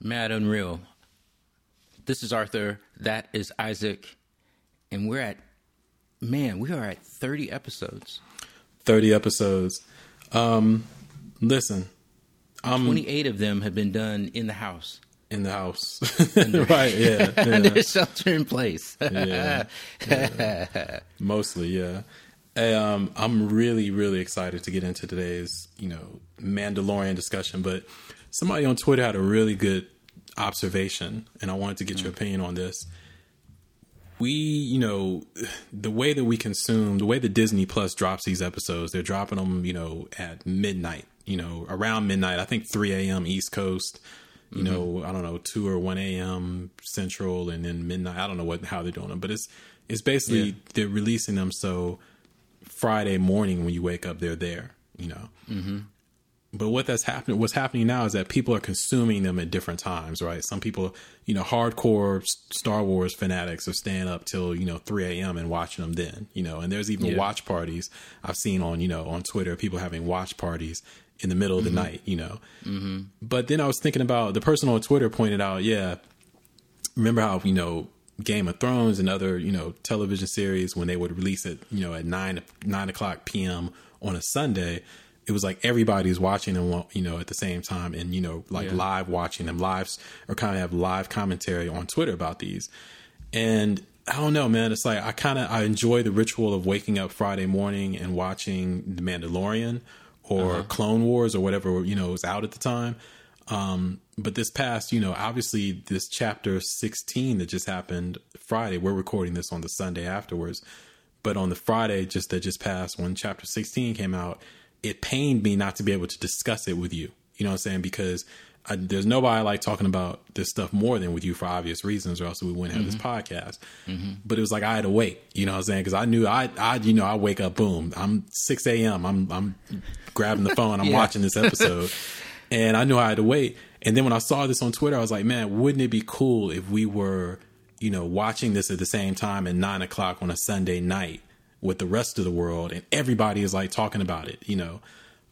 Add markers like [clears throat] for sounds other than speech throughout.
Mad Unreal. This is Arthur. That is Isaac. And we're at, man, we are at 30 episodes. 30 episodes. Um, listen, I'm 28 of them have been done in the house. in the house. [laughs] right, yeah. [laughs] yeah. Under shelter in place. Yeah. Mostly, yeah. Um, I'm really, really excited to get into today's, you know, Mandalorian discussion. But somebody on Twitter had a really good observation, and I wanted to get your opinion on this. We, you know, the way that we consume, the way that Disney Plus drops these episodes, they're dropping them, you know, at midnight, you know, around midnight. I think 3 a.m. East Coast. You know, I don't know, two or one a.m. Central, and then midnight. I don't know what how they're doing them, but it's it's basically Yeah. they're releasing them so Friday morning when you wake up, they're there. You know. Mm-hmm. But what that's happening, what's happening now is that people are consuming them at different times, right? Some people, you know, hardcore Star Wars fanatics are staying up till you know 3 a.m. and watching them then, you know. And there's even Yeah. watch parties I've seen on, you know, on Twitter, people having watch parties in the middle of the night, you know. Mm-hmm. But then I was thinking about the person on Twitter pointed out, yeah, remember how you know Game of Thrones and other you know television series when they would release it you know at nine nine o'clock p.m. on a Sunday, it was like everybody's watching them you know at the same time and you know like Yeah. live watching them lives or kind of have live commentary on Twitter about these, and I don't know, man. It's like I kind of I enjoy the ritual of waking up Friday morning and watching The Mandalorian or Clone Wars or whatever you know was out at the time. Um, but this past, you know, obviously this chapter 16 that just happened Friday, we're recording this on the Sunday afterwards. But on the Friday just that just passed, when chapter 16 came out, it pained me not to be able to discuss it with you. You know what I'm saying? Because I, there's nobody I like talking about this stuff more than with you for obvious reasons, or else we wouldn't have this mm-hmm. podcast. Mm-hmm. But it was like I had to wait. You know what I'm saying? Because I knew I, I, you know, I wake up, boom, I'm 6 a.m. I'm, I'm grabbing the phone, I'm [laughs] Yeah. watching this episode, [laughs] and I knew I had to wait. And then when I saw this on Twitter, I was like, man, wouldn't it be cool if we were, you know, watching this at the same time at nine o'clock on a Sunday night with the rest of the world, and everybody is like talking about it, you know.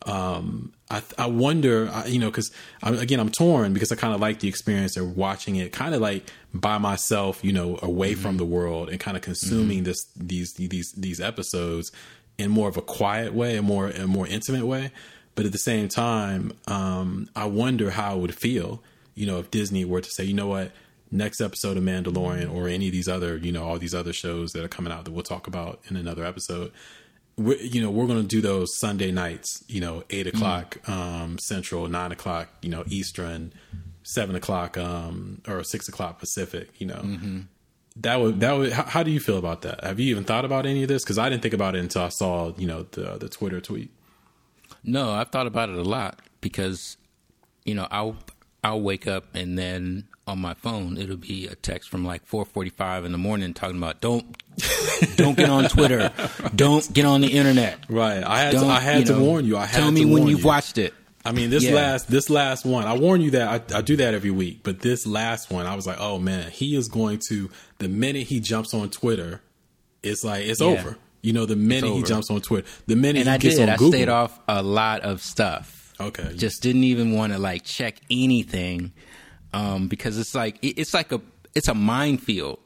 Um, I I wonder, I- you know, because again, I'm torn because I kind of like the experience of watching it, kind of like by myself, you know, away from the world and kind of consuming this these these these episodes in more of a quiet way, a more a more intimate way. But at the same time, um, I wonder how it would feel, you know, if Disney were to say, you know what, next episode of Mandalorian or any of these other, you know, all these other shows that are coming out that we'll talk about in another episode. We're, you know, we're going to do those Sunday nights, you know, eight o'clock um, Central, nine o'clock, you know, Eastern, seven o'clock um, or six o'clock Pacific. You know, that would that would. How, how do you feel about that? Have you even thought about any of this? Because I didn't think about it until I saw, you know, the the Twitter tweet. No, I've thought about it a lot because, you know, I'll I'll wake up and then on my phone it'll be a text from like 4:45 in the morning talking about don't don't get on Twitter, don't get on the internet. Right. I had to, Don't, I had you to know, warn you. I had tell to me when you've you. watched it. I mean, this Yeah. last this last one, I warn you that I, I do that every week. But this last one, I was like, oh man, he is going to. The minute he jumps on Twitter, it's like it's Yeah. over. You know, the minute he jumps on Twitter, the minute And he I gets did. on I Google, stayed off a lot of stuff. Okay. Just didn't even want to like check anything um, because it's like it- it's like a it's a minefield.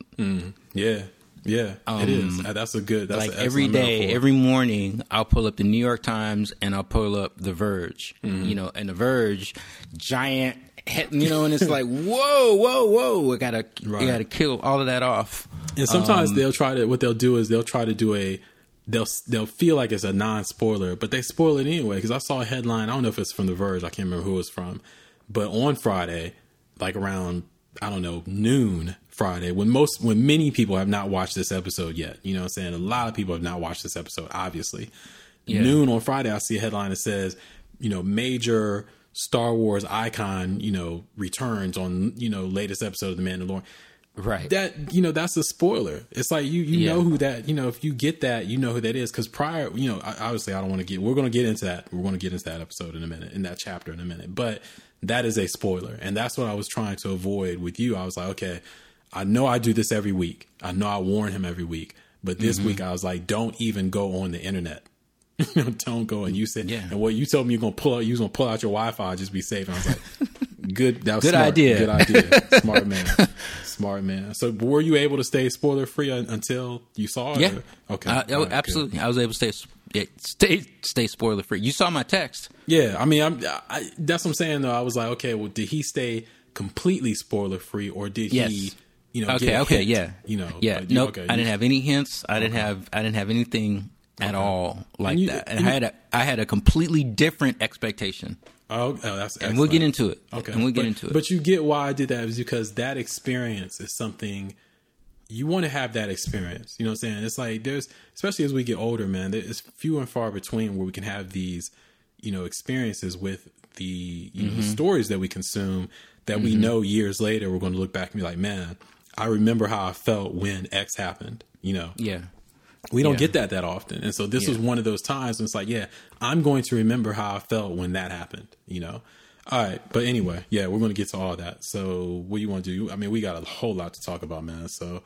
yeah, yeah, it is. Uh, That's a good. That's Um, like every metaphor. every morning, I'll pull up the New York Times and I'll pull up The Verge. Mm-hmm. You know, and The Verge, giant, you know, and it's like, [laughs] whoa, whoa, whoa! I gotta, Right. you gotta kill all of that off. And Um, sometimes they'll try to. What they'll do is they'll try to do a. They'll they'll feel like it's a non spoiler, but they spoil it anyway. Because I saw a headline. I don't know if it's from The Verge. I can't remember who it was from. But on Friday, like around I don't know noon Friday, when most when many people have not watched this episode yet. You know, what I'm saying a lot of people have not watched this episode. Obviously, Yeah. noon on Friday, I see a headline that says, you know, major Star Wars icon, you know, returns on you know latest episode of The Mandalorian Right. that you know that's a spoiler. It's like you you Yeah. know who that you know if you get that you know who that is because prior you know obviously I don't want to get we're going to get into that we're going to get into that episode in a minute in that chapter in a minute but that is a spoiler and that's what I was trying to avoid with you. I was like okay I know I do this every week I know I warn him every week but this Mm-hmm. week I was like don't even go on the internet. [laughs] don't go and you said Yeah. and what you told me you're gonna pull out you was gonna pull out your Wi-Fi just be safe and I was like [laughs] Good. That was Good smart. idea. Good idea. [laughs] smart man. Smart man. So, were you able to stay spoiler free un- until you saw it? Yeah. or- Okay. I- I- All right, good. absolutely. I was able to stay yeah, stay stay spoiler free. You saw my text. Yeah. I mean, I'm. I, that's what I'm saying. Though I was like, okay, well, did he stay completely spoiler free, or did Yes. he? You know. Okay. Okay. hint? yeah. You know. Yeah. you- nope. okay, I didn't have any hints. I didn't have. I didn't have anything at all like And you- that. And, and I had a. I had a completely different expectation. Oh, oh that's. And we'll get into it. Okay. And we'll get but, into it. But you get why I did that is because that experience is something you want to have that experience. You know what I'm saying? It's like there's especially as we get older, man, there's few and far between where we can have these, you know, experiences with the you Mm-hmm. the stories that we consume that we know years later we're going to look back and be like, man, I remember how I felt when X happened. You know, yeah. We don't Yeah. get that that often, and so this was one of those times. when it's like, yeah, I'm going to remember how I felt when that happened. You know. All right, but anyway, yeah, we're going to get to all that. So, what do you want to do? I mean, we got a whole lot to talk about, man. So,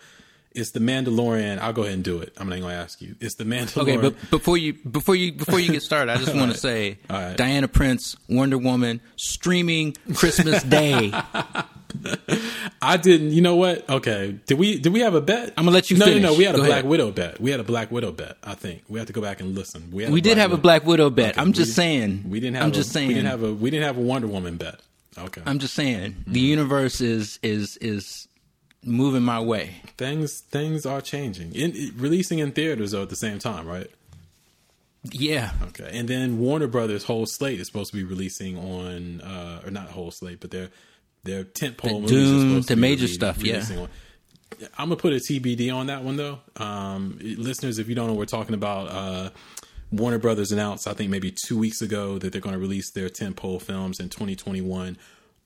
it's the Mandalorian. I'll go ahead and do it. I'm not going to ask you. It's the Mandalorian. Okay, but before you before you before you get started, I just [laughs] want to say right. Diana Prince, Wonder Woman, streaming Christmas Day. [laughs] I didn't. You know what? Okay, did we did we have a bet? I'm gonna let you No, finish. no, no. We had a Go Black ahead. Widow bet. We had a Black Widow bet. I think we have to go back and listen. had We did have a Black Widow bet. Okay, I'm just saying. We didn't have. I'm a, just saying. We didn't have a. We didn't have a Wonder Woman bet. Okay. I'm just saying. Mm-hmm. The universe is is is moving my way. things things are changing. In, it- releasing in theaters though at the same time, right? Yeah. Okay. And then Warner Brothers whole slate is supposed to be releasing on uh or not whole slate, but their their tentpole The movies are Dune, supposed to the be major stuff, yeah. on- I'm gonna put a TBD on that one though. Um, listeners, if you don't know, what we're talking about. Uh, Warner Brothers announced, I think maybe two weeks ago, that they're going to release their tentpole films in 2021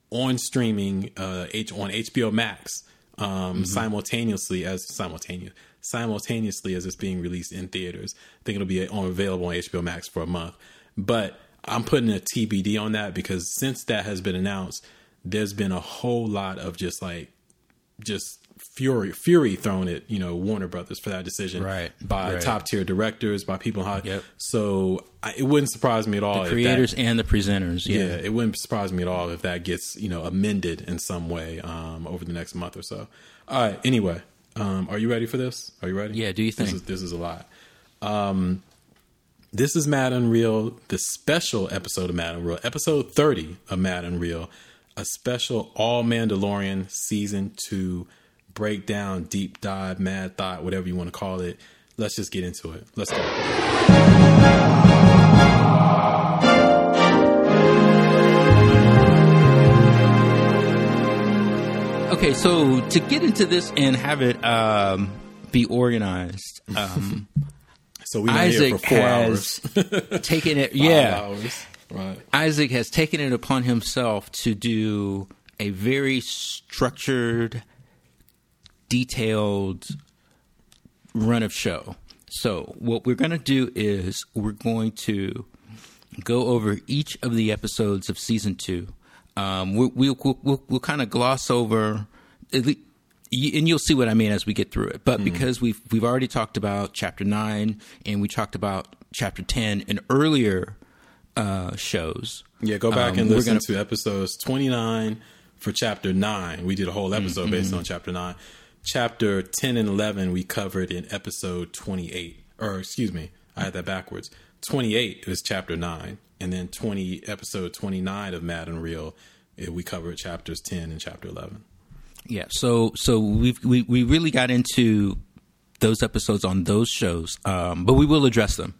on streaming uh, H on HBO Max um, simultaneously as simultaneous simultaneously as it's being released in theaters. I think it'll be on available on HBO Max for a month. But I'm putting a TBD on that because since that has been announced, there's been a whole lot of just like just fury fury thrown at you know Warner Brothers for that decision Right, by right. top tier directors by people in Hollywood. Yep. So I, it wouldn't surprise me at all. if that- Creators and the presenters. yeah, Yeah. it wouldn't surprise me at all if that gets you know amended in some way um, over the next month or so. All right. Anyway, um, are you ready for this? Are you ready? Yeah, do you This think? is, this is a lot. Um, this is Mad Unreal, the special episode of Mad Unreal, episode thirty of Mad Unreal, a special all Mandalorian season two breakdown, deep dive, mad thought, whatever you want to call it. Let's just get into it. Let's go. Okay, so to get into this and have it um, be organized, um, [laughs] So here Isaac has hours. [laughs] taken it. [laughs] Yeah. Right. Isaac has taken it upon himself to do a very structured, detailed run of show. So, what we're going to do is we're going to go over each of the episodes of season two. Um, we, we'll we'll, we'll, we'll kind of gloss over, at le- and you'll see what I mean as we get through it. But because we've we've already talked about chapter nine and we talked about chapter ten in earlier uh, shows. Yeah, go back Um, and listen gonna- to episodes 29 for chapter 9. We did a whole episode Mm-hmm. based on chapter 9. Chapter 10 and 11 we covered in episode 28. Or excuse me, I had that backwards. 28 is chapter 9 and then 20 episode 29 of Mad and Real eh, we covered chapters 10 and chapter 11. Yeah, so so we've we, we really got into those episodes on those shows, um, but we will address them.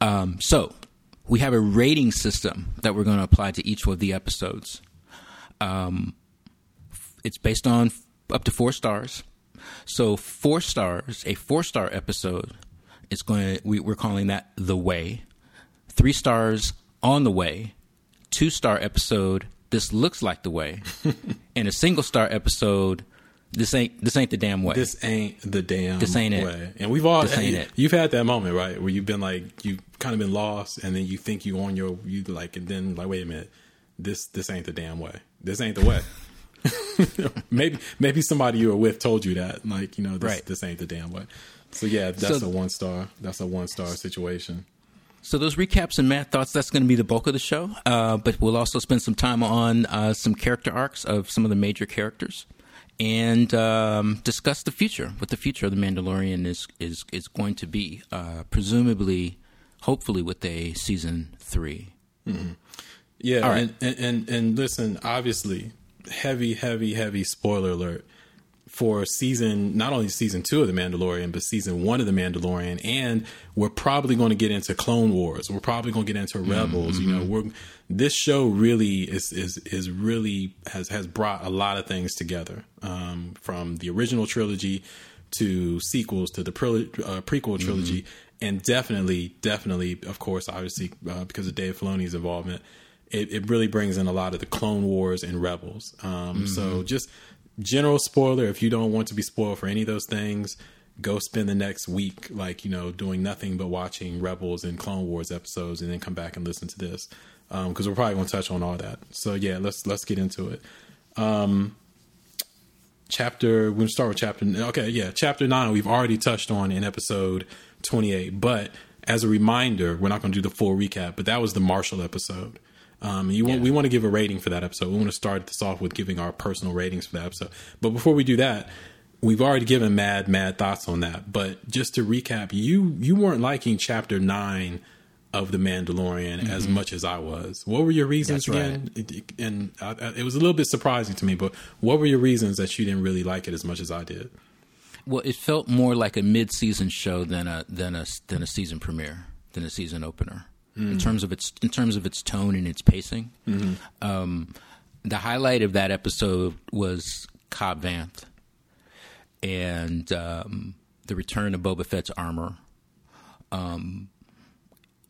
Um, so we have a rating system that we're going to apply to each of the episodes. Um, it's based on up to four stars. So four stars, a four star episode is going to we, we're calling that the way. Three stars on the way. Two star episode. This looks like the way, [laughs] and a single star episode. This ain't this ain't the damn way. This ain't the damn This ain't it. way. And we've all This ain't it. you've had that moment, right? Where you've been like you've kind of been lost and then you think you on your you like and then like wait a minute. This this ain't the damn way. This ain't the way. [laughs] maybe maybe somebody you were with told you that like, you know, this Right. this ain't the damn way. So yeah, that's So- a one star. That's a one star situation. So those recaps and math thoughts, that's going to be the bulk of the show. Uh, but we'll also spend some time on uh, some character arcs of some of the major characters and um, discuss the future, what the future of the Mandalorian is is is going to be, uh, presumably, hopefully, with a season 3 Yeah, All right. and, and, and and listen, obviously, heavy, heavy, heavy spoiler alert for season not only season two of the Mandalorian, but season one of the Mandalorian, and we're probably going to get into Clone Wars. We're probably going to get into Rebels. You know, we're this show really is is is really has has brought a lot of things together um, from the original trilogy to sequels to the pre- uh, prequel trilogy, and definitely, definitely, of course, obviously, uh, because of Dave Filoni's involvement, it, it really brings in a lot of the Clone Wars and Rebels. Um, mm-hmm. So, just general spoiler: if you don't want to be spoiled for any of those things, go spend the next week, like you know, doing nothing but watching Rebels and Clone Wars episodes, and then come back and listen to this um, because we're probably going to touch on all that. So, yeah, let's let's get into it um, chapter we're gonna start with chapter okay yeah chapter 9 we've already touched on in episode 28 but as a reminder we're not going to do the full recap but that was the marshall episode um, you want, we want to give a rating for that episode we want to start this off with giving our personal ratings for that episode but before we do that we've already given mad mad thoughts on that but just to recap you you weren't liking chapter 9 of the Mandalorian as much as I was. What were your reasons That's right. again? It- it- and I, I, it was a little bit surprising to me. But what were your reasons that you didn't really like it as much as I did? Well, it felt more like a mid-season show than a than a than a season premiere, than a season opener. In terms of its in terms of its tone and its pacing, um, the highlight of that episode was Cobb Vanth and um, the return of Boba Fett's armor. Um,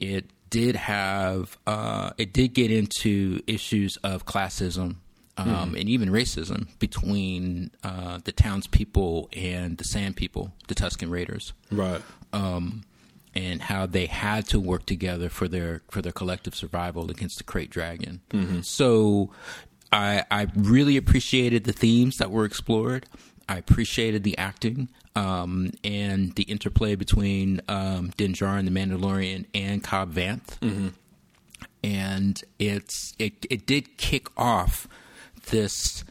it did have uh, it did get into issues of classism um, and even racism between uh, the townspeople and the Sand people, the Tusken Raiders, Right. um, and how they had to work together for their for their collective survival against the Krayt Dragon. So, I I really appreciated the themes that were explored. I appreciated the acting um, and the interplay between um, Din Djarin, the Mandalorian, and Cobb Vanth. And it's it it did kick off this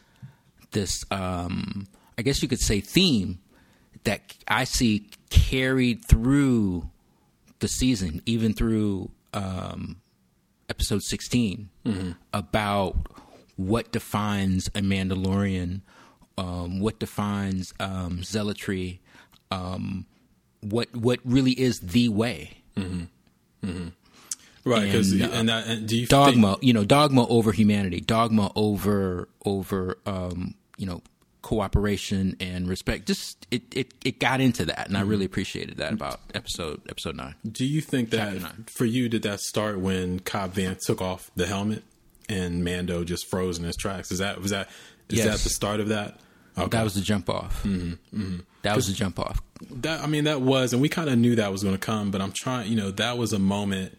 this um, I guess you could say theme that I see carried through the season, even through um, episode 16, about what defines a Mandalorian, um, what defines um, zealotry, um, what what really is the way. Right. Because And, and, uh, that, and do you Dogma, Think, you know, dogma over humanity, dogma over over um, you know cooperation and respect. Just it, it it got into that, and I really mm-hmm. appreciated that about episode episode nine. do you think that for you did that start when Cobb Vanth took off the helmet and Mando just froze in his tracks? Is that was that is Yes. that the start of that? Okay. That was the jump off. Mm-hmm, mm-hmm. That was the jump off. that I mean that was, and we kind of knew that was going to come. But I'm trying, you know, that was a moment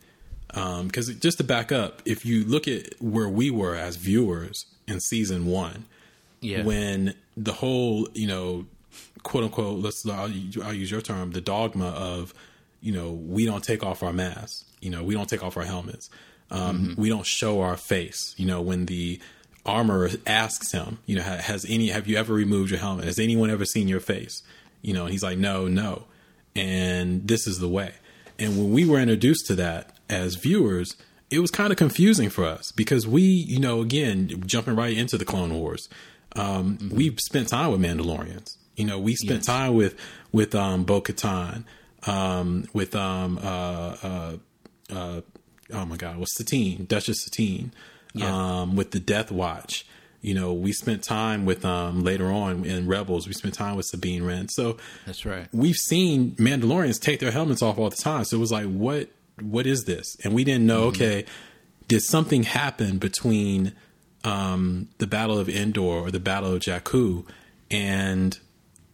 um, because just to back up, if you look at where we were as viewers in season one, Yeah. when the whole, you know, quote unquote, let's I'll, I'll use your term, the dogma of, you know, we don't take off our masks, you know, we don't take off our helmets, um, we don't show our face, you know, when the armor asks him, you know, has any, have you ever removed your helmet? Has anyone ever seen your face? You know, and he's like, no, no, and this is the way. And when we were introduced to that as viewers, it was kind of confusing for us because we, you know, again, jumping right into the Clone Wars, um, we've spent time with Mandalorians. You know, we spent Yes. time with with um, Bo Katan, um, with um, uh, uh, uh, oh my God, what's Satine, Duchess Satine, Yeah. um, with the Death Watch. You know, we spent time with um, later on in Rebels. We spent time with Sabine Wren. So That's right. we've seen Mandalorians take their helmets off all the time. So it was like, what what is this? And we didn't know. Okay, did something happen between um, the Battle of Endor or the Battle of Jakku and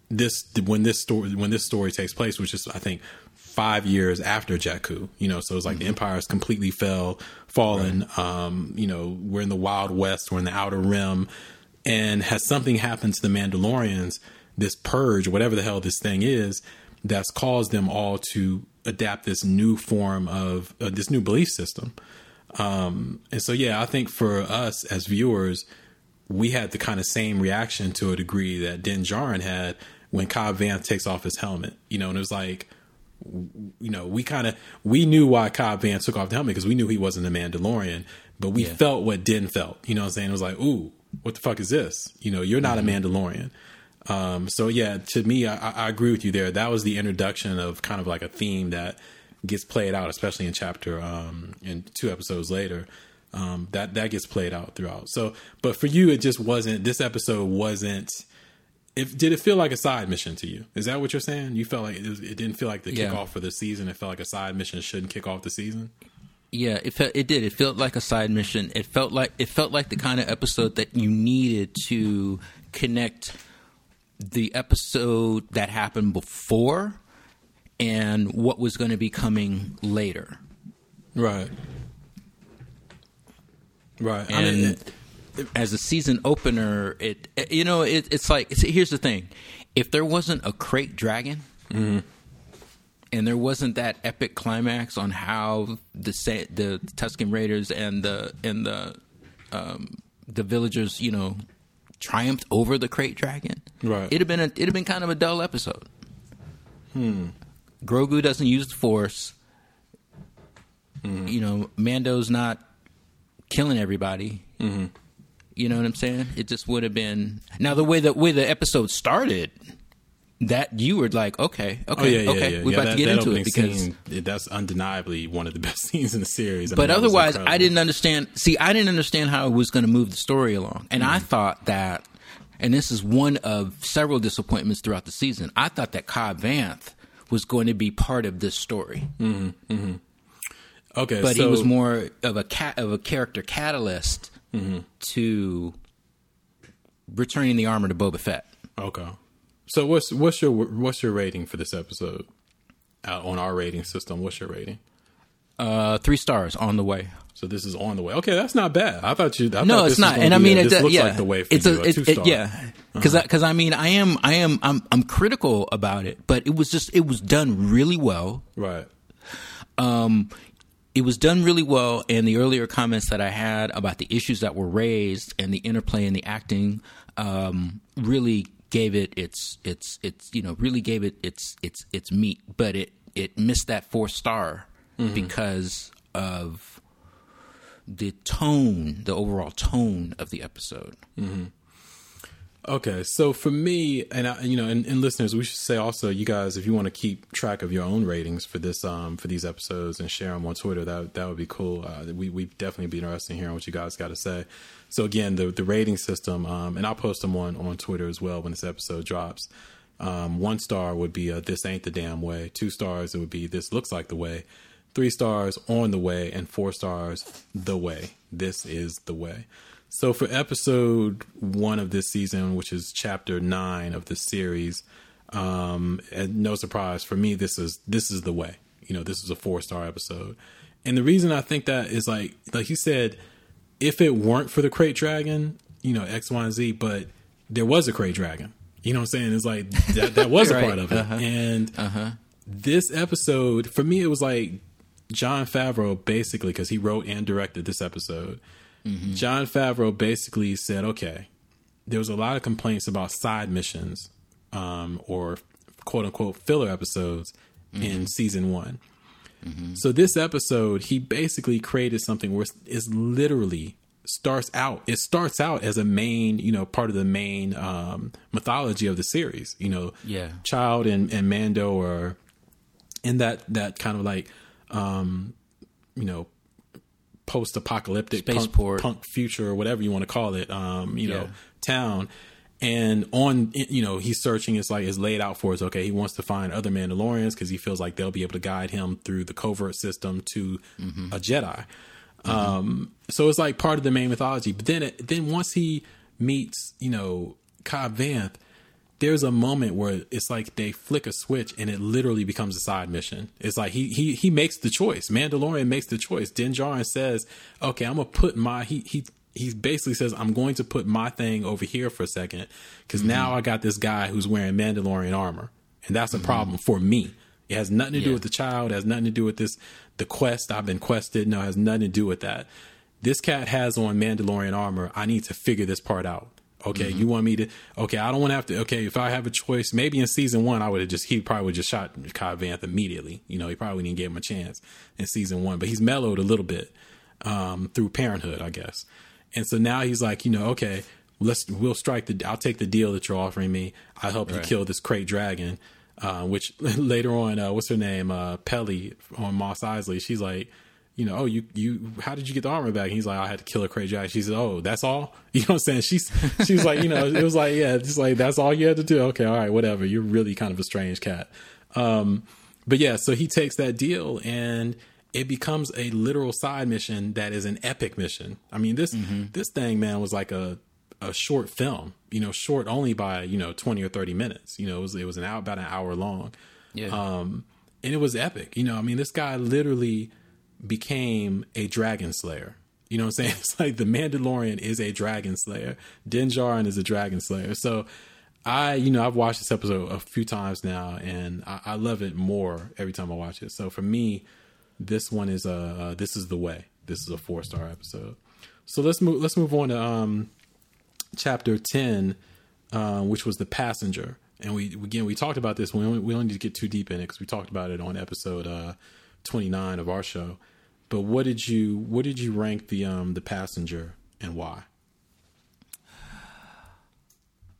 this when this story when this story takes place, which is I think five years after Jakku. You know, so it's like the Empire Empire's completely fell, fallen. Um, you know, we're in the Wild West, we're in the Outer Rim, and has something happened to the Mandalorians? This purge, whatever the hell this thing is, that's caused them all to adapt this new form of uh, this new belief system. Um, and so, yeah, I think for us as viewers, we had the kind of same reaction to a degree that Din Djarin had when Cobb Vanth takes off his helmet. You know, and it was like, you know, we kind of we knew why Cobb Vanth took off the helmet because we knew he wasn't a Mandalorian, but we Yeah. felt what Din felt. You know what I'm saying? It was like, ooh, what the fuck is this? You know, you're not a Mandalorian. Um, so yeah, to me, I, I agree with you there. That was the introduction of kind of like a theme that gets played out, especially in chapter um, in two episodes later. Um, that that gets played out throughout. So, but for you, it just wasn't. This episode wasn't. If did it feel like a side mission to you? Is that what you're saying? You felt like it, it didn't feel like the Yeah. kickoff for the season. It felt like a side mission shouldn't kick off the season. Yeah, it felt it did. It felt like a side mission. It felt like it felt like the kind of episode that you needed to connect the episode that happened before and what was going to be coming later. Right. Right. I And mean, it- as a season opener, it you know it, it's like it's, here's the thing: if there wasn't a krayt dragon. And there wasn't that epic climax on how the the Tusken Raiders and the and the um, the villagers, you know, triumphed over the krayt dragon. Right. It'd have been a, it'd have been kind of a dull episode. Hmm. Grogu doesn't use the Force. You know, Mando's not killing everybody. Mm-hmm. You know what I'm saying? It just would have been now the way the way the episode started. That you were like, okay, okay, Oh yeah, okay, yeah. we're yeah, about that, to get into it because scene, that's undeniably one of the [laughs] best scenes in the series. I but mean, otherwise, I didn't understand. See, I didn't understand how it was going to move the story along, and Mm-hmm. I thought that, and this is one of several disappointments throughout the season. I thought that Cobb Vanth was going to be part of this story, mm-hmm. Mm-hmm. Okay, but so, he was more of a cat of a character catalyst Mm-hmm. to returning the armor to Boba Fett. Okay, so what's what's your what's your rating for this episode? Out on our rating system, what's your rating? Uh, three stars on the way. So this is on the way. Okay, that's not bad. I thought you. I no, thought it's not. And I mean, a- it, uh, looks yeah, like the way for it's you, a, it, two it, star. Uh-huh. yeah. Because because I mean, I am I am I'm I'm critical about it, but it was just it was done really well. right. Um, it was done really well, and the earlier comments that I had about the issues that were raised and the interplay and the acting um, really gave it its its its you know really gave it its its its meat, but it it missed that four star because of the tone, the overall tone of the episode. Okay, so for me, and I, you know, and, and listeners, we should say also, you guys, if you want to keep track of your own ratings for this, um, for these episodes and share them on Twitter, that that would be cool. Uh, we we definitely be interested in hearing what you guys got to say. So again, the the rating system, um, and I'll post them on on Twitter as well when this episode drops. Um, one star would be uh, this ain't the damn way. Two stars it would be this looks like the way. Three stars on the way, and four stars the way. This is the way. So for episode one of this season, which is chapter nine of the series, um, and no surprise for me, this is this is the way. You know, this is a four star episode, and the reason I think that is like like you said, if it weren't for the krayt dragon, you know X, Y, and Z, but there was a krayt dragon. You know what I'm saying? It's like that, that was a [laughs] Right. part of it, and uh-huh. this episode for me it was like Jon Favreau basically because he wrote and directed this episode. Jon Favreau basically said, "Okay, there was a lot of complaints about side missions um, or quote unquote filler episodes in season one. So this episode, he basically created something where it's literally starts out. It starts out as a main, you know, part of the main um, mythology of the series. You know, Yeah. Child and, and Mando are in that that kind of like, um, you know, post apocalyptic punk, punk, future or whatever you want to call it. Um, you know, town. And on, you know, he's searching. It's like it's laid out for us. Okay, he wants to find other Mandalorians because he feels like they'll be able to guide him through the covert system to a Jedi. Um, so it's like part of the main mythology. But then, it, then once he meets, you know, Cobb Vanth, there's a moment where it's like they flick a switch and it literally becomes a side mission. It's like he he he makes the choice. Mandalorian makes the choice. Din Djarin says, "Okay, I'm gonna put my he he." He basically says, "I'm going to put my thing over here for a second because mm-hmm. now I got this guy who's wearing Mandalorian armor, and that's a mm-hmm. problem for me. It has nothing to do with the child. It has nothing to do with this the quest I've been quested. No, it has nothing to do with that. This cat has on Mandalorian armor. I need to figure this part out. Okay, you want me to? Okay, I don't want to have to. Okay, if I have a choice, maybe in season one, I would have just he probably would just shot Cobb Vanth immediately. You know, he probably didn't give him a chance in season one, but he's mellowed a little bit um, through Parenthood, I guess. And so now he's like, you know, okay, let's we'll strike the. I'll take the deal that you're offering me. I help you kill this krayt dragon. Uh, which [laughs] later on, uh, what's her name? Uh, Peli on Mos Eisley. She's like, you know, oh, you you, how did you get the armor back? And he's like, I had to kill a crazy dragon. She said, oh, that's all. [laughs] You know what I'm saying? She's she's like, you know, it was like, yeah, just like that's all you had to do. Okay, all right, whatever. You're really kind of a strange cat. Um, but yeah, so he takes that deal and it becomes a literal side mission that is an epic mission. I mean, this this thing, man, was like a a short film, you know, short only by, you know, 20 or 30 minutes. You know, it was it was an hour about an hour long. Yeah. Um and it was epic. You know, I mean, this guy literally became a dragon slayer. You know what I'm saying? [laughs] It's like the Mandalorian is a dragon slayer. Din Djarin is a dragon slayer. So I, you know, I've watched this episode a few times now, and I, I love it more every time I watch it. So for me, this one is a this is the way. This is a four star episode. So let's move. Let's move on to um, chapter ten, uh, which was the passenger. And we again we talked about this. We only, we don't need to get too deep in it because we talked about it on episode uh, twenty nine of our show. But what did you what did you rank the um the passenger and why?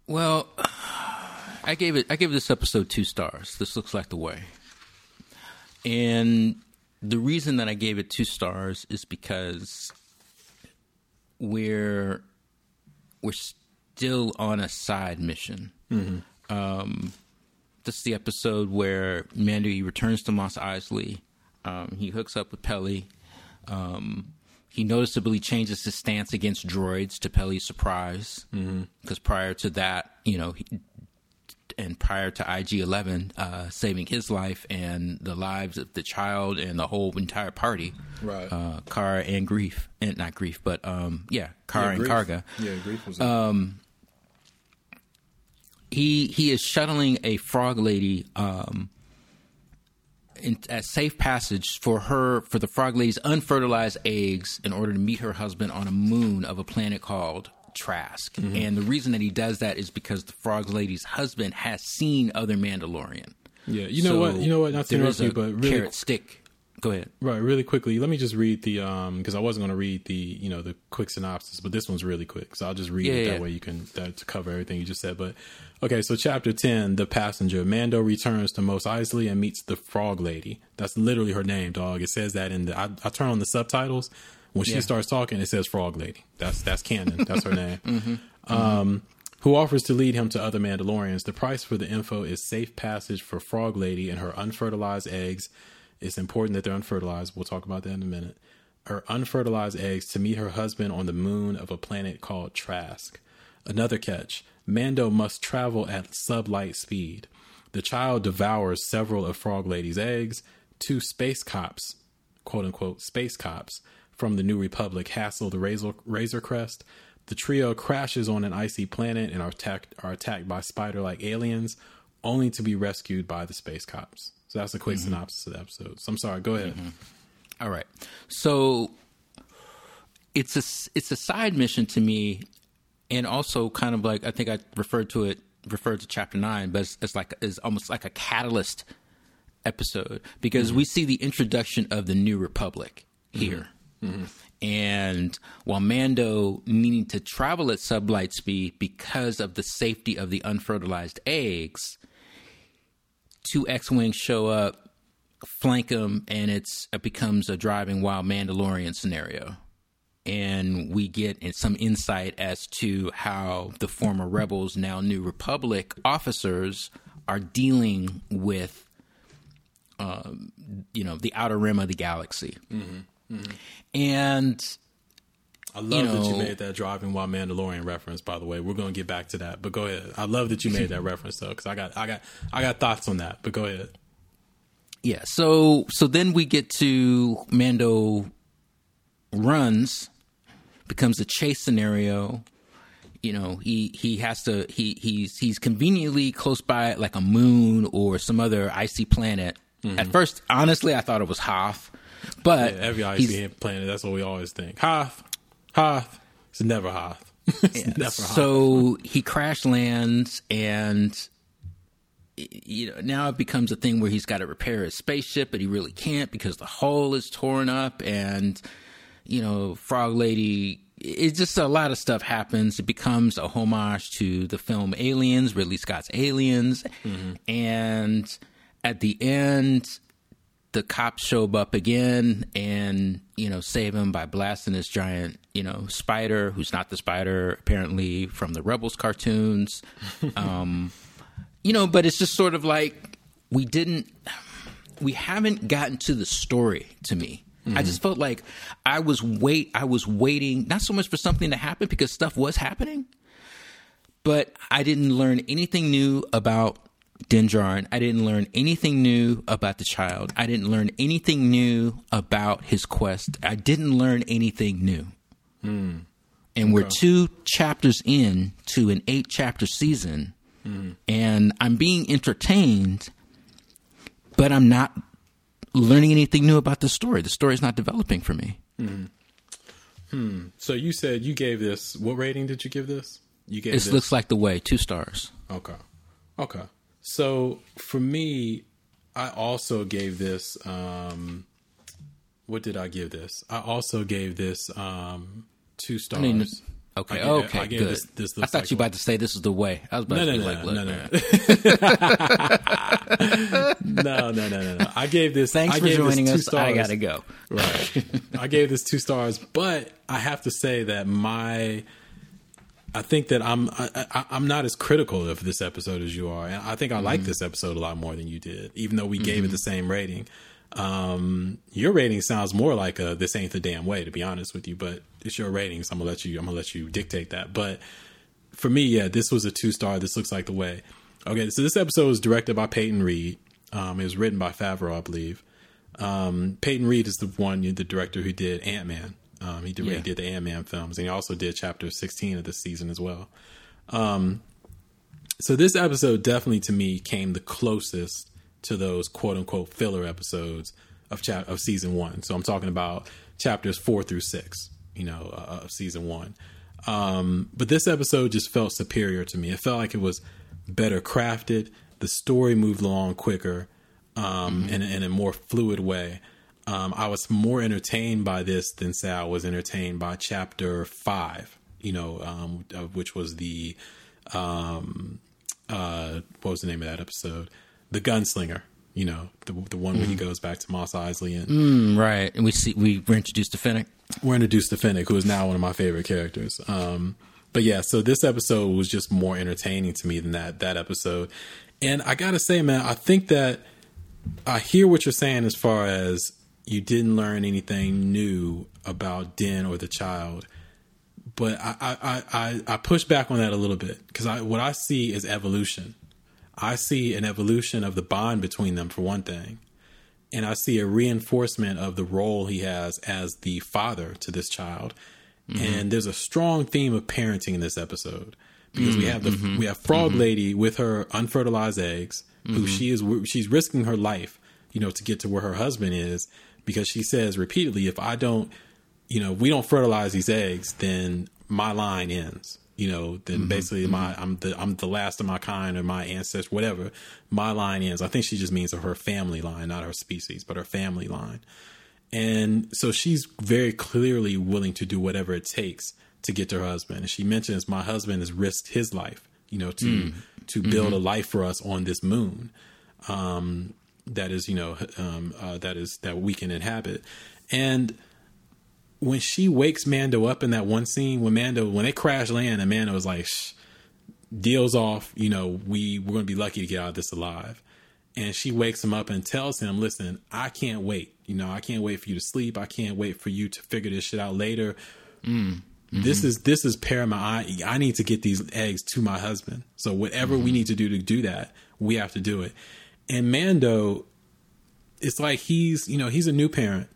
Well, I gave it. I gave this episode two stars. This looks like the way, and the reason that I gave it two stars is because we're we're still on a side mission. Um, this is the episode where Mandy returns to Mos Eisley. Um, he hooks up with Peli. Um, he noticeably changes his stance against droids to Peli's surprise. Because prior to that, you know, he, and prior to IG 11 uh, saving his life and the lives of the child and the whole entire party, Right. Uh, Cara and Greef, and not Greef, but um, yeah, Cara and Karga Yeah, Greef was. he he is shuttling a frog lady um in, at safe passage for her for the frog lady's unfertilized eggs in order to meet her husband on a moon of a planet called Trask. Mm-hmm. And the reason that he does that is because the frog lady's husband has seen other Mandalorian. yeah, you know what? You know what? Not to interrupt you, but really carrot stick. Go ahead. Right, really quickly. Let me just read the um because I wasn't going to read the you know the quick synopsis, but this one's really quick, so I'll just read Yeah, it that way you can that to cover everything you just said. But okay, so chapter ten, the passenger Mando returns to Mos Eisley and meets the Frog Lady. That's literally her name, dog. It says that in the. I, I turn on the subtitles when she Yeah. starts talking. It says Frog Lady. That's that's canon. That's her [laughs] name. Mm-hmm. Um, who offers to lead him to other Mandalorians. The price for the info is safe passage for Frog Lady and her unfertilized eggs. It's important that they're unfertilized. We'll talk about that in a minute. Her unfertilized eggs to meet her husband on the moon of a planet called Trask. Another catch Mando must travel at sublight speed. The child devours several of Frog Lady's eggs. Two space cops, quote unquote, space cops from the New Republic hassle the Razor, Razor Crest. The trio crashes on an icy planet and are attacked, are attacked by spider like aliens, only to be rescued by the space cops. So that's a quick mm-hmm. synopsis of the episode. So I'm sorry, go ahead. Mm-hmm. All right. So it's a it's a side mission to me, and also kind of like I think I referred to it referred to chapter nine, but it's, it's like it's almost like a catalyst episode because mm-hmm. we see the introduction of the New Republic here. And while Mando needing to travel at sublight speed because of the safety of the unfertilized eggs, two X-wings show up, flank them, and it's it becomes a driving wild Mandalorian scenario. And we get some insight as to how the former rebels, now New Republic officers, are dealing with, um, you know, the outer rim of the galaxy. And I love that you made that driving while Mandalorian reference. By the way, we're going to get back to that, but go ahead. I love that you made that [laughs] reference though, because I got, I got, I got thoughts on that. But go ahead. Yeah, so so then we get to Mando runs, becomes a chase scenario. you know he he has to he he's he's conveniently close by like a moon or some other icy planet. Mm-hmm. At first, honestly, I thought it was Hoth, but Yeah, every icy planet, that's what we always think. Hoth, Hoth. It's never Hoth. [laughs] it's never Hoth. so he crash lands and you know now it becomes a thing where he's got to repair his spaceship but he really can't because the hull is torn up and you know frog lady it's just a lot of stuff happens it becomes a homage to the film aliens ridley scott's aliens mm-hmm. and at the end the cops show up again and you know save him by blasting this giant you know spider who's not the spider apparently from the rebels cartoons. [laughs] Um you know but it's just sort of like we didn't we haven't gotten to the story to me. I just felt like i was wait i was waiting not so much for something to happen because stuff was happening but I didn't learn anything new about Din Djarin. I didn't learn anything new about the child. I didn't learn anything new about his quest. I didn't learn anything new. Hmm. And we're two chapters in to an eight chapter season, hmm. and I'm being entertained, but I'm not learning anything new about the story. The story is not developing for me. Hmm. hmm. So you said you gave this. What rating did you give this? You gave This this. looks like the way, two stars. Okay. Okay. So for me, I also gave this um what did I give this? I also gave this um two stars. I mean, okay, I gave- okay, I good. this- this I thought like you one. about to say this is the way. I was about no, to no, be no, like, no, look, no, no. [laughs] no, no, no, no, no. I gave this. Thanks I for joining two us. I gotta go. Right. I gave this two stars, but I have to say that my, I think that I'm I, I, I'm not as critical of this episode as you are, and I think I like Mm-hmm. this episode a lot more than you did, even though we gave it the same rating. Um, your rating sounds more like a "this ain't the damn way," to be honest with you, but it's your rating, so I'm gonna let you I'm gonna let you dictate that. But for me, yeah, this was a two star. This looks like the way. Okay, so this episode was directed by Peyton Reed. Um, it was written by Favreau, I believe. Um, Peyton Reed is the one, the director who did Ant Man. Um, he did, he did the Ant Man films, and he also did Chapter 16 of this season as well. Um, so this episode definitely to me came the closest to those quote unquote filler episodes of chap- of season one. So I'm talking about chapters four through six, you know, uh, of season one. Um, but this episode just felt superior to me. It felt like it was better crafted. The story moved along quicker, um, in, in a more fluid way. Um, I was more entertained by this than say I was entertained by chapter five, you know, um, which was the, um, uh, what was the name of that episode? The Gunslinger, you know, the, the one where he goes back to Mos Eisley and Mm, right, and we see we were introduced to Finnick. we're introduced to Finnick, who is now one of my favorite characters. Um, but yeah, so this episode was just more entertaining to me than that that episode. And I gotta say, man, I think that I hear what you're saying as far as you didn't learn anything new about Din or the child. But I I, I, I, push back on that a little bit because I what I see is evolution. I see an evolution of the bond between them for one thing and I see a reinforcement of the role he has as the father to this child. Mm-hmm. And there's a strong theme of parenting in this episode because we mm, have the mm-hmm. we have Frog mm-hmm. Lady with her unfertilized eggs, who she is she's risking her life, you know, to get to where her husband is because she says repeatedly, if I don't, you know, if we don't fertilize these eggs, then my line ends. You know, then mm-hmm. basically my mm-hmm. I'm the I'm the last of my kind or my ancestor, whatever. My line ends. I think she just means of her family line, not her species, but her family line. And so she's very clearly willing to do whatever it takes to get to her husband. And she mentions my husband has risked his life, you know, to mm. to mm-hmm. build a life for us on this moon. Um, that is, you know, um, uh, that is that we can inhabit. And when she wakes Mando up in that one scene, when Mando when they crash land, and Mando was like, Shh, "Deals off, you know, we we're gonna be lucky to get out of this alive." And she wakes him up and tells him, "Listen, I can't wait. You know, I can't wait for you to sleep. I can't wait for you to figure this shit out later. This is this is paramount. I, I need to get these eggs to my husband. So whatever we need to do to do that, we have to do it." And Mando, it's like he's you know he's a new parent,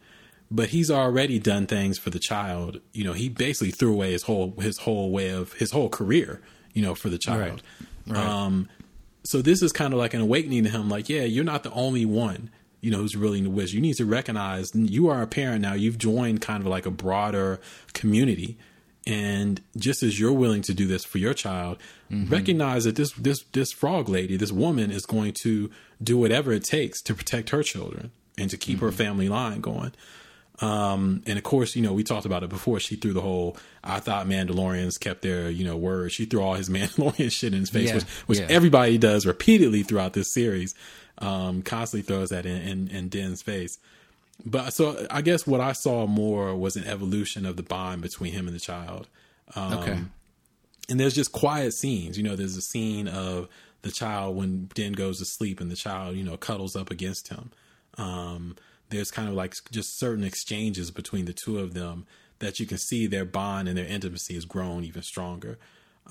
but he's already done things for the child. You know, he basically threw away his whole his whole way of his whole career. You know, for the child. Right. Right. Um, so this is kind of like an awakening to him. Like, yeah, you're not the only one. You know, who's really in the wish. You need to recognize you are a parent now. You've joined kind of like a broader community, and just as you're willing to do this for your child, recognize that this this this frog lady, this woman, is going to do whatever it takes to protect her children and to keep her family line going. Um, and of course, you know, we talked about it before. She threw the whole, I thought Mandalorians kept their, you know, word. She threw all his [laughs] Mandalorian shit in his face, Yeah, which, which yeah. everybody does repeatedly throughout this series. Um, constantly throws that in, in, in Din's face. But so I guess what I saw more was an evolution of the bond between him and the child. Um, okay. and there's just quiet scenes. You know, there's a scene of the child when Din goes to sleep and the child, you know, cuddles up against him. Um, there's kind of like just certain exchanges between the two of them that you can see their bond and their intimacy has grown even stronger.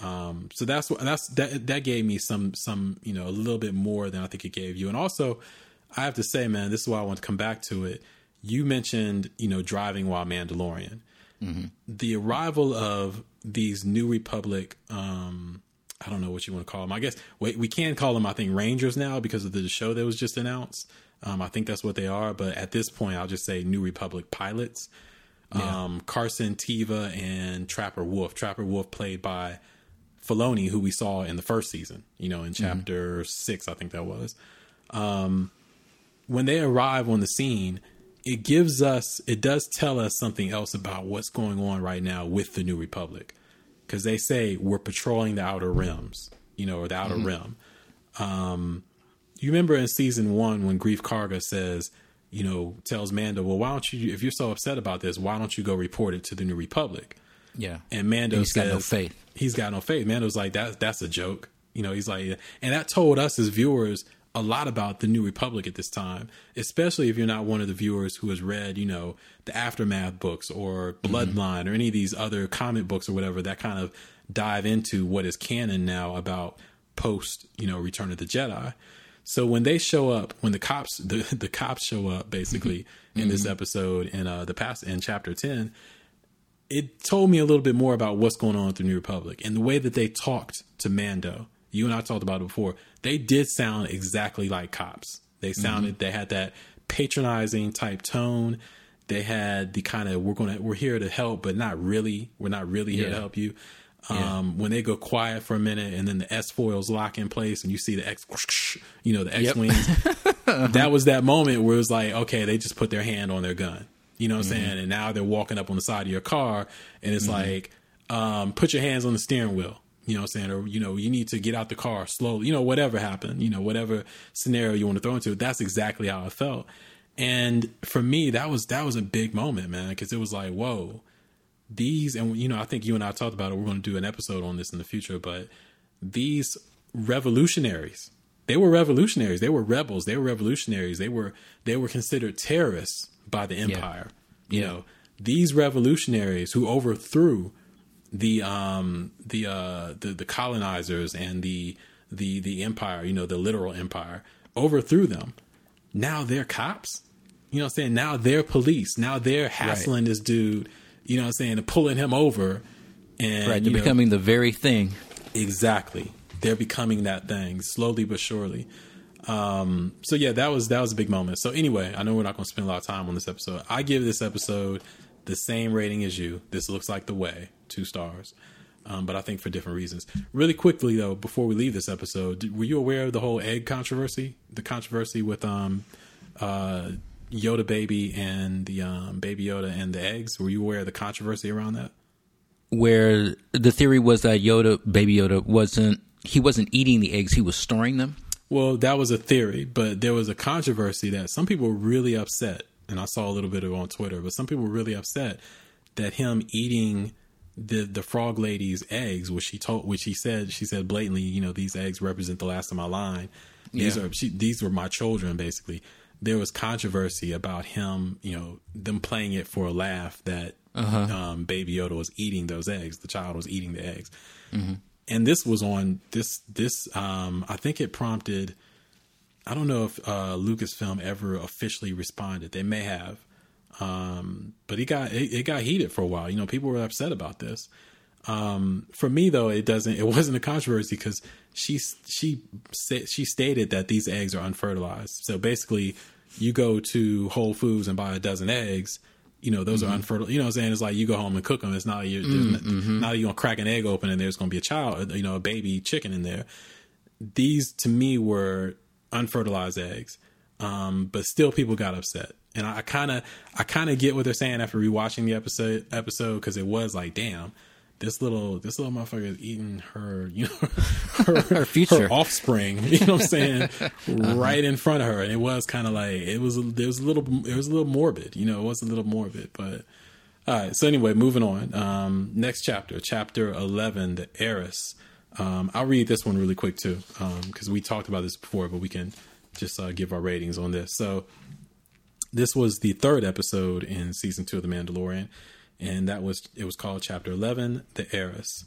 Um, so that's what that's that that gave me some some you know a little bit more than I think it gave you. And also, I have to say, man, this is why I want to come back to it. You mentioned you know driving while Mandalorian. The arrival of these New Republic, um, I don't know what you want to call them. I guess we, we can call them, I think, Rangers now because of the show that was just announced. Um, I think that's what they are. But at this point, I'll just say New Republic pilots. Um, Carson Teva and Trapper Wolf. Trapper Wolf played by Filoni, who we saw in the first season, you know, in chapter six, I think that was. Um, when they arrive on the scene, it gives us, it does tell us something else about what's going on right now with the New Republic. Because they say we're patrolling the outer rims, you know, or the outer rim. Um, you remember in season one when Greef Karga says, you know, tells Mando, well, why don't you, if you're so upset about this, why don't you go report it to the New Republic? Yeah. And Mando He's says, got no faith. He's got no faith. Mando's like, that, that's a joke. You know, he's like, and that told us as viewers a lot about the New Republic at this time, especially if you're not one of the viewers who has read, you know, the Aftermath books or Bloodline or any of these other comic books or whatever that kind of dive into what is canon now about post, you know, Return of the Jedi. So when they show up, when the cops, [laughs] the, the cops show up basically [laughs] in this episode in uh, the past in chapter 10, it told me a little bit more about what's going on with the New Republic and the way that they talked to Mando. You and I talked about it before. They did sound exactly like cops. They sounded, they had that patronizing type tone. They had the kind of we're gonna we're here to help, but not really. We're not really here to help you. Yeah. Um, when they go quiet for a minute and then the S foils lock in place and you see the X, you know, the X wings. [laughs] that was that moment where it was like, okay, they just put their hand on their gun. You know what I'm saying? And now they're walking up on the side of your car and it's like, um, put your hands on the steering wheel. You know what I'm saying? Or, you know, you need to get out the car slowly, you know, whatever happened, you know, whatever scenario you want to throw into it. That's exactly how I felt. And for me, that was, that was a big moment, man. Cause it was like, whoa, these, and you know, I think you and I talked about it. We're going to do an episode on this in the future, but these revolutionaries, they were revolutionaries. They were rebels. They were revolutionaries. They were, they were considered terrorists by the empire. You Yeah. know, these revolutionaries who overthrew the um the uh the, the colonizers and the the the empire you know the literal empire overthrew them. Now they're cops you know what i'm saying? Now they're police. Now they're hassling this dude you know what i'm saying and pulling him over and Right. They're know, becoming the very thing. exactly. They're becoming that thing slowly but surely. Um so yeah that was that was a big moment. So anyway i know we're not going to spend a lot of time on this episode. I give this episode the same rating as you. This looks like the way two stars um, but I think for different reasons. Really quickly though, before we leave this episode, did- were you aware of the whole egg controversy? The controversy with um, uh, Yoda baby and the um, baby Yoda and the eggs. Were you aware of the controversy around that? Where the theory was that Yoda, baby Yoda, wasn't he wasn't eating the eggs; he was storing them. Well, that was a theory, but there was a controversy that some people were really upset, and I saw a little bit of it on Twitter. But some people were really upset that him eating the the frog lady's eggs, which she told, which he said, she said blatantly, you know, these eggs represent the last of my line. These Yeah. are she, these were my children, basically. There was controversy about him, you know, them playing it for a laugh that um, Baby Yoda was eating those eggs. The child was eating the eggs, and this was on this this. Um, I think it prompted. I don't know if uh, Lucasfilm ever officially responded. They may have, Um, but he got it, it got heated for a while. You know, people were upset about this. Um, for me though, it doesn't. It [laughs] wasn't a controversy because she she said she stated that these eggs are unfertilized. So basically, you go to Whole Foods and buy a dozen eggs. You know, those mm-hmm. are unfertile. You know what I'm saying? It's like you go home and cook them. It's not you. Mm-hmm. Not you gonna crack an egg open and there's gonna be a child. You know, a baby chicken in there. These to me were unfertilized eggs, um, but still people got upset. And I kind of, I kind of get what they're saying after rewatching the episode, episode because it was like, damn, this little this little motherfucker is eating her, you know, [laughs] her, her future, her offspring. [laughs] You know what I'm saying? uh-huh. Right in front of her, and it was kind of like it was. It was a little. It was a little morbid. You know, it was a little morbid. But all right. So anyway, moving on. Um, next chapter, chapter eleven, the heiress. Um, I'll read this one really quick too, because um, we talked about this before, but we can just uh, give our ratings on this. So this was the third episode in season two of The Mandalorian and that was it was called Chapter Eleven, The Heiress.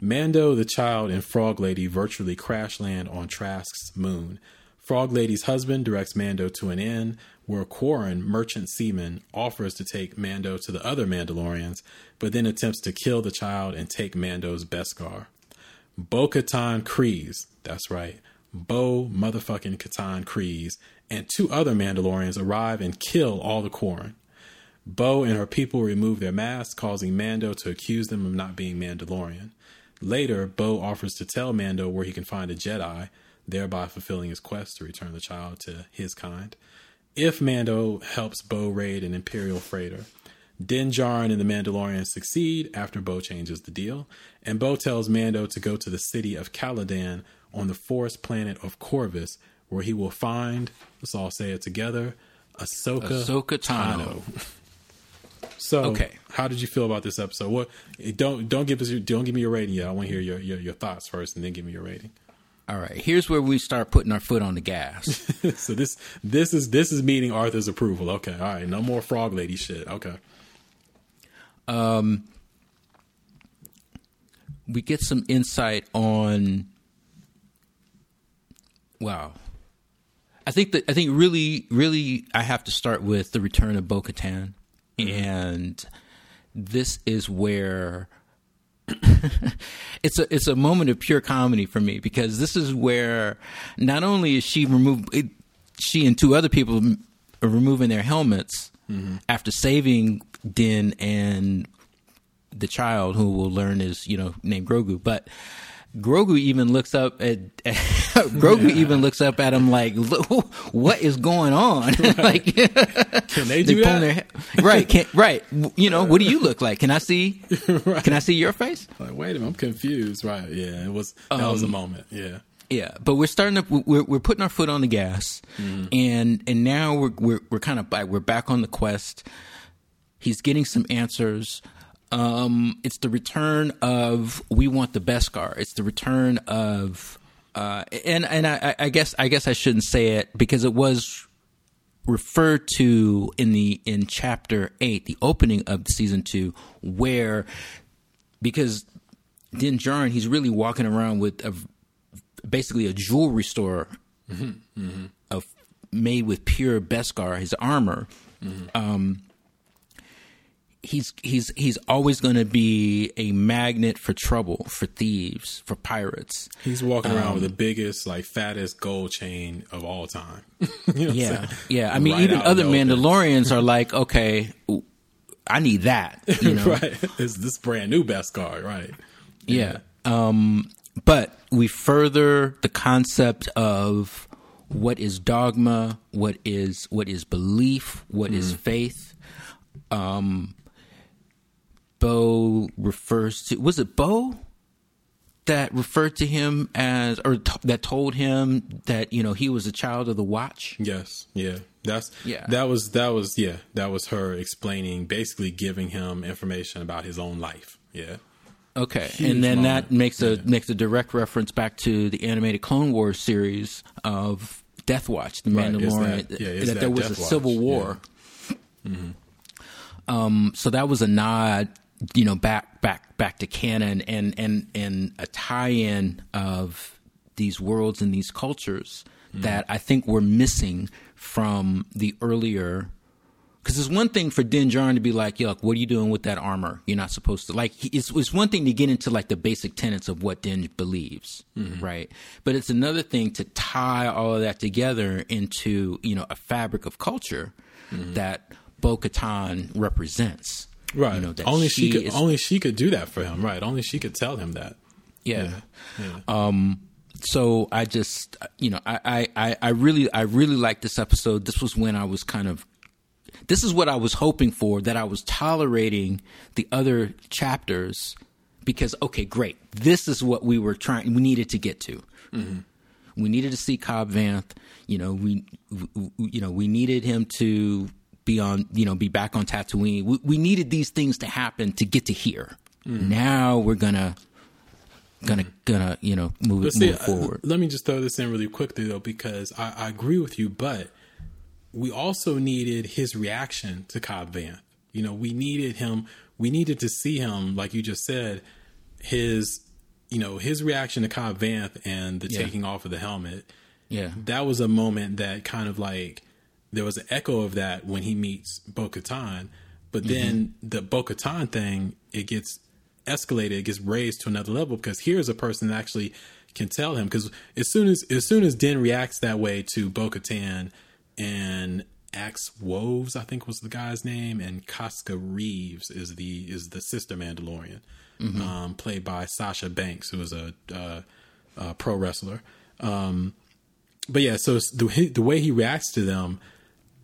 Mando, the child, and Frog Lady virtually crash land on Trask's moon. Frog Lady's husband directs Mando to an inn where Quarren, merchant seaman, offers to take Mando to the other Mandalorians, but then attempts to kill the child and take Mando's Beskar. Bo Katan Kryze, that's right, Bo motherfucking Katan Kryze, and two other Mandalorians arrive and kill all the Quarren. Bo and her people remove their masks, causing Mando to accuse them of not being Mandalorian. Later, Bo offers to tell Mando where he can find a Jedi, thereby fulfilling his quest to return the child to his kind. If Mando helps Bo raid an Imperial freighter, Din Djarin and the Mandalorians succeed after Bo changes the deal, and Bo tells Mando to go to the city of Calodan on the forest planet of Corvus, where he will find, let's all say it together, Ahsoka, Ahsoka Tano. So, okay, how did you feel about this episode? What don't don't give us your, don't give me your rating yet. I want to hear your, your your thoughts first, and then give me your rating. All right, here's where we start putting our foot on the gas. [laughs] so this this is this is meeting Arthur's approval. Okay, all right, no more frog lady shit. Okay. Um, we get some insight on. Wow, I think that I think really, really, I have to start with the return of Bo Katan. Mm-hmm. And this is where [laughs] it's a it's a moment of pure comedy for me because this is where not only is she removed she and two other people are removing their helmets mm-hmm. after saving Din and the child who will learn is you know named Grogu but Grogu even looks up at, at [laughs] Grogu yeah. even looks up at him like, "What is going on?" [laughs] like, [laughs] can they do that? Their, right, can, right. You know, what do you look like? Can I see? right. Can I see your face? Like, wait a minute, I'm confused. Right, yeah, it was that um, was a um, moment. Yeah, yeah, but we're starting to we're we're putting our foot on the gas, mm. and and now we're we're we're kind of back. We're back on the quest. He's getting some answers. Um, it's the return of we want the Beskar. It's the return of uh, and and I, I guess I guess I shouldn't say it because it was referred to in the in chapter eight, the opening of season two, where because Din Djarin he's really walking around with a basically a jewelry store mm-hmm, mm-hmm. of made with pure Beskar, his armor. Mm-hmm. Um, he's he's he's always going to be a magnet for trouble, for thieves, for pirates. He's walking um, around with the biggest, like fattest gold chain of all time. [laughs] you know yeah, yeah. I mean, right even other Mandalorians are like, okay, I need that. [laughs] You know? right? It's this brand new Beskar, right? Yeah. yeah. Um, but we further the concept of what is dogma, what is what is belief, what mm. is faith. Um, Bo refers to was it Bo that referred to him as or t- that told him that you know he was a child of the watch yes yeah that's yeah that was that was yeah that was her explaining basically giving him information about his own life yeah okay Huge and then moment. that makes a yeah. makes a direct reference back to the animated clone wars series of death watch the right. mandalorian that, yeah, that, that, there was death a civil war yeah. mm-hmm. um so that was a nod you know back back back to canon and and and a tie-in of these worlds and these cultures mm. that I think we're missing from the earlier Because it's one thing for Din Djarin to be like, "Yuck, what are you doing with that armor? You're not supposed to." Like, he- it's, it's one thing to get into like the basic tenets of what Din believes, right? But it's another thing to tie all of that together into you know a fabric of culture that Bo Katan represents. Right. You know, only she, could is- only she could do that for him. Right. Only she could tell him that. yeah. Um, so I just, you know, I, I, I- really, I really liked this episode. This was when I was kind of, this is what I was hoping for, that I was tolerating the other chapters because, okay, great. This is what we were trying, we needed to get to. We needed to see Cobb Vanth. You know, we, we, you know, we needed him to be on, you know, be back on Tatooine. We, we needed these things to happen to get to here. Now we're gonna, gonna, gonna, you know, move see, move forward. uh, let me just throw this in really quickly though, because I, I agree with you, but we also needed his reaction to Cobb Vanth. You know, we needed him. We needed to see him, like you just said, his, you know, his reaction to Cobb Vanth and the Yeah. taking off of the helmet. yeah, That was a moment that kind of like there was an echo of that when he meets Bo Katan, but then the Bo Katan thing it gets escalated, it gets raised to another level because here's a person that actually can tell him because as soon as as soon as Din reacts that way to Bo Katan and Axe Woves, I think was the guy's name, and Koska Reeves is the is the sister Mandalorian, um, played by Sasha Banks, who was a, uh, a pro wrestler. Um, but yeah, so the the way he reacts to them,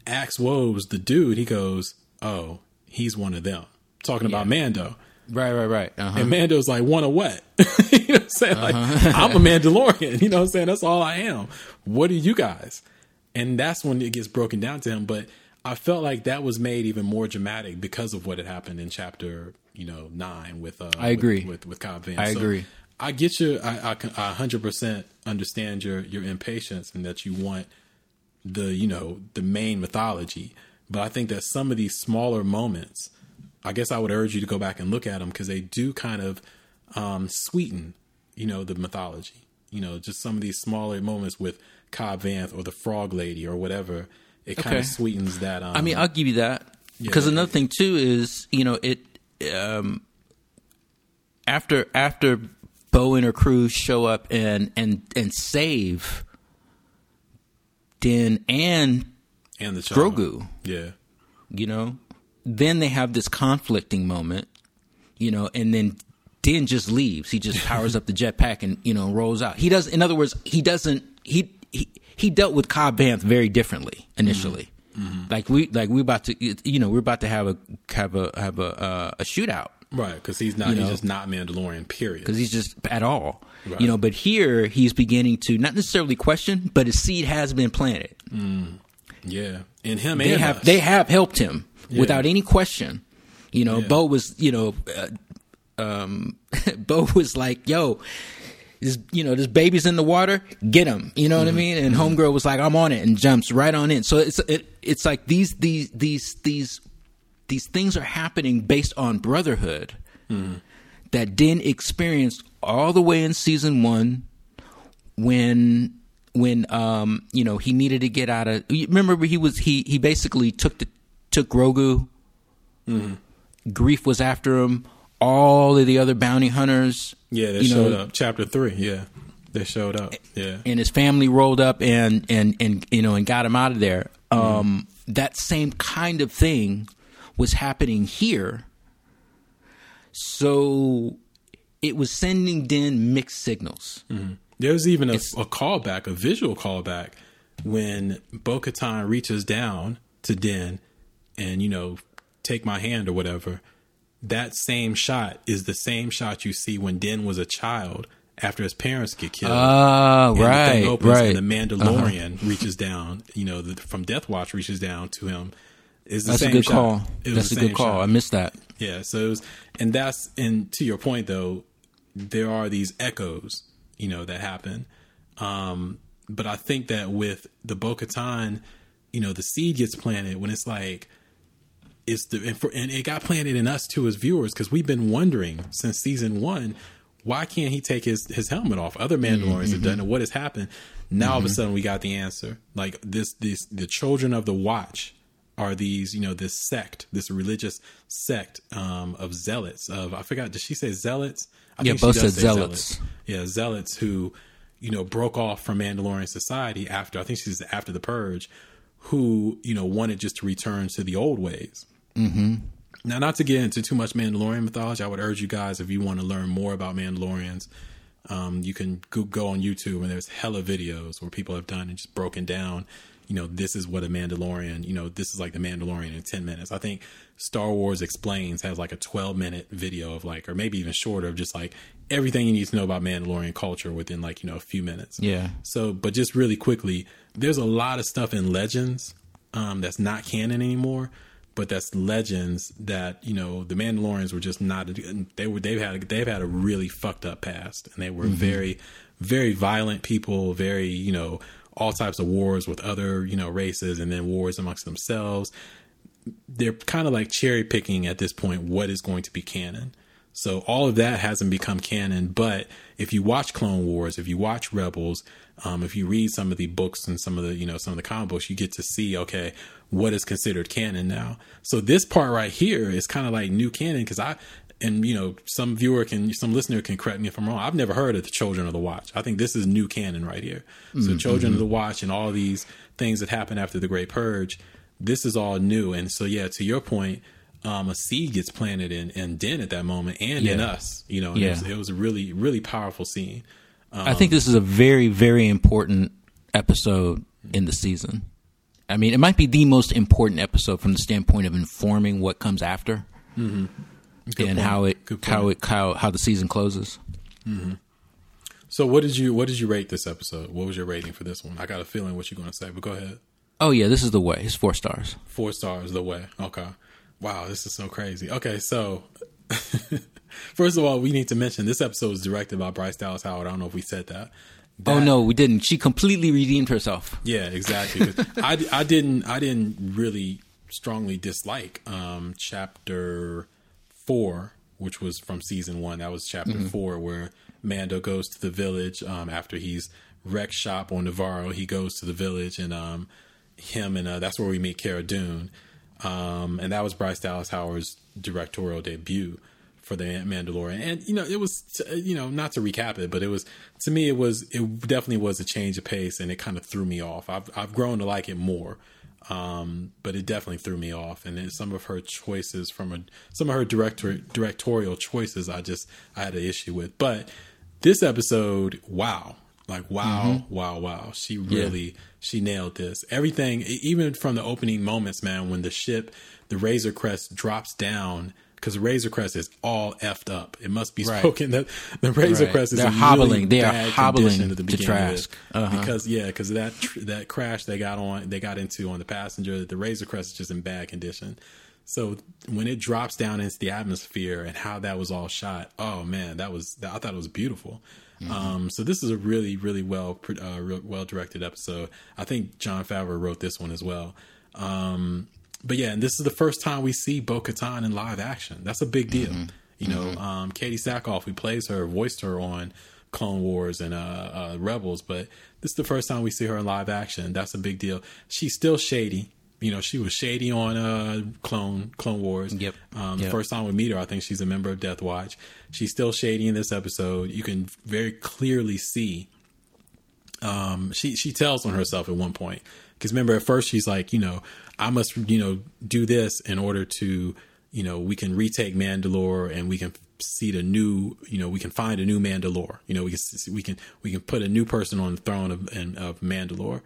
Axe Woves, the dude, he goes, "Oh, he's one of them." Talking about Mando, right, right, right. Uh-huh. and Mando's like, "One of what?" [laughs] you know what I'm saying? Like, I'm a Mandalorian. [laughs] You know what I'm saying? That's all I am. What are you guys? And that's when it gets broken down to him. But I felt like that was made even more dramatic because of what had happened in chapter, you know, nine with. Uh, I agree. with with, with Cobb. I So agree. I get you. I, I, I 100% understand your your impatience and that you want the you know the main mythology. But I think that some of these smaller moments, I guess I would urge you to go back and look at them because they do kind of um, sweeten, you know, the mythology. You know, just some of these smaller moments with Cobb Vanth or the Frog Lady or whatever. It kind of sweetens that. Um, I mean, I'll give you that because Yeah. another thing too is you know it um, after after Bo and her crew show up and and and save Din and and the child. Grogu, Yeah. you know, then they have this conflicting moment, you know, and then Din just leaves. He just [laughs] powers up the jetpack and you know rolls out. He does. In other words, he doesn't. He he he dealt with Cobb Vanth very differently initially. Like we like we about to you know we're about to have a have a have a uh, a shootout Right, because he's not. You he's know. just not Mandalorian. Period. because he's just at all. Right. You know, but here he's beginning to not necessarily question, but a seed has been planted. yeah, and him They and have us. they have helped him without any question. You know, Yeah. Bo was you know, uh, um, [laughs] Bo was like, "Yo, this you know this baby's in the water, get him." You know Mm-hmm. what I mean? And homegirl was like, "I'm on it," and jumps right on in. So it's it, it's like these these these these these things are happening based on brotherhood Mm-hmm. that Din experienced all the way in season one when when um you know he needed to get out of you remember he was he he basically took the took Grogu Greef was after him all of the other bounty hunters yeah, they showed know, up. Chapter three. Yeah, they showed up. Yeah, and his family rolled up and and and you know and got him out of there. Um, that same kind of thing was happening here. So it was sending Din mixed signals. There's even a, a callback, a visual callback, when Bo Katan reaches down to Din and, you know, take my hand or whatever. That same shot is the same shot you see when Din was a child after his parents get killed. Ah, the right, opens right. Uh-huh. and the Mandalorian reaches down, you know, the, from Death Watch reaches down to him. The That's a good shot. call. It That's a good call. shot. I missed that. Yeah, so it was, and that's and to your point though, there are these echoes, you know, that happen. Um, but I think that with the Bo-Katan, you know, the seed gets planted when it's like it's the and, for, and it got planted in us too as viewers because we've been wondering since season one why can't he take his his helmet off? Other mm-hmm, Mandalorians have done mm-hmm. it. What has happened? Now all of a mm-hmm. sudden we got the answer. Like this, this the children of the Watch are these, you know, this sect, this religious sect um, of zealots. Of I forgot, did she say zealots? I Yeah, think both said say zealots. Yeah, zealots who, you know, broke off from Mandalorian society after I think she's after the purge, who you know wanted just to return to the old ways. Mm-hmm. Now, not to get into too much Mandalorian mythology, I would urge you guys if you want to learn more about Mandalorians, um, you can go, go on YouTube and there's hella videos where people have done and just broken down. You know, this is what a Mandalorian. You know, this is like the Mandalorian in ten minutes. I think Star Wars Explains has like a twelve minute video of like, or maybe even shorter, of just like everything you need to know about Mandalorian culture within like you know a few minutes. Yeah. So, but just really quickly, there's a lot of stuff in Legends um, that's not canon anymore, but that's Legends that you know the Mandalorians were just not. They were they've had they've had a really fucked up past, and they were very very violent people, very you know all types of wars with other you know races, and then wars amongst themselves. They're kind of like cherry picking at this point what is going to be canon. So all of that hasn't become canon. But if you watch Clone Wars, if you watch Rebels, um, if you read some of the books and some of the you know some of the comic books, you get to see okay what is considered canon now. So this part right here is kind of like new canon because I and you know some viewer can some listener can correct me if I'm wrong. I've never heard of the Children of the Watch. I think this is new canon right here. So mm, Children of mm-hmm. the Watch and all these things that happen after the Great Purge, this is all new. And so yeah, to your point um, a seed gets planted in, in Din at that moment and in us, you know, Yeah. it, was, it was a really, really powerful scene. I think this is a very, very important episode in the season. I mean, it might be the most important episode from the standpoint of informing what comes after mm-hmm. And point. how it Good how it how how the season closes. So what did you, what did you rate this episode? What was your rating for this one? I got a feeling what you're going to say, but go ahead. Oh yeah, this is the way. It's four stars. Four stars the way. Okay. Wow, this is so crazy. Okay, so [laughs] first of all, we need to mention this episode was directed by Bryce Dallas Howard. I don't know if we said that. oh no, we didn't. She completely redeemed herself. Yeah, exactly [laughs] I, I didn't I didn't really strongly dislike um, chapter four, which was from season one. That was chapter four, where Mando goes to the village um, after he's wrecked shop on Navarro. He goes to the village, and um, him and uh, that's where we meet Cara Dune, um, and that was Bryce Dallas Howard's directorial debut for the Mandalorian. And you know, it was you know not to recap it, but it was to me it was it definitely was a change of pace, and it kind of threw me off. I've I've grown to like it more, um, but it definitely threw me off. And then some of her choices from a some of her director directorial choices, I just I had an issue with. But this episode, wow. Like wow, wow, wow! She really she nailed this. Everything, even from the opening moments, man. When the ship, the Razor Crest drops down, because the Razor Crest is all effed up. It must be Right. that the Razor Right. Crest is They're in hobbling. Really They are hobbling at the to beginning Trask. Uh-huh. because yeah, because that tr- that crash they got on, they got into on the passenger. The Razor Crest is just in bad condition. So when it drops down into the atmosphere and how that was all shot, oh man, that was I thought it was beautiful. Um, so this is a really, really well, uh, well directed episode. I think Jon Favreau wrote this one as well. Um, but yeah, and this is the first time we see Bo Katan in live action. That's a big deal. You know, um, Katee Sackhoff, who plays her, voiced her on Clone Wars and uh, uh, Rebels, but this is the first time we see her in live action. That's a big deal. She's still shady. You know, she was shady on uh, Clone Clone Wars. Yep. Um, the first time we meet her, I think she's a member of Death Watch. She's still shady in this episode. You can very clearly see um, she she tells on herself at one point because remember at first she's like you know I must you know do this in order to you know we can retake Mandalore and we can see the new you know we can find a new Mandalore you know we can we can we can put a new person on the throne of and- of Mandalore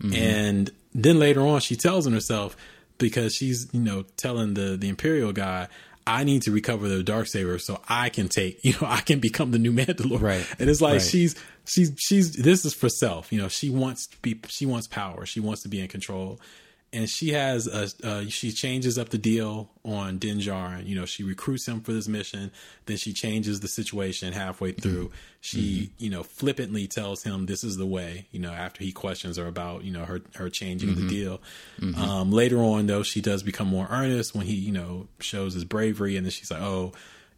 mm-hmm. and then later on she tells on herself because she's you know telling the the Imperial guy. I need to recover the dark saber so I can take, [laughs] you know, I can become the new Mandalore. Right. And it's like Right. she's she's she's this is for self you know she wants to be she wants power she wants to be in control and she has a uh, she changes up the deal on Din Djarin. You know, she recruits him for this mission. Then she changes the situation halfway through. She you know flippantly tells him this is the way. You know, after he questions her about you know her her changing the deal. Um, later on, though, she does become more earnest when he you know shows his bravery, and then she's like, oh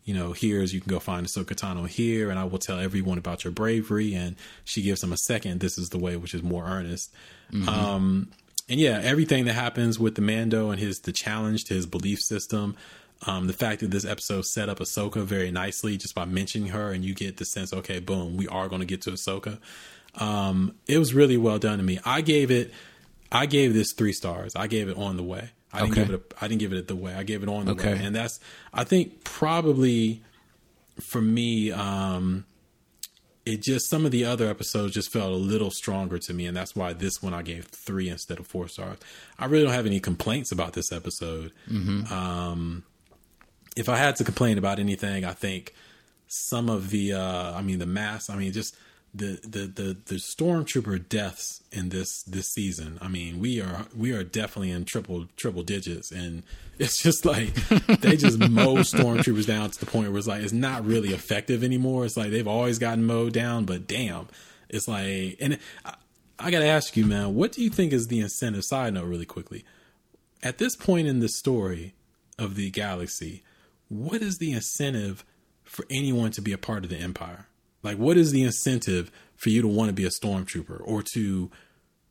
you know, here's you can go find Ahsoka Tano here, and I will tell everyone about your bravery. And she gives him a second. This is the way, which is more earnest. Um, and yeah, everything that happens with the Mando and his the challenge to his belief system, um, the fact that this episode set up Ahsoka very nicely just by mentioning her, and you get the sense, okay, boom, we are going to get to Ahsoka. Um, it was really well done to me. I gave it, I gave this three stars. I gave it on the way. I didn't Okay. give it. A, I didn't give it the way. I gave it on the Okay. way, and that's. I think probably for me, um, it just some of the other episodes just felt a little stronger to me, and that's why this one I gave three instead of four stars. I really don't have any complaints about this episode. Um, if I had to complain about anything, I think some of the, uh, I mean, the mass, I mean, just the the the the stormtrooper deaths in this this season. I mean, we are we are definitely in triple triple digits, and [laughs] it's just like they just mow [laughs] stormtroopers down to the point where it's like it's not really effective anymore. It's like they've always gotten mowed down, but damn, it's like, and I, I got to ask you, man, what do you think is the incentive? Side note, really quickly, at this point in the story of the galaxy, what is the incentive for anyone to be a part of the empire? Like, what is the incentive for you to want to be a stormtrooper or to?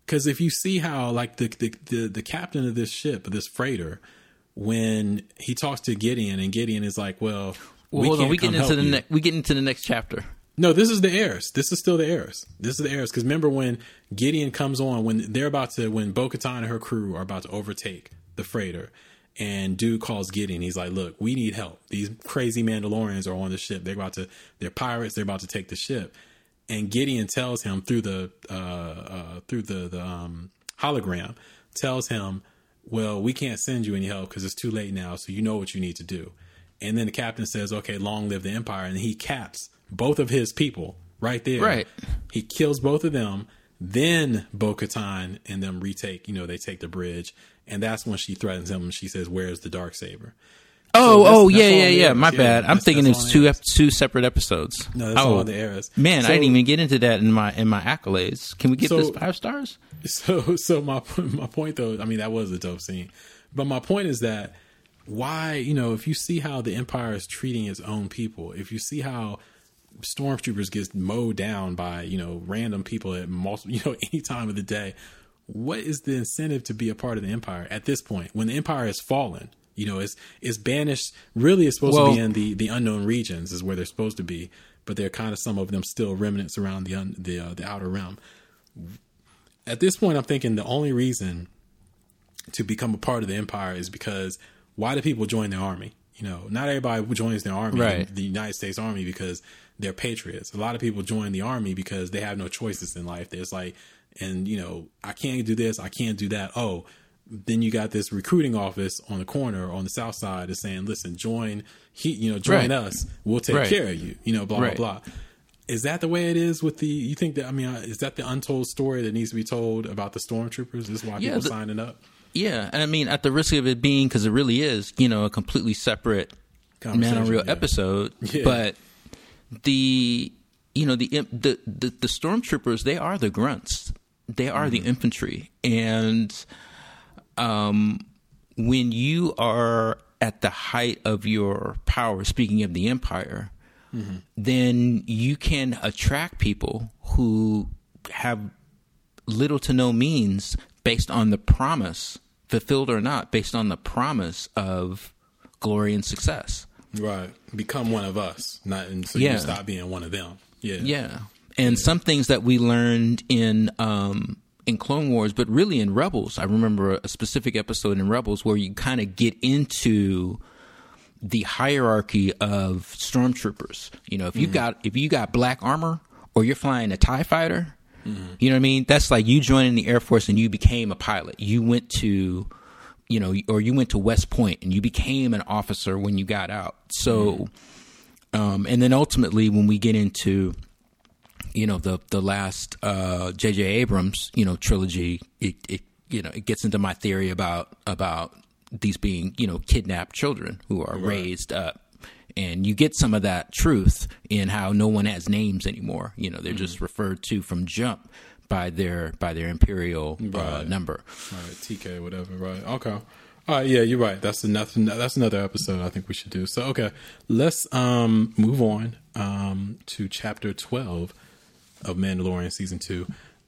Because if you see how, like the, the the the captain of this ship, this freighter, when he talks to Gideon, and Gideon is like, "Well, Well, we hold on, we get into help the you." ne- we get into the next chapter. No, this is the heirs. This is still the heirs. This is the heirs. Because remember when Gideon comes on, when they're about to, when Bo Katan and her crew are about to overtake the freighter, and dude calls Gideon. He's like, "Look, we need help. These crazy Mandalorians are on the ship. They're about to, they're pirates. They're about to take the ship." And Gideon tells him through the uh, uh, through the the um, hologram, tells him, "Well, we can't send you any help because it's too late now. So you know what you need to do." And then the captain says, "Okay, long live the empire," and he caps both of his people right there. Right. He kills both of them. Then Bo Katan and them retake. You know, they take the bridge, and that's when she threatens him. She says, "Where's the dark saber?" Oh, that's- oh, yeah, yeah, yeah. My bad. I'm thinking it's two ep- two separate episodes. No, that's oh, all the heirs. Man, So- I didn't even get into that in my in my accolades. Can we get So- this five stars? So, so my [laughs] my point though, I mean, that was a dope scene, but my point is that why, you know, if you see how the Empire is treating its own people, if you see how stormtroopers get mowed down by you know random people at multiple, [laughs] you know, any time of the day, what is the incentive to be a part of the Empire at this point when the Empire has fallen? You know, it's it's banished. Really, it's supposed Well- to be in the the unknown regions, is where they're supposed to be, but they're kind of some of them still remnants around the un, the uh, the outer realm at this point, I'm thinking the only reason to become a part of the empire is because why do people join the army? You know, not everybody joins the army, Right. the United States Army, because they're patriots. A lot of people join the army because they have no choices in life. There's like, and you know, I can't do this, I can't do that. Oh, then you got this recruiting office on the corner on the south side is saying, listen, join, he, you know, join Right. us. We'll take Right. care of you. You know, blah Right. blah blah. Is that the way it is with the? You think that? I mean, uh, is that the untold story that needs to be told about the stormtroopers? This is why Yeah, people the- signing up. Yeah, and I mean, at the risk of it being because it really is, you know, a completely separate Man on Real yeah. episode. [laughs] Yeah. But the you know the, the the the stormtroopers they are the grunts. They are Mm-hmm. the infantry, and um, when you are at the height of your power, speaking of the empire, Mm-hmm. then you can attract people who have little to no means based on the promise, fulfilled or not, based on the promise of glory and success. Right, become one of us, not and so Yeah. you stop being one of them. Yeah, Yeah. And some things that we learned in um in Clone Wars, but really in Rebels. I remember a specific episode in Rebels where you kind of get into the hierarchy of stormtroopers. You know, if you got if you got black armor or you're flying a TIE fighter, you know what I mean? That's like you joining the Air Force and you became a pilot. You went to you know, or you went to West Point and you became an officer when you got out. So um and then ultimately when we get into you know the the last uh JJ Abrams, you know, trilogy, it, it you know, it gets into my theory about about these being, you know, kidnapped children who are raised up. And you get some of that truth in how no one has names anymore. You know, they're just referred to from jump by their by their imperial uh, number. Right, TK, whatever. Right. Okay. All right. Yeah, you're right. That's another. That's another episode. I think we should do. So okay, let's um move on um to chapter twelve of Mandalorian season two,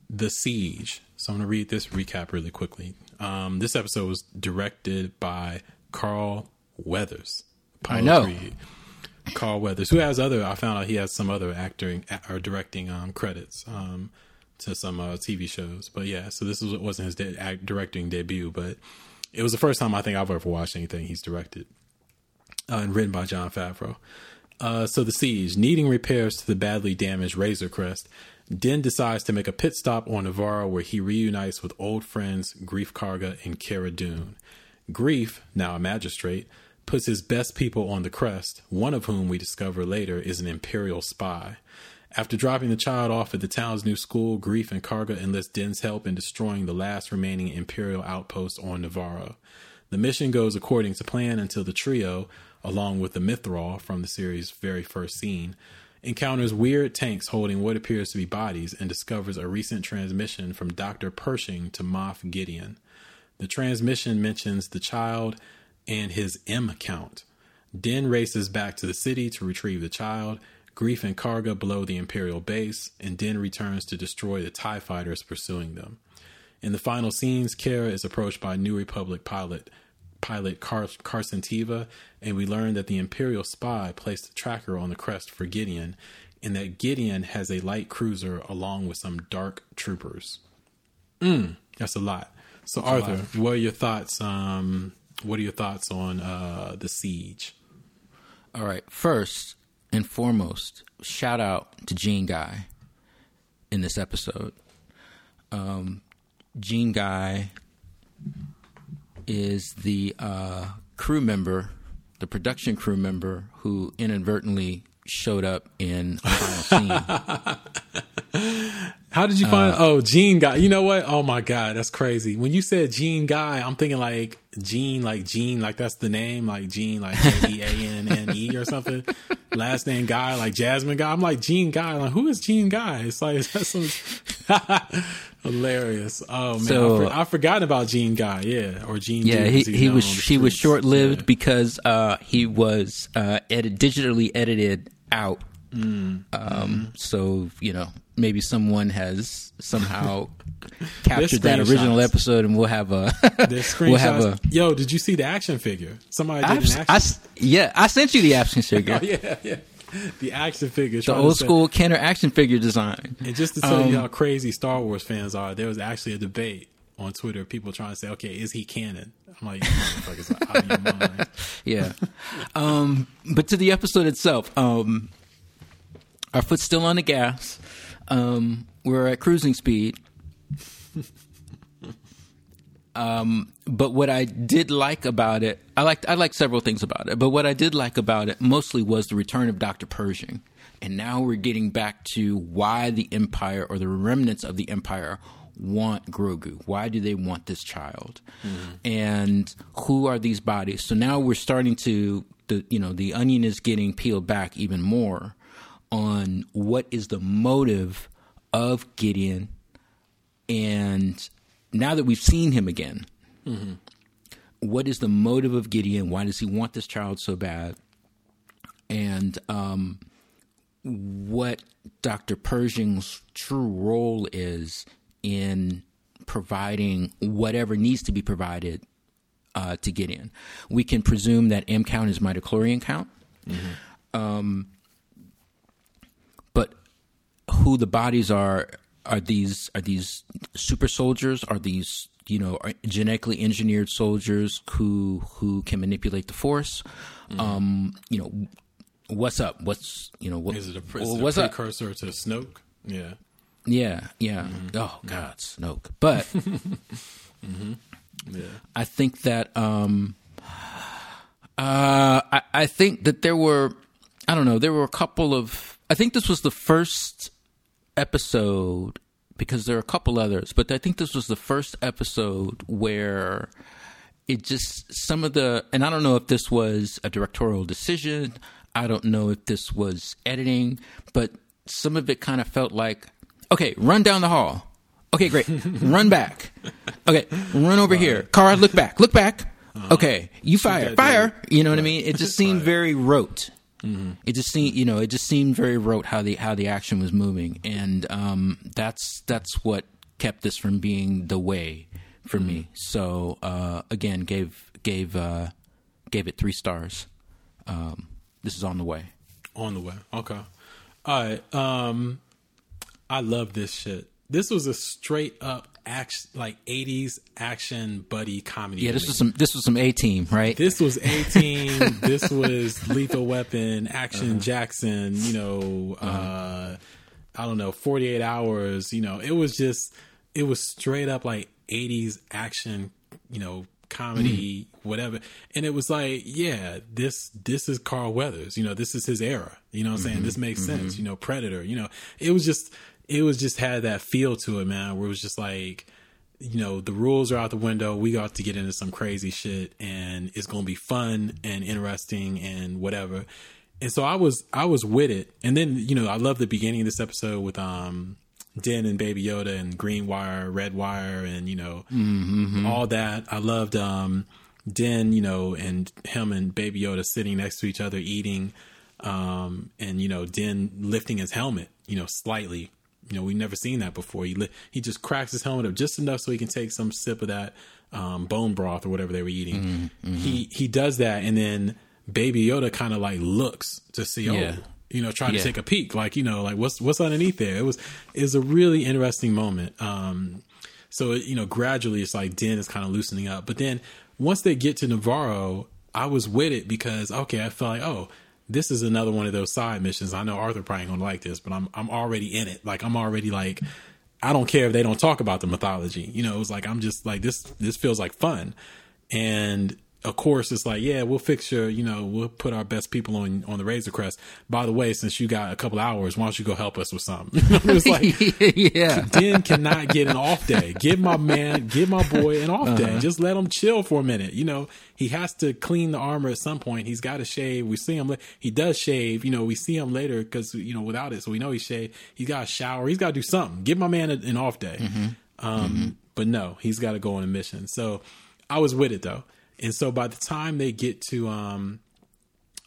the siege. So I'm going to read this recap really quickly. Um, this episode was directed by Carl Weathers. I know. Carl Weathers, who has other, I found out he has some other acting or directing um, credits um, to some uh, TV shows. But yeah, so this was, wasn't his de- act, directing debut, but it was the first time I think I've ever watched anything he's directed uh, and written by Jon Favreau. Uh, so the siege, needing repairs to the badly damaged Razor Crest, Din decides to make a pit stop on Navarro where he reunites with old friends Greef Karga and Cara Dune. Greef, now a magistrate, puts his best people on the crest, one of whom we discover later is an Imperial spy. After dropping the child off at the town's new school, Greef and Karga enlist Din's help in destroying the last remaining Imperial outpost on Navarro. The mission goes according to plan until the trio, along with the Mythrol from the series' very first scene, encounters weird tanks holding what appears to be bodies and discovers a recent transmission from Dr. Pershing to Moff Gideon. The transmission mentions the child and his M count. Din races back to the city to retrieve the child. Greef and Karga blow the Imperial base, and Din returns to destroy the TIE fighters pursuing them. In the final scenes, Cara is approached by a New Republic pilot pilot Car- Carson Teva, and we learn that the Imperial spy placed a tracker on the crest for Gideon, and that Gideon has a light cruiser along with some dark troopers. Mm, that's a lot. So, That's Arthur, lot. what are your thoughts? Um, what are your thoughts on uh, the siege? All right. First and foremost, shout out to Gene Guy in this episode. Um, Gene Guy is the uh, crew member, the production crew member who inadvertently showed up in the final scene. [laughs] How did you find? oh, Gene Guy. You know what? Oh my God, that's crazy. When you said Gene Guy, I'm thinking like Gene, like Gene, like that's the name, like Gene, like E A N N E or something. Last name Guy, like Jasmine Guy. I'm like Gene Guy. Like who is Gene Guy? It's like [laughs] that's some [laughs] hilarious. Oh man, So- I, for, I forgot about Gene Guy. Yeah, or Gene. Yeah, Dude, he, he was he was short lived Yeah. because uh, he was uh, edit, digitally edited out. Mm. Um, So you know maybe someone has somehow [laughs] captured that original episode, and we'll have a [laughs] we'll have a. Yo, did you see the action figure? Somebody did I've, an action. I yeah, I sent you the action [laughs] figure, oh, yeah, yeah. The action figure. the old school Kenner action figure design. And just to tell you Um, how crazy Star Wars fans are, there was actually a debate on Twitter. People trying to say, "Okay, is he canon?" I'm like, "You motherfuckers out of your mind." Yeah. um, but to the episode itself, um, our foot's still on the gas. Um, we're at cruising speed. Um, but what I did like about it, I liked I liked several things about it. But what I did like about it mostly was the return of Doctor Pershing, and now we're getting back to why the Empire or the remnants of the Empire want Grogu. Why do they want this child? And who are these bodies? So now we're starting to the you know the onion is getting peeled back even more on what is the motive of Gideon and now that we've seen him again, what is the motive of Gideon? Why does he want this child so bad? And um, what Dr. Pershing's true role is in providing whatever needs to be provided uh, to Gideon. We can presume that M count is mitochondrion count. Um, but who the bodies are are these are these super soldiers? Are these you know genetically engineered soldiers who who can manipulate the force? Um you know what's up? What's you know what, Is it a, is it a what's up? precursor to Snoke? Yeah. yeah yeah. Oh god snoke. But [laughs] Yeah. I think that um, uh, I, I think that there were I don't know there were a couple of I think this was the first episode because there are a couple others, but I think this was the first episode where it just some of the and I don't know if this was a directorial decision. I don't know if this was editing, but some of it kind of felt like okay, run down the hall. Okay, great. [laughs] run back. Okay, run over here. Car, look back. Look back. Okay, you fire. Fire. You know what I mean? It [laughs] just seemed very rote. It just seemed, you know, it just seemed very rote how the how the action was moving, and um, that's that's what kept this from being the way for me. So uh, again, gave gave uh, gave it three stars. Um, this is on the way. On the way. Okay. All right. Um, I love this shit. This was a straight up action, like '80s action buddy comedy. Yeah, this movie. was some this was some A team, right? This was 18. [laughs] this was Lethal Weapon, Action Uh-huh. Jackson, you know, uh, I don't know, 48 hours. You know, it was just, it was straight up like 80s action, you know, comedy, Mm. whatever. And it was like, yeah, this, this is Carl Weathers. You know, this is his era. You know what I'm Mm-hmm. saying? This makes sense. You know, Predator, you know, it was just, it was just had that feel to it, man, where it was just like, you know, the rules are out the window. We got to get into some crazy shit and it's going to be fun and interesting and whatever. And so I was, I was with it. And then, you know, I love the beginning of this episode with, um, Din and Baby Yoda and Green Wire, Red Wire, and, you know, all that. I loved, um, Din, you know, and him and Baby Yoda sitting next to each other eating, um, and, you know, Din lifting his helmet, you know, slightly you know, we've never seen that before. He li- he just cracks his helmet up just enough so he can take some sip of that um, bone broth or whatever they were eating. He he does that, and then Baby Yoda kind of like looks to see, oh, Yeah. you know, try to take a peek, like you know, like what's what's underneath there. It was it was a really interesting moment. Um, so you know, gradually it's like Din is kind of loosening up, but then once they get to Navarro, I was with it because okay, I felt like oh this is another one of those side missions. I know Arthur probably gonna like this, but I'm I'm already in it. Like I'm already like I don't care if they don't talk about the mythology. You know, it was like I'm just like this this feels like fun. And of course it's like, yeah, we'll fix your, you know, we'll put our best people on on the Razor Crest. By the way, since you got a couple hours, why don't you go help us with something? [laughs] it's like [laughs] yeah. Din cannot get an off day. Give my man, give my boy an off day. Uh-huh. Just let him chill for a minute. You know, he has to clean the armor at some point. He's got to shave. We see him. la- He does shave. You know, we see him later because you know without it, so we know he shaved. He's got to shower. He's got to do something. Give my man a- an off day. Mm-hmm. Um, mm-hmm. But no, he's got to go on a mission. So I was with it though. And so by the time they get to um,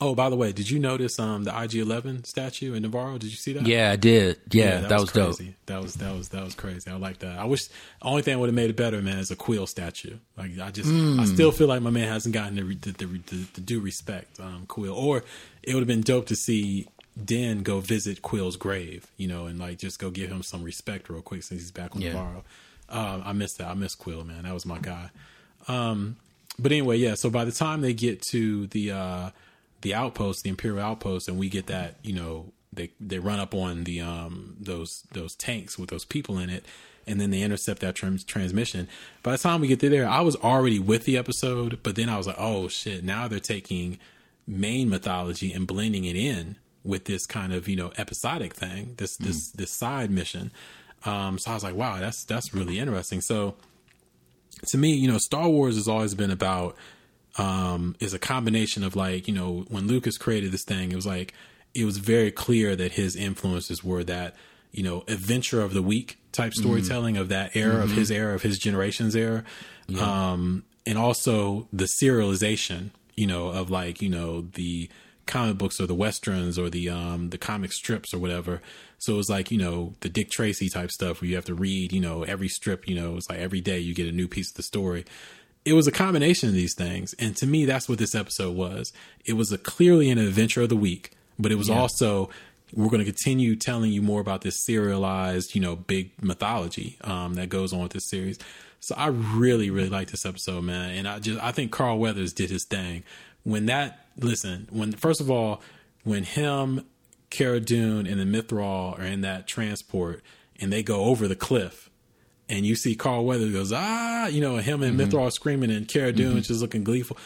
Oh, by the way, did you notice um the IG Eleven statue in Navarro? Did you see that? Yeah, I did. Yeah, that, was, dope. crazy. That was that was that was crazy. I like that. I wish the only thing would have made it better, man, is a Kuiil statue. Like I just, Hmm. I still feel like my man hasn't gotten the the, the, the, the due respect, um, Kuiil. Or it would have been dope to see Din go visit Kuiil's grave, you know, and like just go give him some respect real quick since he's back on Yeah. Navarro. Uh, I miss that. I miss Kuiil, man. That was my guy. Um, but anyway, yeah. So by the time they get to the uh, the outpost, the Imperial outpost, and we get that, you know, they they run up on the um those those tanks with those people in it, and then they intercept that trans- transmission. By the time we get through there, I was already with the episode, but then I was like, oh shit! Now they're taking main mythology and blending it in with this kind of you know episodic thing, this this this side mission. Um, so I was like, wow, that's that's really interesting. So to me, you know, Star Wars has always been about um is a combination of like, you know, when Lucas created this thing, it was like it was very clear that his influences were that, you know, adventure of the week type storytelling of that era of his era of his generation's era. Um and also the serialization, you know, of like, you know, the comic books or the westerns or the um the comic strips or whatever. So it was like, you know, the Dick Tracy type stuff where you have to read, you know, every strip, you know, it's like every day you get a new piece of the story. It was a combination of these things. And to me, that's what this episode was. It was a clearly an adventure of the week, but it was also we're going to continue telling you more about this serialized, you know, big mythology um, that goes on with this series. So I really, really like this episode, man. And I just I think Carl Weathers did his thing. When that listen, when first of all, when him, Cara Dune, and the Mythrol are in that transport and they go over the cliff and you see Carl Weathers goes, ah, you know, him and Mythrol screaming and Cara Dune just looking gleeful.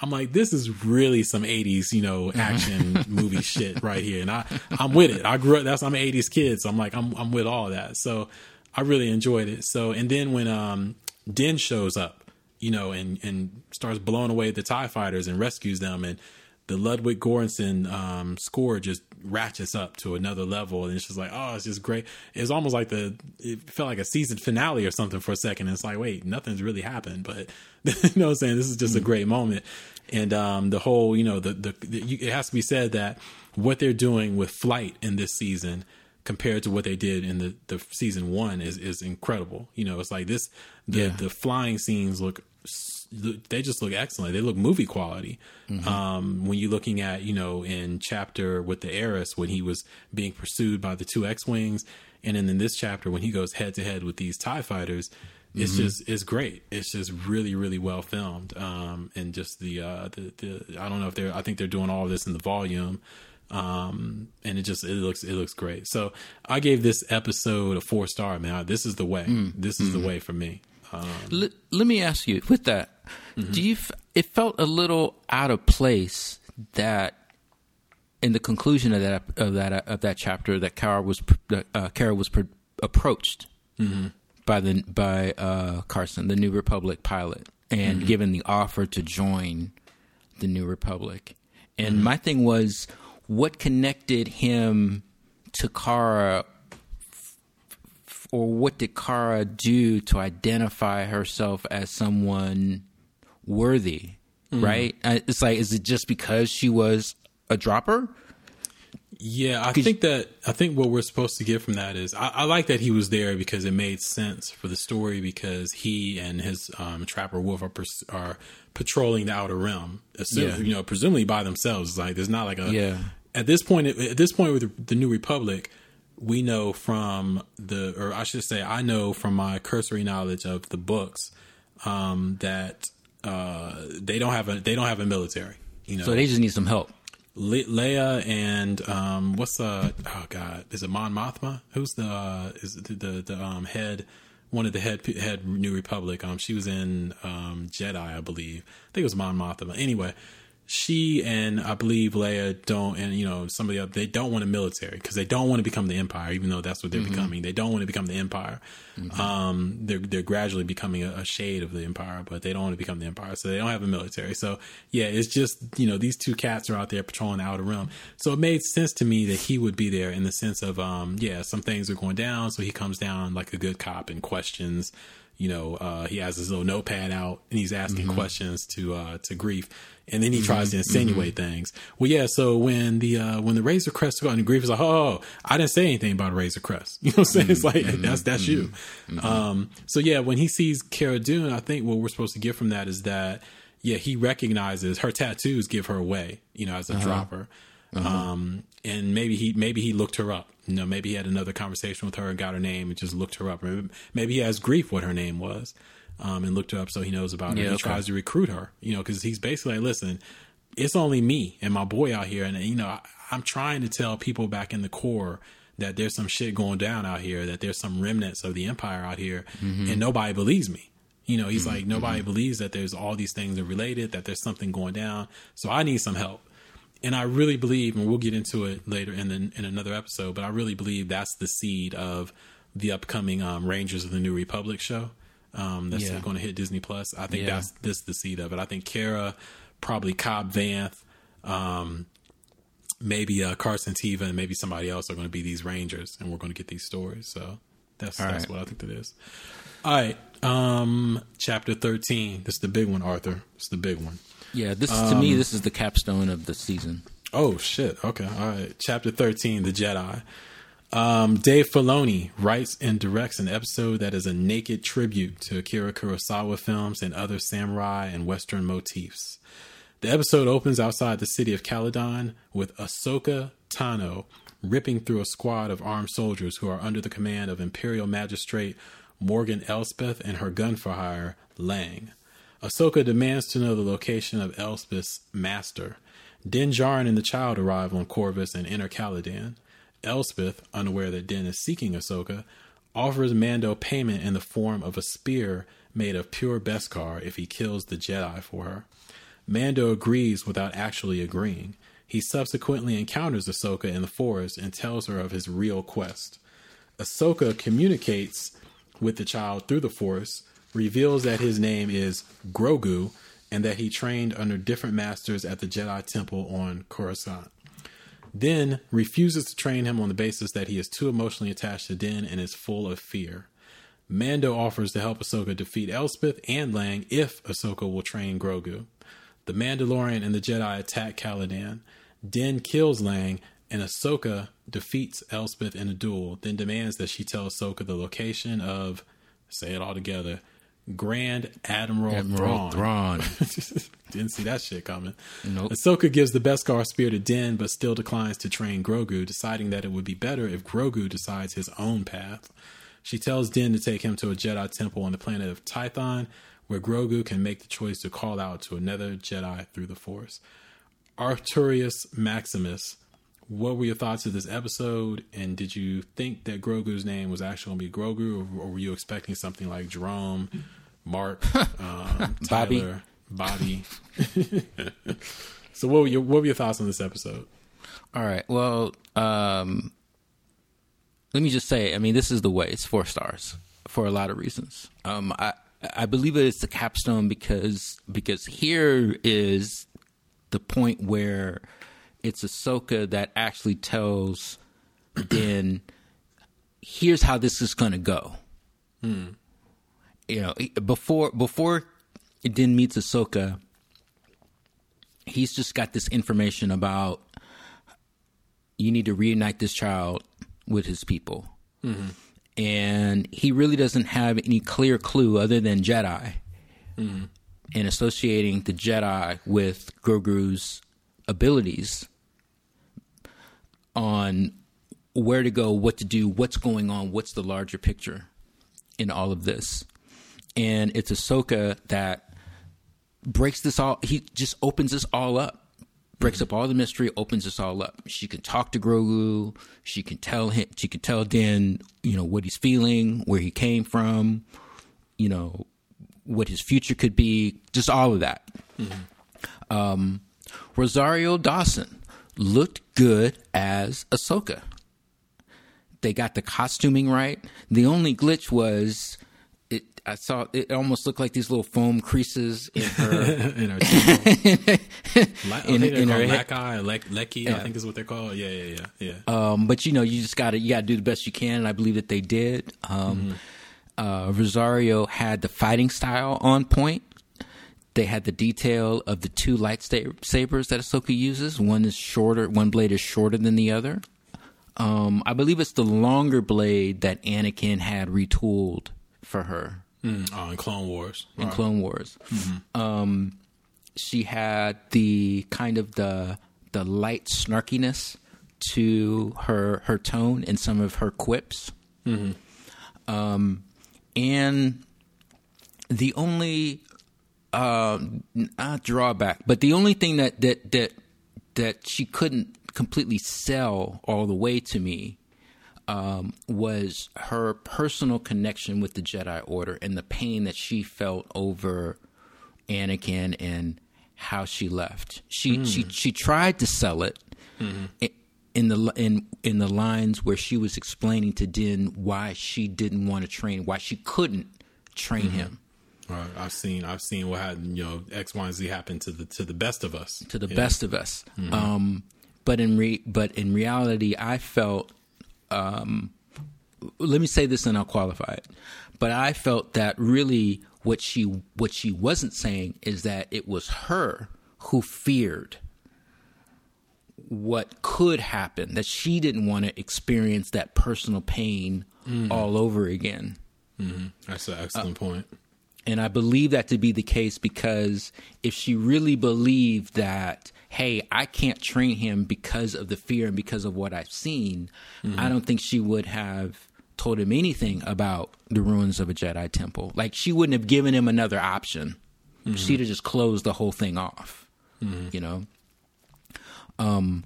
I'm like, this is really some 80s, you know, action [laughs] movie shit right here. And I, I'm with it. I grew up, that's, I'm an 80s kid. So I'm like, I'm, I'm with all that. So I really enjoyed it. So, and then when, um, Din shows up, you know, and, and starts blowing away the TIE fighters and rescues them and, the Ludwig Göransson um, score just ratchets up to another level, and it's just like, oh, it's just great. It's almost like the it felt like a season finale or something for a second. It's like, wait, nothing's really happened, but [laughs] you know what I'm saying? This is just a great moment, and um, the whole, you know, the the, the it has to be said that what they're doing with flight in this season compared to what they did in the, the season one is is incredible. You know, it's like this the Yeah. the flying scenes look they just look excellent. They look movie quality. Um, when you're looking at you know in chapter with the heiress when he was being pursued by the two X wings, and then in this chapter when he goes head to head with these Tie fighters. It's just it's great. It's just really really well filmed, um, and just the, uh, the the I don't know if they're I think they're doing all of this in the volume, um, and it just it looks it looks great. So I gave this episode a four star. Man, this is the way. This is the way for me. Um, L- let me ask you with that do you f- it felt a little out of place that in the conclusion of that of that of that chapter that Cara was uh, Cara was pr- approached by the by uh, Carson the New Republic pilot and given the offer to join the New Republic. And my thing was what connected him to Cara or what did Cara do to identify herself as someone worthy? Right? Uh, It's like, is it just because she was a dropper? Yeah, I think that I think what we're supposed to get from that is I, I like that he was there because it made sense for the story because he and his um, trapper wolf are pers- are patrolling the outer rim, assume, Yeah. you know, presumably by themselves. Like there's not like a Yeah. at this point at this point with the New Republic, we know from the or I should say I know from my cursory knowledge of the books um, that uh, they don't have a they don't have a military. You know, So they just need some help. Le- Leia and um, what's uh oh god is it Mon Mothma? Who's the uh, is the, the the um head one of the head head New Republic? Um, she was in um Jedi, I believe. I think it was Mon Mothma. Anyway, she and I believe Leia don't, and you know some of the they don't want a military because they don't want to become the Empire, even though that's what they're becoming. They don't want to become the Empire. Um, they're they're gradually becoming a, a shade of the Empire, but they don't want to become the Empire, so they don't have a military. So yeah, it's just you know these two cats are out there patrolling the outer realm, So it made sense to me that he would be there in the sense of um, yeah, some things are going down, so he comes down like a good cop and questions you know, uh, he has his little notepad out and he's asking questions to uh, to Greef, and then he mm-hmm. tries to insinuate mm-hmm. things. Well, yeah. So when the uh, when the Razor Crest go and Greef is like, oh, oh, oh, I didn't say anything about a Razor Crest. [laughs] You know what I'm saying? It's like mm-hmm. that's that's you. Um, so yeah, when he sees Cara Dune, I think what we're supposed to get from that is that yeah, he recognizes her tattoos give her away. You know, as a uh-huh. dropper. Uh-huh. Um, and maybe he maybe he looked her up. You know, maybe he had another conversation with her and got her name and just looked her up. Maybe, maybe he has Greef what her name was, um, and looked her up so he knows about her. Yeah, he okay. tries to recruit her. You know, because he's basically like, listen, it's only me and my boy out here, and you know, I, I'm trying to tell people back in the core that there's some shit going down out here, that there's some remnants of the empire out here, and nobody believes me. You know, he's like, nobody believes that there's all these things are related, that there's something going down. So I need some help. And I really believe, and we'll get into it later in the, in another episode, but I really believe that's the seed of the upcoming um, Rangers of the New Republic show um, that's Yeah. going to hit Disney Plus. I think Yeah. that's this the seed of it. I think Cara, probably Cobb Vanth, um, maybe uh, Carson Teva, and maybe somebody else are going to be these Rangers, and we're going to get these stories. So that's All that's right. what I think that is. All right, um, chapter thirteen. This is the big one, Arthur. It's the big one. Yeah, this to me, this is the capstone of the season. Oh shit. Okay. All right. Chapter thirteen, the Jedi. Um, Dave Filoni writes and directs an episode that is a naked tribute to Akira Kurosawa films and other samurai and Western motifs. The episode opens outside the city of Calodan with Ahsoka Tano ripping through a squad of armed soldiers who are under the command of Imperial Magistrate Morgan Elspeth and her gun for hire, Lang. Ahsoka demands to know the location of Elspeth's master. Din Djarin and the child arrive on Corvus and enter Calodan. Elspeth, unaware that Din is seeking Ahsoka, offers Mando payment in the form of a spear made of pure Beskar if he kills the Jedi for her. Mando agrees without actually agreeing. He subsequently encounters Ahsoka in the forest and tells her of his real quest. Ahsoka communicates with the child through the Force, reveals that his name is Grogu, and that he trained under different masters at the Jedi Temple on Coruscant. Din refuses to train him on the basis that he is too emotionally attached to Din and is full of fear. Mando offers to help Ahsoka defeat Elspeth and Lang if Ahsoka will train Grogu. The Mandalorian and the Jedi attack Calodan. Din kills Lang and Ahsoka defeats Elspeth in a duel, then demands that she tell Ahsoka the location of, say it all together, Grand Admiral, Admiral Thrawn. Thrawn. [laughs] Didn't see that shit coming. Nope. Ahsoka gives the Beskar spear to Din, but still declines to train Grogu, deciding that it would be better if Grogu decides his own path. She tells Din to take him to a Jedi temple on the planet of Tython, where Grogu can make the choice to call out to another Jedi through the Force. Arturius Maximus, what were your thoughts of this episode? And did you think that Grogu's name was actually going to be Grogu, or, or were you expecting something like Jerome, Mark, [laughs] um, Bobby. Tyler, Bobby? [laughs] so, what were your what were your thoughts on this episode? All right. Well, um, let me just say, I mean, this is the way. It's four stars for a lot of reasons. Um, I I believe it's the capstone because because here is the point where it's Ahsoka that actually tells Din, here's how this is going to go. Hmm. You know, before before Din meets Ahsoka, he's just got this information about you need to reunite this child with his people. Mm-hmm. And he really doesn't have any clear clue other than Jedi mm-hmm. and associating the Jedi with Grogu's abilities on where to go, what to do, what's going on, what's the larger picture in all of this. And it's Ahsoka that breaks this all, he just opens this all up breaks up all the mystery, opens this all up. She can talk to Grogu. She can tell him. She can tell Din, you know, what he's feeling, where he came from, you know, what his future could be. Just all of that. Um, Rosario Dawson looked good as Ahsoka. They got the costuming right. The only glitch was. It, I saw it almost looked like these little foam creases in her [laughs] in her. [laughs] La- In- in her head- or Lek- Lecky, I think is what they're called. Yeah, yeah, yeah, yeah. Um, but you know, you just gotta you gotta do the best you can, and I believe that they did. Um, uh, Rosario had the fighting style on point. They had the detail of the two lightsabers that Ahsoka uses. One is shorter, one blade is shorter than the other. Um, I believe it's the longer blade that Anakin had retooled for her Mm, oh, in Clone Wars. in Clone Wars. Um, she had the kind of the the light snarkiness to her her tone and some of her quips. Um, and the only uh, not drawback, but the only thing that that that that she couldn't completely sell all the way to me um, was her personal connection with the Jedi Order and the pain that she felt over Anakin and how she left. She she she tried to sell it i- in the in in the lines where she was explaining to Din why she didn't want to train, why she couldn't train him. Right. I've seen I've seen what happened, you know, X, Y, and Z happened to the to the best of us. to the Yeah. best of us. Um, but in re- but in reality, I felt. Um, let me say this, and I'll qualify it. But I felt that really what she what she wasn't saying is that it was her who feared what could happen. That she didn't want to experience that personal pain all over again. That's an excellent point. And I believe that to be the case because if she really believed that, hey, I can't train him because of the fear and because of what I've seen, I don't think she would have told him anything about the ruins of a Jedi temple. Like, she wouldn't have given him another option. She'd have just closed the whole thing off, you know? Um,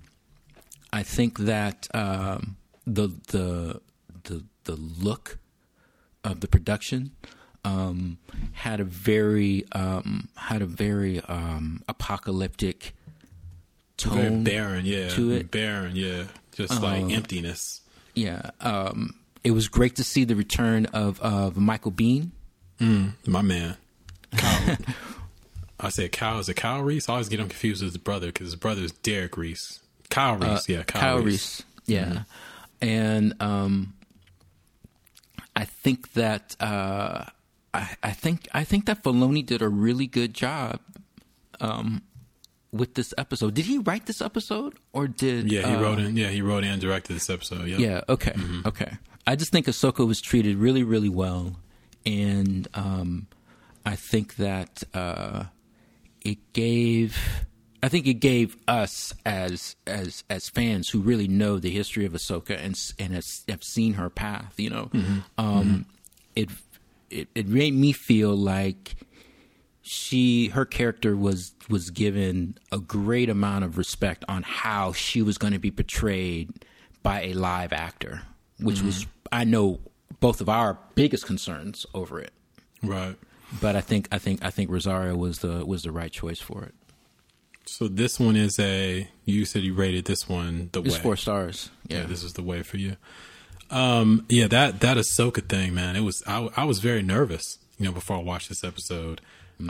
I think that um, the, the, the, the look of the production um, had a very um, had a very um, apocalyptic Very tone barren, yeah. to it. Barren, yeah. Just like emptiness. Yeah, um, it was great to see the return of of Michael Biehn. My man. Kyle. [laughs] I said Kyle. Is it Kyle Reese? I always get him confused with his brother because his brother is Derek Reese. Kyle Reese, yeah. Kyle, Uh, Kyle Reese. Reese. Yeah. And um, I think that uh, I, I think I think that Filoni did a really good job um, with this episode. Did he write this episode or did Yeah, he uh, wrote in. Yeah, he wrote and directed this episode. Yep. Yeah. Okay. Okay. I just think Ahsoka was treated really, really well, and um, I think that uh, it gave. I think it gave us as as as fans who really know the history of Ahsoka and and has, have seen her path. You know, um, it it it made me feel like she her character was was given a great amount of respect on how she was going to be portrayed by a live actor, which was mm-hmm. I know both of our biggest concerns over it. Right. But I think I think I think Rosario was the was the right choice for it. So this one is a. You said you rated this one the It's way. four stars. yeah, Yeah. this is the way for you. Um, yeah, that that Ahsoka thing, man. It was I, I was very nervous, you know, before I watched this episode,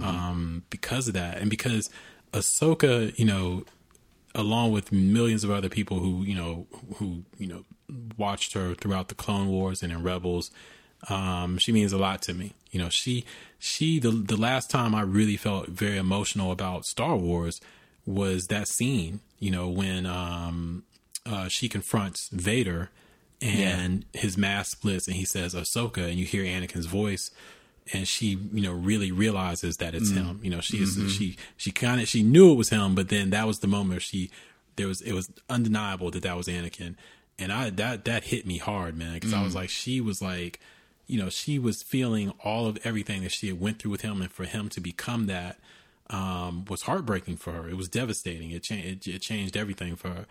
um, because of that, and because Ahsoka, you know, along with millions of other people who you know who you know watched her throughout the Clone Wars and in Rebels, um, she means a lot to me. You know, she she the the last time I really felt very emotional about Star Wars was that scene. You know, when um, uh, she confronts Vader and his mask splits and he says Ahsoka and you hear Anakin's voice and she you know really realizes that it's mm-hmm. him you know she is mm-hmm. she she kind of she knew it was him but then that was the moment she there was it was undeniable that that was Anakin and I that that hit me hard man because I was mm. like she was like you know she was feeling all of everything that she had went through with him and for him to become that um, was heartbreaking for her. It was devastating. It, cha- it it changed everything for her.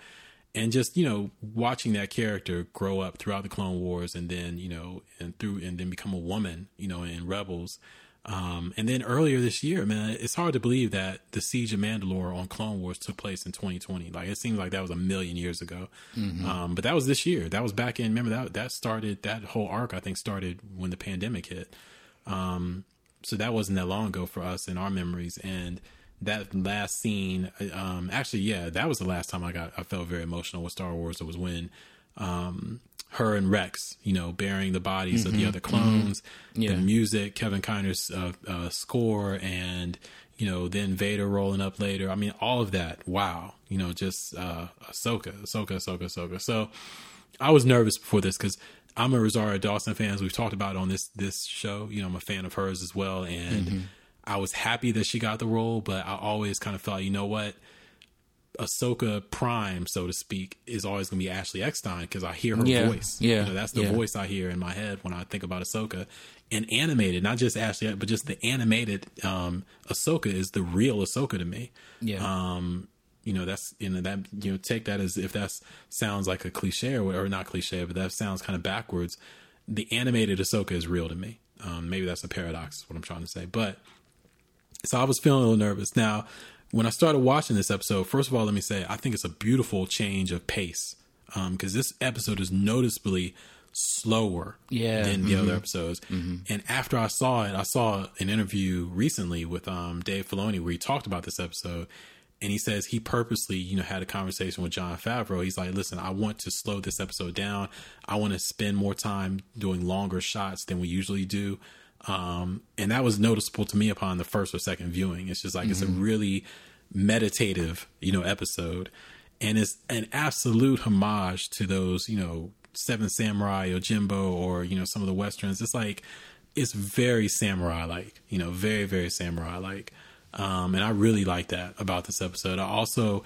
And just you know, watching that character grow up throughout the Clone Wars, and then you know, and through, and then become a woman, you know, in Rebels, um, and then earlier this year, man, it's hard to believe that the Siege of Mandalore on Clone Wars took place in 2020. Like it seems like that was a million years ago, um, but that was this year. That was back in. Remember that that started that whole arc. I think started when the pandemic hit so that wasn't that long ago for us in our memories and that last scene um actually yeah that was the last time i got i felt very emotional with star wars. It was when um her and rex you know burying the bodies of the other clones Yeah. the music kevin kiner's uh, uh score and you know then vader rolling up later. I mean all of that. Wow. You know just uh ahsoka ahsoka ahsoka ahsoka. So I was nervous before this because I'm a Rosario Dawson fan. As we've talked about on this this show, you know, I'm a fan of hers as well, and I was happy that she got the role. But I always kind of felt, you know what, Ahsoka Prime, so to speak, is always going to be Ashley Eckstein because I hear her Yeah, voice. yeah, you know, that's the yeah. voice I hear in my head when I think about Ahsoka. And animated, not just Ashley, but just the animated um, Ahsoka is the real Ahsoka to me Yeah. um you know that's you know that you know take that as if that sounds like a cliche or, or not cliche but that sounds kind of backwards the animated Ahsoka is real to me um maybe that's a paradox is what I'm trying to say but so I was feeling a little nervous now when I started watching this episode first of all let me say I think it's a beautiful change of pace um because this episode is noticeably slower Yeah. than the other episodes. And after I saw it, I saw an interview recently with um, Dave Filoni where he talked about this episode. And he says he purposely, you know, had a conversation with Jon Favreau. He's like, listen, I want to slow this episode down. I want to spend more time doing longer shots than we usually do. Um, and that was noticeable to me upon the first or second viewing. It's just like it's a really meditative, you know, episode. And it's an absolute homage to those, you know, Seven Samurai or Yojimbo or, you know, some of the Westerns. It's like, it's very samurai like, you know, very, very samurai like. Um, and I really like that about this episode. I also,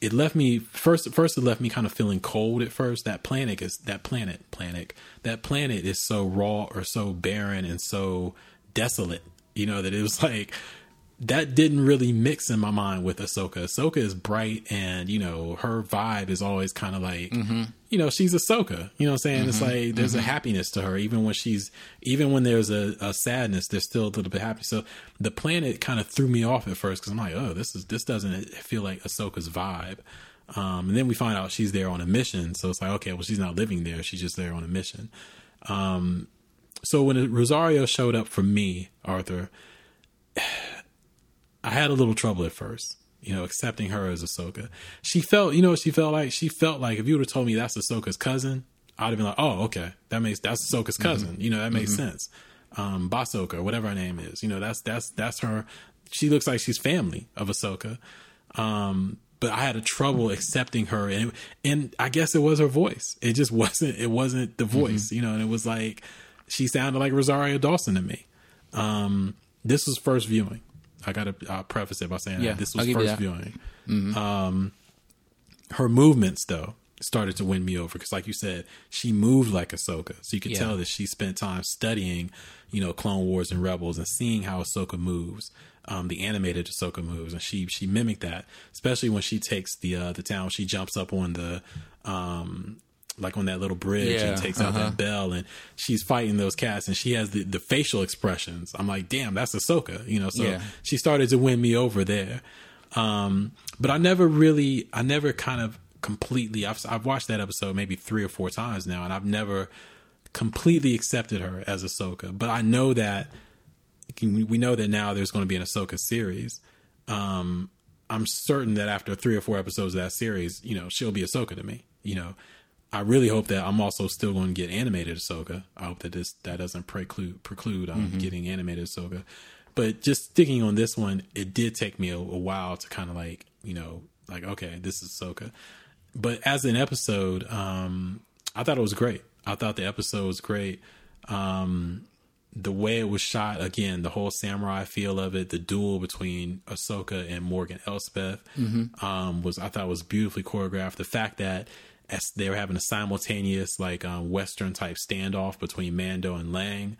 it left me first. First, it left me kind of feeling cold at first. That planet is that planet, planet. That planet is so raw or so barren and so desolate. You know that it was like that didn't really mix in my mind with Ahsoka. Ahsoka is bright and, you know, her vibe is always kind of like, you know, she's Ahsoka. You know what I'm saying? It's like there's a happiness to her, even when she's, even when there's a, a sadness, there's still a little bit happy. So the planet kind of threw me off at first because I'm like, oh, this is, this doesn't feel like Ahsoka's vibe. Um, and then we find out she's there on a mission. So it's like, okay, well, she's not living there. She's just there on a mission. Um, so when Rosario showed up for me, Arthur, I had a little trouble at first, you know, accepting her as Ahsoka. She felt, you know, she felt like she felt like if you would have told me that's Ahsoka's cousin, I'd have been like, oh, okay, that makes that's Ahsoka's cousin. You know, that makes sense. Um, Basoka, whatever her name is, you know, that's that's that's her. She looks like she's family of Ahsoka. Um, but I had a trouble accepting her, and and I guess it was her voice. It just [laughs] wasn't. It wasn't the voice, you know. And it was like she sounded like Rosario Dawson to me. Um, this was first viewing. I got to uh, preface it by saying Yeah, that this was first viewing. Um, her movements though started to win me over because, like you said, she moved like Ahsoka, so you could Yeah. tell that she spent time studying, you know, Clone Wars and Rebels and seeing how Ahsoka moves, um, the animated Ahsoka moves, and she she mimicked that, especially when she takes the uh, the town. She jumps up on the um, like on that little bridge Yeah, and takes out uh-huh. that bell and she's fighting those cats and she has the, the facial expressions. I'm like, damn, that's Ahsoka, you know, so Yeah. she started to win me over there. Um, but I never really, I never kind of completely, I've, I've watched that episode maybe three or four times now and I've never completely accepted her as Ahsoka, but I know that we know that now there's going to be an Ahsoka series. Um, I'm certain that after three or four episodes of that series, you know, she'll be Ahsoka to me. You know, I really hope that I'm also still going to get animated Ahsoka. I hope that this that doesn't preclude preclude um, getting animated Ahsoka. But just sticking on this one, it did take me a, a while to kind of like you know like okay, this is Ahsoka. But as an episode, um, I thought it was great. I thought the episode was great. Um, the way it was shot, again, the whole samurai feel of it, the duel between Ahsoka and Morgan Elspeth, um, was I thought was beautifully choreographed. The fact that as they were having a simultaneous like um, Western type standoff between Mando and Lang.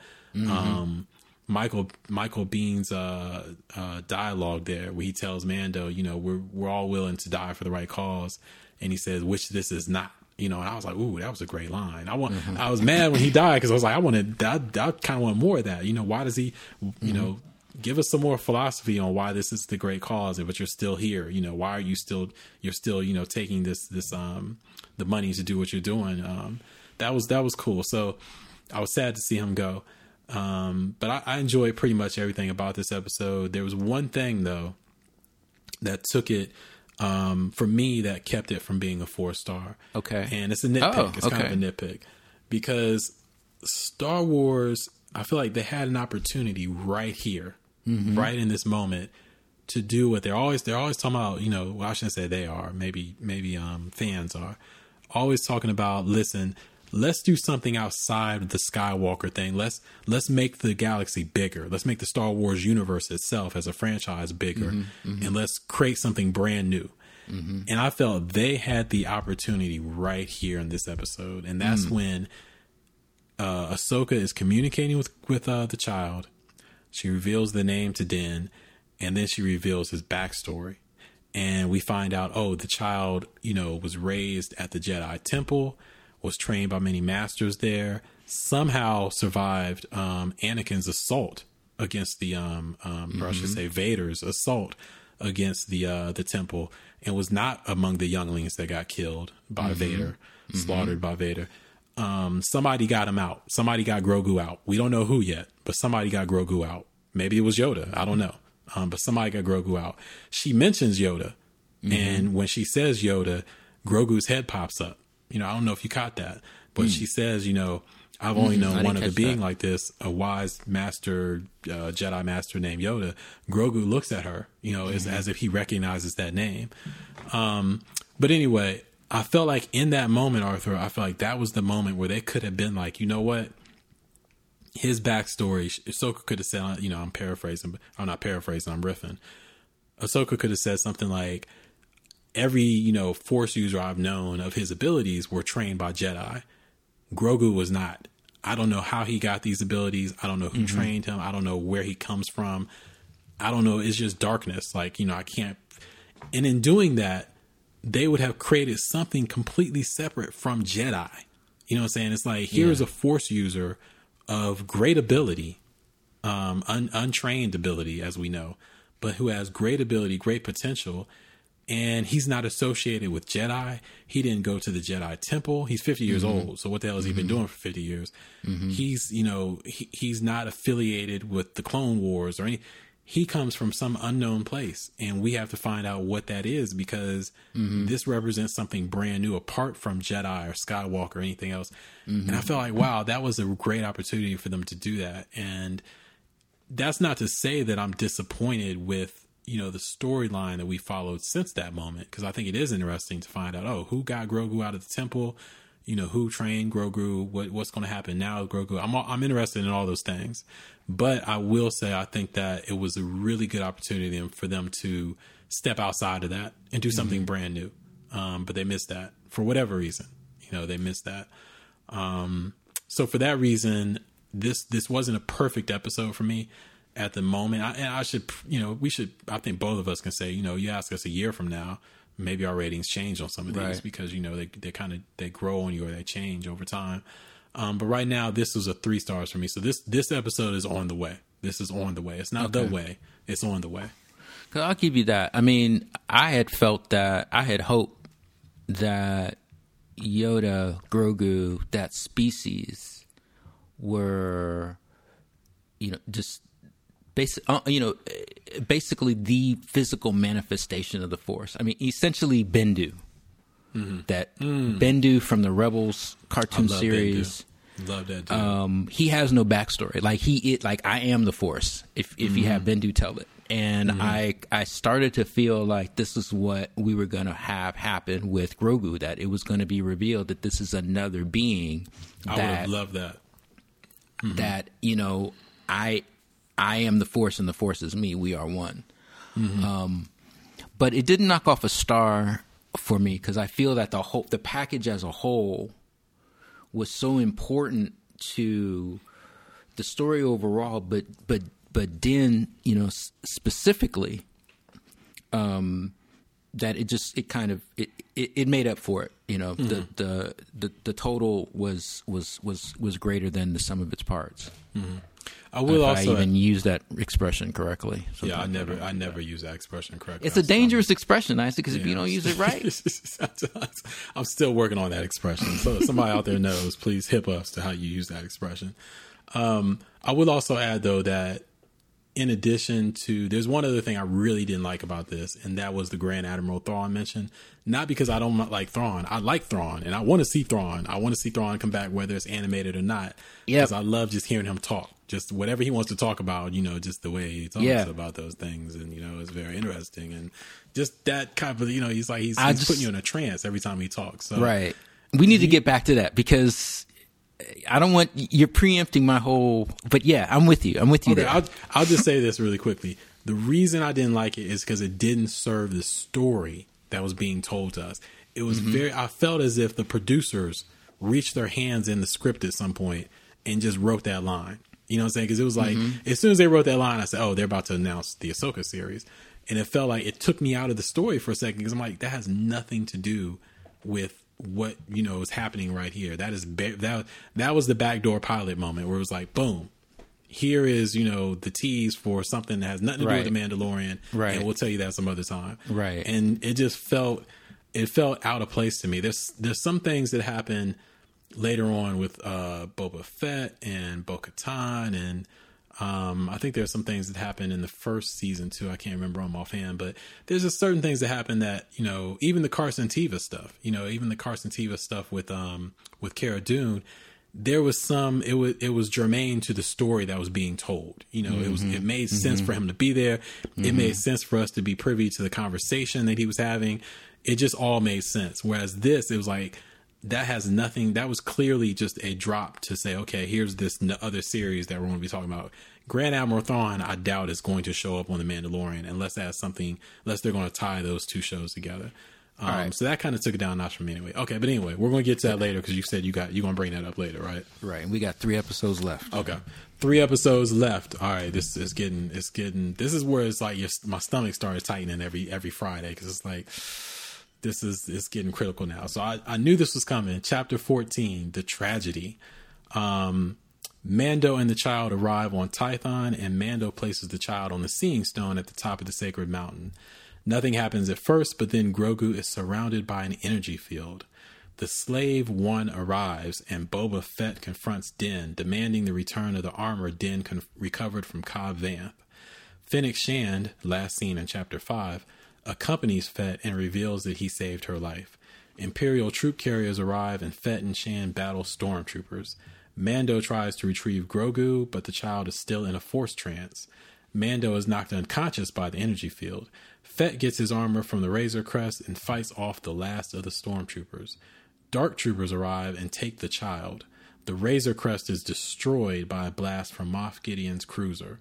Um, Michael Michael Biehn's uh, uh, dialogue there, where he tells Mando, you know, we're we're all willing to die for the right cause, and he says, which this is not. You know, and I was like, "Ooh, that was a great line." I want. I was mad when he died because I was like, "I wanted. I, I kind of want more of that." You know, why does he? You know, give us some more philosophy on why this is the great cause, but you're still here. You know, why are you still? You're still, you know, taking this this um the money to do what you're doing. Um, that was that was cool. So I was sad to see him go. Um, but I, I enjoyed pretty much everything about this episode. There was one thing though that took it um, for me that kept it from being a four star. Okay. and it's a nitpick. Oh, it's kind of a nitpick because Star Wars. I feel like they had an opportunity right here, Mm-hmm. right in this moment, to do what they're always they're always talking about. You know, well, I shouldn't say they are. Maybe maybe um, fans are always talking about. Listen, let's do something outside of the Skywalker thing. Let's let's make the galaxy bigger. Let's make the Star Wars universe itself as a franchise bigger, and let's create something brand new. And I felt they had the opportunity right here in this episode, and that's when uh, Ahsoka is communicating with with uh, the child. She reveals the name to Din, and then she reveals his backstory. And we find out, oh, the child, you know, was raised at the Jedi Temple, was trained by many masters there, somehow survived um, Anakin's assault against the, um, um, or I should say, Vader's assault against the uh, the temple, and was not among the younglings that got killed by Vader, slaughtered by Vader um, somebody got him out. Somebody got Grogu out. We don't know who yet, but somebody got Grogu out. Maybe it was Yoda. I don't know. Um, but somebody got Grogu out. She mentions Yoda. And when she says Yoda, Grogu's head pops up. You know, I don't know if you caught that, but she says, you know, I've only known didn't one other being that. like this, a wise master, uh, Jedi master named Yoda. Grogu looks at her, you know, as, as if he recognizes that name. Um, but anyway, I felt like in that moment, Arthur, I felt like that was the moment where they could have been like, you know what? His backstory, Ahsoka could have said, uh, you know, I'm paraphrasing, but I'm not paraphrasing, I'm riffing. Ahsoka could have said something like, every, you know, force user I've known of his abilities were trained by Jedi. Grogu was not. I don't know how he got these abilities. I don't know who mm-hmm. trained him. I don't know where he comes from. I don't know. It's just darkness. Like, you know, I can't. And in doing that, they would have created something completely separate from Jedi. You know what I'm saying? It's like, here's Yeah. a force user of great ability, um, un- untrained ability, as we know, but who has great ability, great potential. And he's not associated with Jedi. He didn't go to the Jedi temple. He's 50 years mm-hmm. old. So what the hell has he been mm-hmm. doing for 50 years? Mm-hmm. He's, you know, he, he's not affiliated with the Clone Wars or any. He comes from some unknown place, and we have to find out what that is because mm-hmm. this represents something brand new apart from Jedi or Skywalker or anything else. And I mm-hmm. felt like, wow, that was a great opportunity for them to do that. And that's not to say that I'm disappointed with you know the storyline that we followed since that moment because I think it is interesting to find out oh who got Grogu out of the temple, you know who trained Grogu, what what's going to happen now with Grogu. I'm I'm interested in all those things, but I will say I think that it was a really good opportunity for them to step outside of that and do something mm-hmm. brand new. Um, but they missed that for whatever reason. You know they missed that. Um, so for that reason, this this wasn't a perfect episode for me at the moment. I, and I should, you know, we should. I think both of us can say, you know, you ask us a year from now, maybe our ratings change on some of these right. because you know they they kind of they grow on you or they change over time. Um, but right now, this was a three stars for me. So this this episode is on the way. This is on the way. It's not okay. the way. It's on the way. Cause I'll give you that. I mean, I had felt that I had hoped that Yoda, Grogu, that species were, you know, just basic, uh, you know, basically the physical manifestation of the Force. I mean, essentially Bendu. Mm-hmm. That mm. Bendu from the Rebels cartoon series. Bendu. Love that. Um, he has no backstory. Like he, it, like I am the Force. If if mm-hmm. you have Bendu tell it, and mm-hmm. I I started to feel like this is what we were gonna have happen with Grogu. That it was going to be revealed that this is another being. I would loved that. Mm-hmm. That you know, I I am the force and the force is me. We are one. Mm-hmm. Um, but it didn't knock off a star for me because I feel that the whole the package as a whole was so important to the story overall, but but but Din, you know, specifically, um, that it just it kind of it, it, it made up for it. You know, mm-hmm. the, the the the total was was was was greater than the sum of its parts. Mm-hmm. I will if also I even use that expression correctly. Yeah, I never, I never use that expression correctly. It's a dangerous [laughs] expression, Isaac, because yeah. if you don't use it right, [laughs] I'm still working on that expression. So somebody out there knows, please hip us to how you use that expression. Um, I will also add though that in addition to, there's one other thing I really didn't like about this, and that was the Grand Admiral Thrawn mention. Not because I don't like Thrawn, I like Thrawn, and I want to see Thrawn. I want to see Thrawn come back, whether it's animated or not. Yeah, because I love just hearing him talk. Just whatever he wants to talk about, you know, just the way he talks yeah. about those things, and you know, it's very interesting, and just that kind of, you know, he's like he's, he's just, putting you in a trance every time he talks. So, right. We need to get back to that because I don't want you're preempting my whole. But yeah, I'm with you. I'm with you. Okay, there. I'll I'll just say this really quickly. The reason I didn't like it is because it didn't serve the story that was being told to us. It was mm-hmm. very. I felt as if the producers reached their hands in the script at some point and just wrote that line. You know what I'm saying? Because it was like mm-hmm. as soon as they wrote that line, I said, "Oh, they're about to announce the Ahsoka series," and it felt like it took me out of the story for a second because I'm like, that has nothing to do with what you know is happening right here. That is that that was the backdoor pilot moment where it was like, boom, here is you know the tease for something that has nothing to right. do with the Mandalorian, right? And we'll tell you that some other time, right? And it just felt it felt out of place to me. There's there's some things that happen later on with uh, Boba Fett and Bo Katan and um, I think there's some things that happened in the first season too. I can't remember them offhand, but there's just certain things that happen that you know, even the Carson Teva stuff. You know, even the Carson Teva stuff with um with Cara Dune. There was some. It was it was germane to the story that was being told. You know, mm-hmm. it was it made mm-hmm. sense for him to be there. Mm-hmm. It made sense for us to be privy to the conversation that he was having. It just all made sense. Whereas this, it was like that has nothing. That was clearly just a drop to say, okay, here's this other series that we're going to be talking about. Grand Admiral Thrawn, I doubt is going to show up on the Mandalorian unless that's something, unless they're going to tie those two shows together. Um, right. So that kind of took it down a notch for me anyway. Okay, but anyway, we're going to get to that later because you said you got you're going to bring that up later, right? Right. And we got three episodes left. Okay, three episodes left. All right, this is getting it's getting this is where it's like your, my stomach started tightening every every Friday because it's like this is it's getting critical now. So I, I knew this was coming. Chapter 14, the tragedy. Um, Mando and the child arrive on Tython, and Mando places the child on the Seeing Stone at the top of the sacred mountain. Nothing happens at first, but then Grogu is surrounded by an energy field. The slave one arrives, and Boba Fett confronts Din, demanding the return of the armor Din con- recovered from Cobb Vanth. Fennec Shand, last seen in Chapter 5, accompanies Fett and reveals that he saved her life. Imperial troop carriers arrive and Fett and Shan battle stormtroopers. Mando tries to retrieve Grogu, but the child is still in a force trance. Mando is knocked unconscious by the energy field. Fett gets his armor from the Razor Crest and fights off the last of the stormtroopers. Dark troopers arrive and take the child. The Razor Crest is destroyed by a blast from Moff Gideon's cruiser.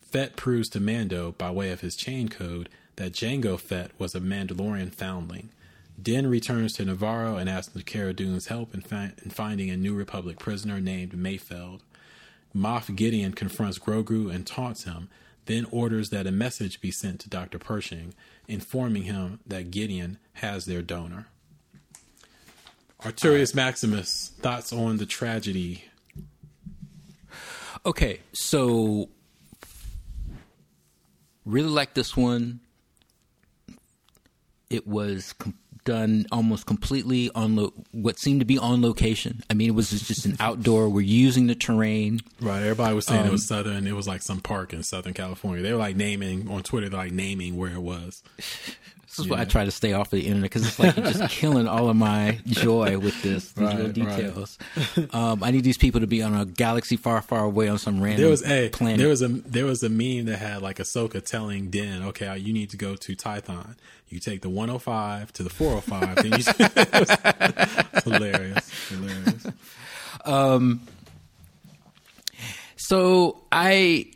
Fett proves to Mando, by way of his chain code, that Jango Fett was a Mandalorian foundling. Din returns to Navarro and asks Cara Dune's help in, fi- in finding a New Republic prisoner named Mayfeld. Moff Gideon confronts Grogu and taunts him, then orders that a message be sent to Dr. Pershing, informing him that Gideon has their donor. Arturius Maximus, thoughts on the tragedy? Okay, so really like this one. It was com- done almost completely on lo- what seemed to be on location. I mean, it was just an outdoor. We're using the terrain. Right. Everybody was saying it Um, was Southern. It was like some park in Southern California. They were like naming on Twitter, they're like naming where it was. This is why I try to stay off of the internet because it's like you're just [laughs] killing all of my joy with this these Right, little right. details. Um, I need these people to be on a galaxy far, far away on some random There was a planet. there was a there was a meme that had like Ahsoka telling Din, okay, you need to go to Tython. You take the 105 to the 405. then you [laughs] hilarious, hilarious. so I,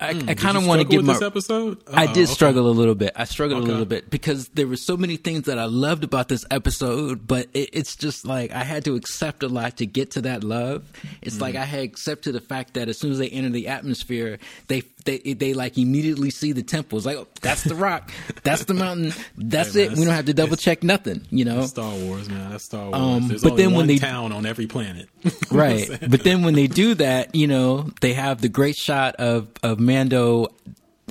I, I, I kind of want to give with my. this episode. I Uh-oh, did okay. struggle a little bit. I struggled Okay. a little bit because there were so many things that I loved about this episode, but it, it's just like I had to accept a lot to get to that love. It's Mm. like I had accepted the fact that as soon as they enter the atmosphere, they they they like immediately see the temples. Like oh, that's the rock, [laughs] that's the mountain, that's Hey, it. man, we don't have to double check nothing, you know. Star Wars, man. That's Star Wars. Um, There's but then when they- town on every planet. [laughs] right but then when they do that you know they have the great shot of of mando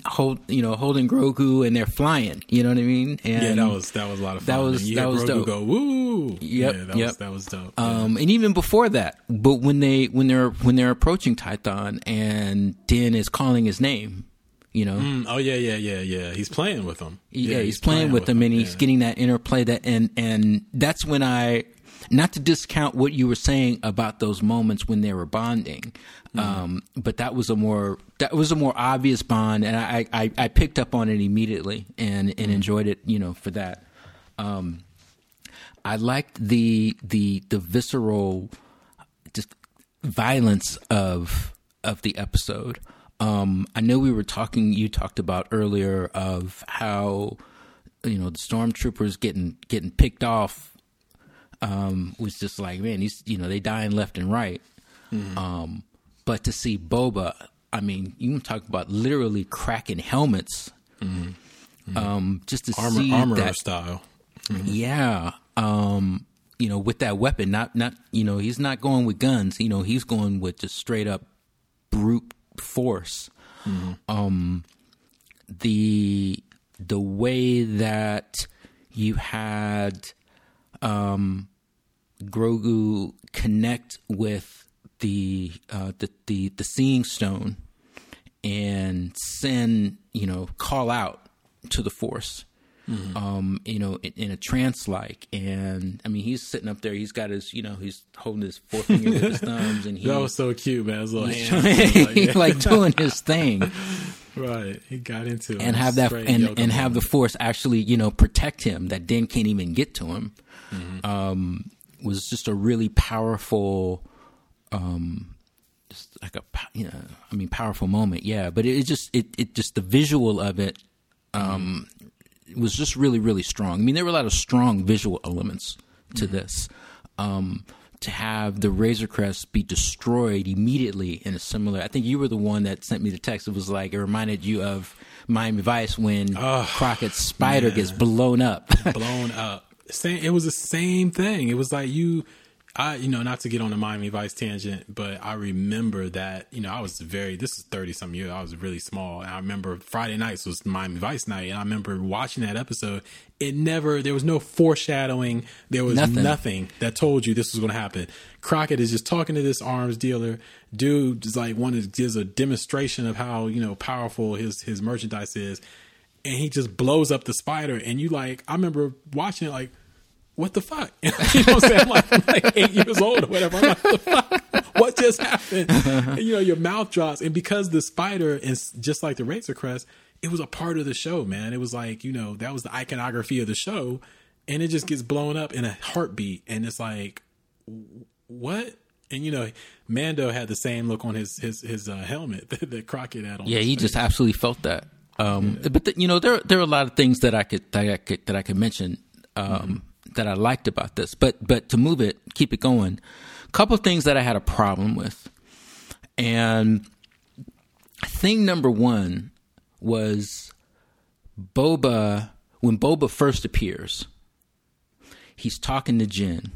hold you know holding grogu and they're flying you know what i mean and yeah, that was that was a lot of fun. that was- that was Grogu dope. Go woo. Yep, Yeah, that yep. was that was dope. um and even before that but when they when they're when they're approaching Tython and din is calling his name you know Mm, oh yeah, yeah, yeah, yeah. He's playing with them. yeah, he's, playing, with them and he's getting that interplay that and and that's when I not to discount what you were saying about those moments when they were bonding. Um, but that was a more that was a more obvious bond and I, I, I picked up on it immediately and, and enjoyed it, you know, for that. Um, I liked the the the visceral just violence of of the episode. Um, I know we were talking. You talked about earlier of how you know the stormtroopers getting getting picked off um, was just like man, these you know they dying left and right. Um, but to see Boba, I mean, you can talk about literally cracking helmets. Um, just to armor see armorer that style. yeah. Um, you know, with that weapon, not not you know, he's not going with guns. You know, he's going with just straight up brute force. Um, the the way that you had um, Grogu connect with the uh, the the the Seeing Stone and send you know call out to the Force. Um, you know, in, in a trance like, and I mean, he's sitting up there. He's got his, you know, he's holding his forefinger with his [laughs] thumbs, and he, That was so cute, man. His little [laughs] hands. like, like, doing his thing, [laughs] right. He got into and have that, and and have the. Force actually, you know, protect him. That Den can't even get to him. Um, was just a really powerful, um, just like a, you know, I mean, powerful moment. Yeah, but it, it just, it, it just the visual of it, um, was just really, really strong. I mean, there were a lot of strong visual elements to this. Um, to have the Razor Crest be destroyed immediately in a similar, I think you were the one that sent me the text. It was like it reminded you of Miami Vice when Crockett's spider man. gets blown up. blown up. Same. It was the same thing. It was like you, I, you know, not to get on a Miami Vice tangent, but I remember that, you know, I was very. This is thirty some years. I was really small, and I remember Friday nights was Miami Vice night, and I remember watching that episode. It never. There was no foreshadowing. There was Nothing. nothing, that told you this was going to happen. Crockett is just talking to this arms dealer. Dude is like one of gives a demonstration of how you know powerful his his merchandise is and he just blows up the spider and you like i remember watching it like what the fuck? [laughs] you know what I'm saying? I'm like, I'm like eight years old or whatever. I'm like, what the fuck? [laughs] What just happened? [laughs] And, you know, your mouth drops. And because the spider is just like the Razor Crest, it was a part of the show, man. It was like, you know, that was the iconography of the show. And it just gets blown up in a heartbeat. And it's like, what? And you know, Mando had the same look on his his his uh, helmet that, that Crockett had on. Yeah, he just absolutely felt that. Um, But the, you know, there there are a lot of things that I could that I could that I could mention um, that I liked about this. But but to move it, keep it going. A couple things that I had a problem with, and thing number one was Boba when Boba first appears. He's talking to Jyn.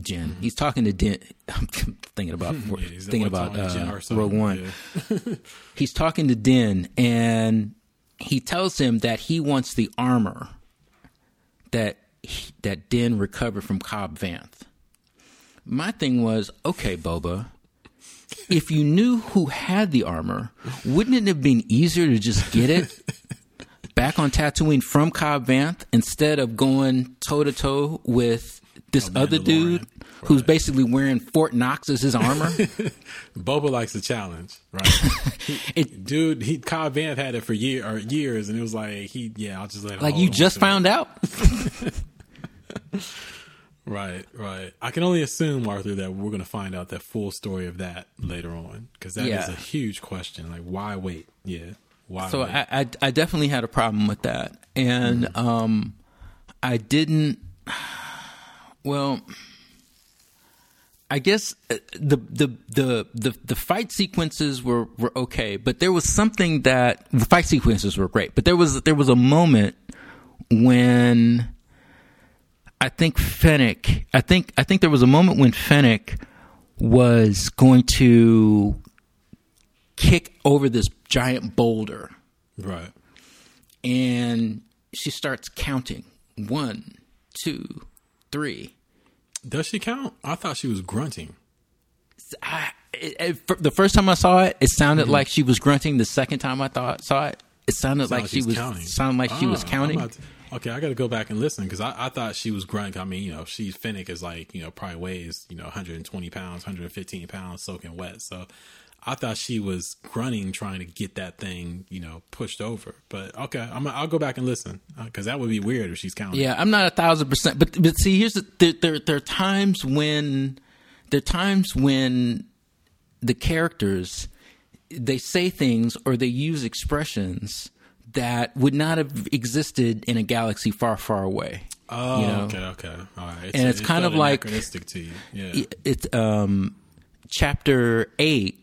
Jyn. He's talking to Din. [laughs] I'm thinking about [laughs] Yeah, thinking about talking to Jyn uh. Rogue One Yeah. he's talking to Din and he tells him that he wants the armor that that Din recovered from Cobb Vanth. My thing was, okay, Boba, if you knew who had the armor, wouldn't it have been easier to just get it back on Tatooine from Cobb Vanth instead of going toe to toe with this A other dude Mandalorian. who's basically wearing Fort Knox as his armor? [laughs] Boba likes the challenge, right? [laughs] it, Dude, he Kyle Van had it for year or years, and it was like he, yeah, I'll just let. like you just found out. [laughs] [laughs] Right, right. I can only assume, Arthur, that we're going to find out the full story of that later on because that is Yeah. a huge question. Like, why wait? Yeah, why? So wait? I, I I definitely had a problem with that, and Mm-hmm. um, I didn't. Well, I guess uh, the the the the the fight sequences were were okay, but there was something that the fight sequences were great, but there was there was a moment when I think Fennec. I think I think there was a moment when Fennec was going to kick over this giant boulder right. and she starts counting one, two, three. Does she count? I thought she was grunting. I, it, it- the first time I saw it, it sounded Mm-hmm. like she was grunting. The second time I thought saw it, it sounded like Sounds she was counting. sounded like she was Ah, counting. Okay, I got to go back and listen because I, I thought she was grunting. I mean, you know, she Fennec is like you know probably weighs you know 120 pounds, 115 pounds, soaking wet. So I thought she was grunting, trying to get that thing you know pushed over. But okay, I'm I'll go back and listen uh, because that would be weird if she's counting. Yeah, I'm not a thousand percent, but but see, here's the there, there there are times when there are times when the characters they say things or they use expressions that would not have existed in a galaxy far, far away. Oh, you know? okay, okay, all right. And it's it kind of like- to you. Yeah, It's um, chapter eight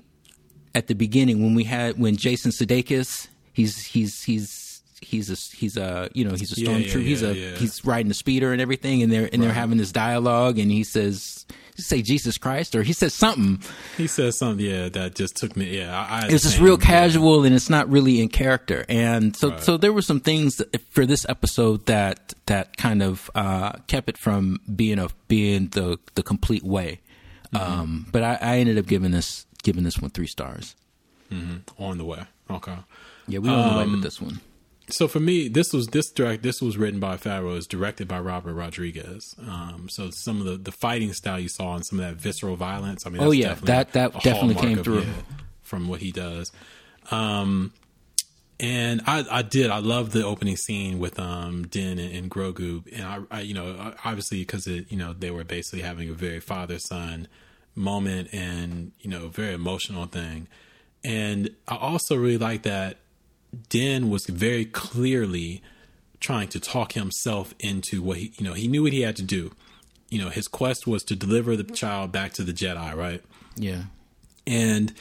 at the beginning when we had when Jason Sudeikis he's he's he's he's a he's a you know he's a Yeah, yeah, stormtrooper he's a yeah. he's riding a speeder and everything and they're and they're having this dialogue and he says say Jesus Christ or he says something he says something. Yeah, that just took me. Yeah, I, I it's just real casual and it's not really in character and so Right. so there were some things that, for this episode that that kind of uh, kept it from being a being the the complete way Mm-hmm. um, but I, I ended up giving this giving this one three stars on the way. Okay. yeah we on the way Um, with this one So for me, this was this direct. This was written by Favreau. It's directed by Robert Rodriguez. Um, so some of the, the fighting style you saw and some of that visceral violence. I mean, Oh, yeah, that- that definitely came of, through. yeah, from what he does. Um, and I, I did. I love the opening scene with um Din and, and Grogu, and I, I you know, obviously because it, you know, they were basically having a very father son moment, and you know, very emotional thing. And I also really like that Din was very clearly trying to talk himself into what he, you know, he knew what he had to do. You know, his quest was to deliver the child back to the Jedi, right? yeah and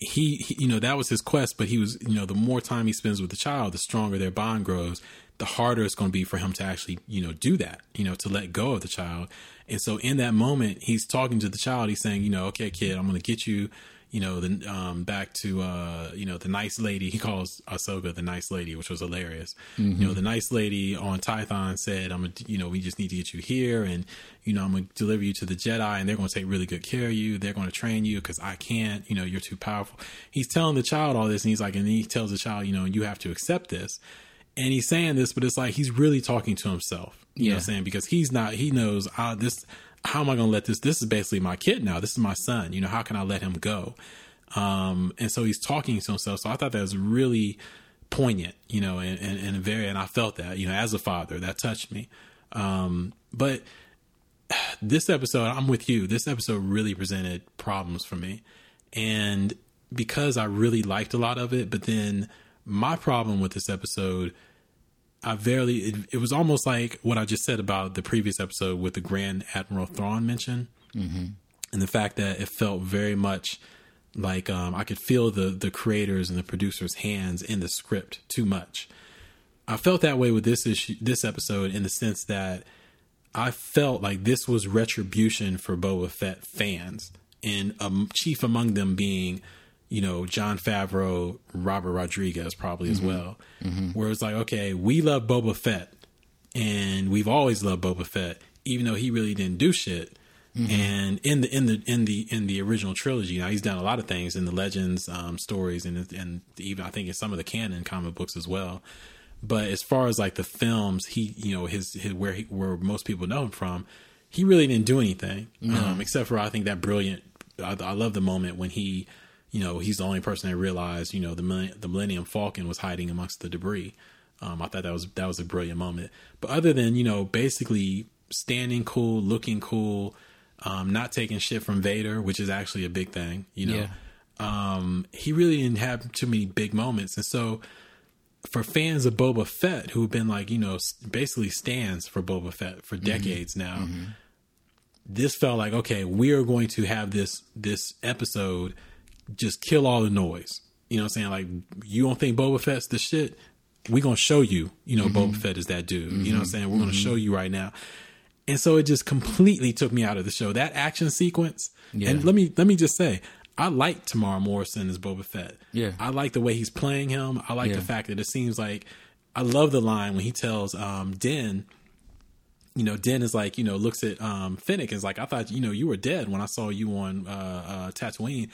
he, he you know that was his quest but he was you know the more time he spends with the child the stronger their bond grows the harder it's going to be for him to actually you know do that you know to let go of the child and so in that moment he's talking to the child he's saying you know okay kid i'm going to get you you know the um back to uh you know the nice lady he calls Ahsoka the nice lady which was hilarious you know the nice lady on Tython said I'm gonna you know we just need to get you here and you know I'm gonna deliver you to the Jedi and they're gonna take really good care of you they're gonna train you because I can't you know you're too powerful he's telling the child all this and he's like and he tells the child you know you have to accept this and he's saying this, but it's like he's really talking to himself. You know Yeah. what I'm saying? Because he's not, he knows, uh, this, how am I going to let this, this is basically my kid now. This is my son. You know, how can I let him go? Um, and so he's talking to himself. So I thought that was really poignant, you know, and, and, and very, and I felt that, you know, as a father, that touched me. Um, but this episode, I'm with you. This episode really presented problems for me. And because I really liked a lot of it, but then my problem with this episode, I barely, it, it was almost like what I just said about the previous episode with the Grand Admiral Thrawn mention. Mm-hmm. And the fact that it felt very much like um, I could feel the, the creators and the producers' hands in the script too much. I felt that way with this issue, this episode, in the sense that I felt like this was retribution for Boba Fett fans, and um, chief among them being, you know, Jon Favreau, Robert Rodriguez, probably as well. Where it's like, okay, we love Boba Fett, and we've always loved Boba Fett, even though he really didn't do shit. And in the in the in the in the original trilogy, now he's done a lot of things in the Legends um, stories, and and even I think in some of the canon comic books as well. But as far as like the films, he you know his, his where he, where most people know him from, he really didn't do anything um, except for I think that brilliant. I, I love the moment when he, you know, he's the only person that realized you know the the Millennium Falcon was hiding amongst the debris. Um, I thought that was that was a brilliant moment. But other than you know basically standing cool, looking cool, um, not taking shit from Vader, which is actually a big thing, you know. Yeah. Um, he really didn't have too many big moments, and so for fans of Boba Fett who've been like, you know, basically stands for Boba Fett for decades now, this felt like okay, we are going to have this this episode just kill all the noise. You know what I'm saying? Like you don't think Boba Fett's the shit? We're gonna show you, you know, Boba Fett is that dude. You know what I'm saying? We're gonna show you right now. And so it just completely took me out of the show. That action sequence. Yeah. And let me let me just say, I like Temuera Morrison as Boba Fett. Yeah. I like the way he's playing him. I like Yeah. the fact that it seems like I love the line when he tells um Den, you know, Den is like, you know, looks at um Finnick is like, I thought, you know, you were dead when I saw you on uh uh Tatooine.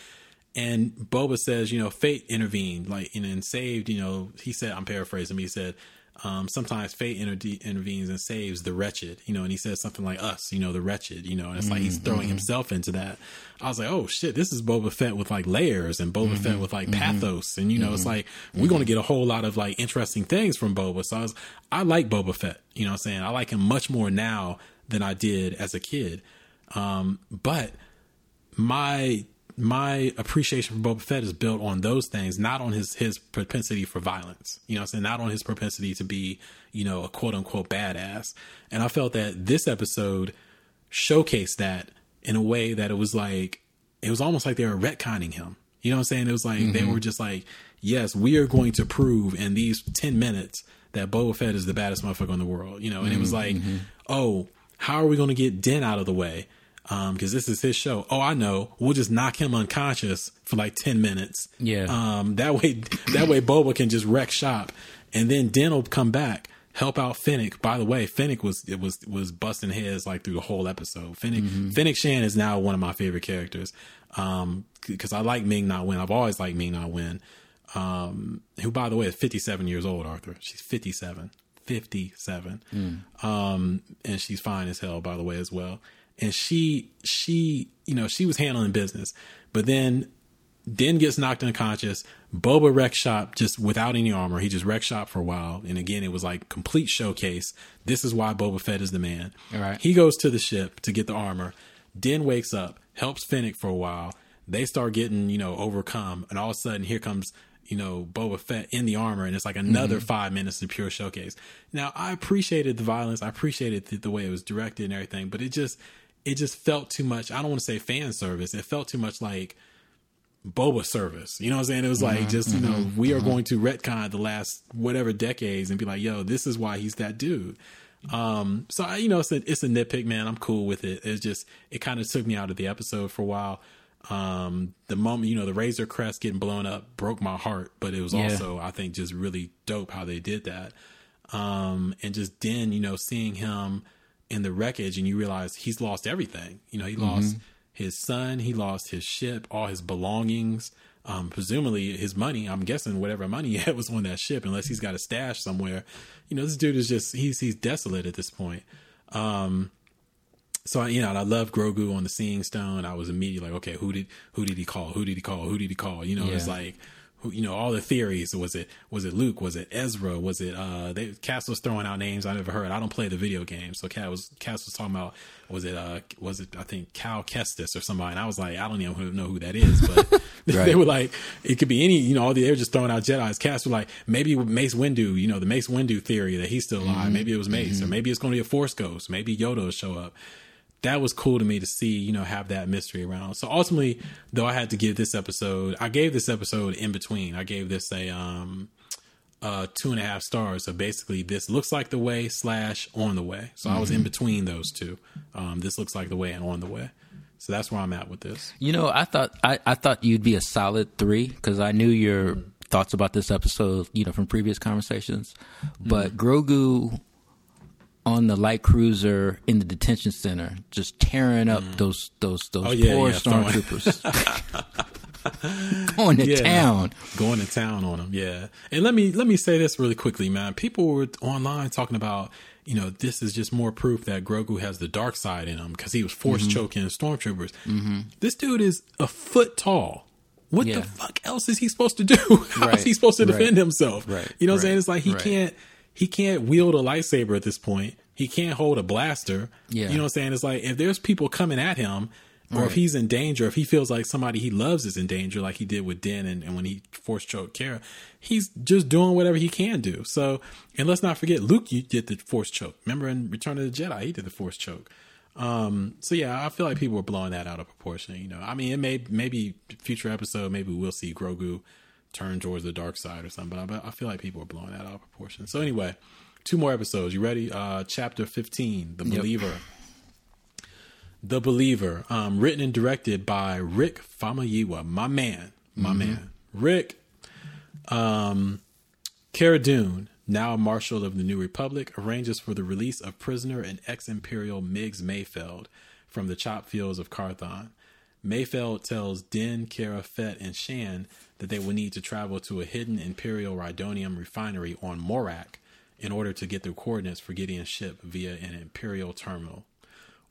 And Boba says, you know, fate intervened, like, and, and saved, you know, he said, I'm paraphrasing, he said, um, sometimes fate inter- intervenes and saves the wretched, you know, and he says something like us, you know, the wretched, you know, and it's like he's mm-hmm. throwing mm-hmm. himself into that. I was like, oh shit, this is Boba Fett with like layers and Boba Fett mm-hmm. with like pathos. And, you know, it's like, we're going to get a whole lot of like interesting things from Boba. So I was, I like Boba Fett, you know what I'm saying? I like him much more now than I did as a kid. Um, but my my appreciation for Boba Fett is built on those things, not on his his propensity for violence. You know, what I'm saying not on his propensity to be, you know, a quote unquote badass. And I felt that this episode showcased that in a way that it was like it was almost like they were retconning him. You know what I'm saying? It was like they mm-hmm. were just like, yes, we are going to prove in these ten minutes that Boba Fett is the baddest motherfucker in the world. You know, and it was mm-hmm. like, mm-hmm. oh, how are we going to get Den out of the way? Because this is his show. Oh, I know. We'll just knock him unconscious for like ten minutes. Yeah. Um, that way, that way, Boba can just wreck shop, and then Den will come back, help out Finnick. By the way, Finnick was it was was busting heads like through the whole episode. Finnick Finnick Shan is now one of my favorite characters. Um, because I like Ming Na Wen. I've always liked Ming Na Wen. Um, who by the way is fifty seven years old. Arthur, she's fifty seven. 57 um and she's fine as hell by the way as well and she she you know she was handling business. But then Den gets knocked unconscious. Boba wreck shop just without any armor. He just wrecked shop for a while. And again it was like complete showcase. This is why boba fett is the man. All right. he goes to the ship to get the armor Den wakes up helps Finnick for a while. They start getting you know overcome. And all of a sudden here comes you know Boba Fett in the armor, and it's like another mm-hmm. five minutes of pure showcase. Now I appreciated the violence, I appreciated the, the way it was directed and everything, but it just it just felt too much. I don't want to say fan service. It felt too much like Boba service. You know what I'm saying? It was like just you know we are going to retcon the last whatever decades and be like, yo, this is why he's that dude. Um, so I, you know, it's a it's a nitpick, man. I'm cool with it. It's just it kind of took me out of the episode for a while. Um, the moment you know the Razor Crest getting blown up broke my heart, but it was Yeah. also I think just really dope how they did that. Um, and just then you know seeing him in the wreckage and you realize he's lost everything. You know, he lost his son, he lost his ship, all his belongings. Um, presumably his money, I'm guessing whatever money [laughs] he had was on that ship, unless he's got a stash somewhere. You know, this dude is just he's he's desolate at this point. Um, so you know, I love Grogu on the Seeing Stone. I was immediately like, okay, who did who did he call? Who did he call? Who did he call? You know, it's like, you know, all the theories. Was it was it Luke? Was it Ezra? Was it uh? They Cass was throwing out names I never heard. I don't play the video game, so Cass was Cass was talking about was it uh was it I think Cal Kestis or somebody? And I was like, I don't even know who that is, but [laughs] [laughs] they were like, it could be any, you know, all the they were just throwing out Jedi's. Cass were like, maybe Mace Windu, you know, the Mace Windu theory that he's still alive. Maybe it was Mace, or maybe it's going to be a Force Ghost. Maybe Yoda will show up. That was cool to me to see, you know, have that mystery around. So ultimately, though, I had to give this episode, I gave this episode in between. I gave this a um, uh, two and a half stars. So basically, this looks like the way slash on the way. So I was in between those two. Um, this looks like the way and on the way. So that's where I'm at with this. You know, I thought I, I thought you'd be a solid three because I knew your thoughts about this episode, you know, from previous conversations. But Grogu on the light cruiser in the detention center, just tearing up those those those Oh, yeah, poor yeah, stormtroopers, [laughs] [laughs] going to Yeah. town. going to town on them. Yeah, and let me let me say this really quickly, man. People were online talking about you know this is just more proof that Grogu has the dark side in him because he was force Mm-hmm. choking stormtroopers. This dude is a foot tall. What the fuck else is he supposed to do? [laughs] How is Right. he supposed to Right. defend himself? Right. You know what I'm saying? It's like he Right. can't he can't wield a lightsaber at this point. He can't hold a blaster. Yeah. You know what I'm saying? It's like if there's people coming at him, or if he's in danger, if he feels like somebody he loves is in danger, like he did with Den and, and when he force choked Cara, he's just doing whatever he can do. So, and let's not forget, Luke you did the force choke. Remember in Return of the Jedi, he did the force choke. Um, so yeah, I feel like people were blowing that out of proportion. You know, I mean, it may maybe future episode, maybe we'll see Grogu turn towards the dark side or something. But I, I feel like people are blowing that out of proportion. So anyway, two more episodes. You ready? Uh, chapter fifteen, The Believer. The Believer, um, written and directed by Rick Famuyiwa, my man, my man, Rick. Um, Cara Dune, now Marshal of the New Republic, arranges for the release of prisoner and ex-imperial Miggs Mayfeld from the chop fields of Karthon. Mayfeld tells Din, Cara, Fett, and Shand that they will need to travel to a hidden Imperial Rhydonium refinery on Morak in order to get the coordinates for Gideon's ship via an Imperial terminal.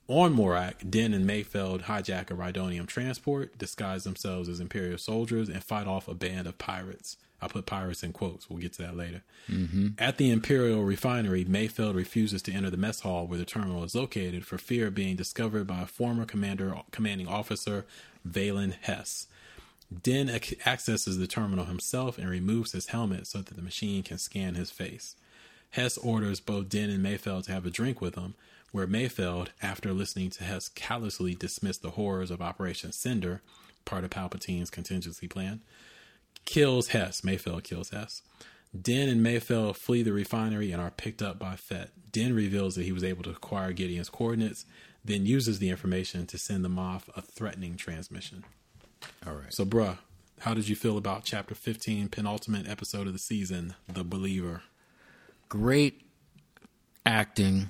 On Morak, Den and Mayfeld hijack a Rhydonium transport, disguise themselves as Imperial soldiers, and fight off a band of pirates. I'll put pirates in quotes. We'll get to that later. Mm-hmm. At the Imperial refinery, Mayfeld refuses to enter the mess hall where the terminal is located for fear of being discovered by a former commander, commanding officer, Valen Hess. Din ac- accesses the terminal himself and removes his helmet so that the machine can scan his face. Hess orders both Den and Mayfeld to have a drink with him, where Mayfeld, after listening to Hess callously dismiss the horrors of Operation Cinder, part of Palpatine's contingency plan, kills Hess. Mayfeld kills Hess. Den and Mayfeld flee the refinery and are picked up by Fett. Den reveals that he was able to acquire Gideon's coordinates, then uses the information to send them off a threatening transmission. All right. So, bruh, how did you feel about chapter 15, penultimate episode of the season, The Believer? great acting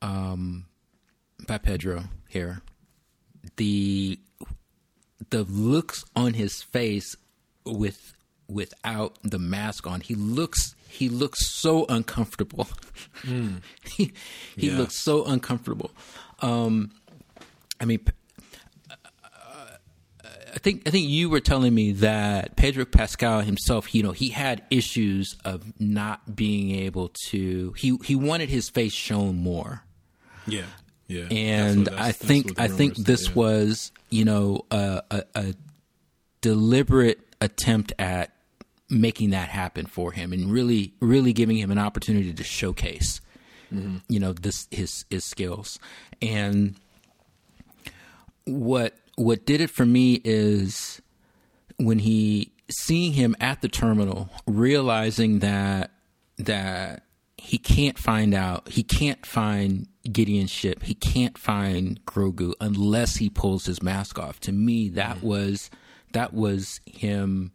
um, by Pedro here. The the looks on his face with without the mask on, he looks he looks so uncomfortable. [laughs] he he Yeah. looks so uncomfortable. Um, I mean, I think I think you were telling me that Pedro Pascal himself, you know, he had issues of not being able to. He he wanted his face shown more, Yeah. Yeah. and That's what- I that's- that's think I think this yeah. was you know a, a, a deliberate attempt at making that happen for him and really really giving him an opportunity to showcase Mm-hmm. you know this his his skills and what what did it for me is when he seeing him at the terminal realizing that that he can't find out he can't find Gideon's ship he can't find Grogu unless he pulls his mask off. To me that mm-hmm. was that was him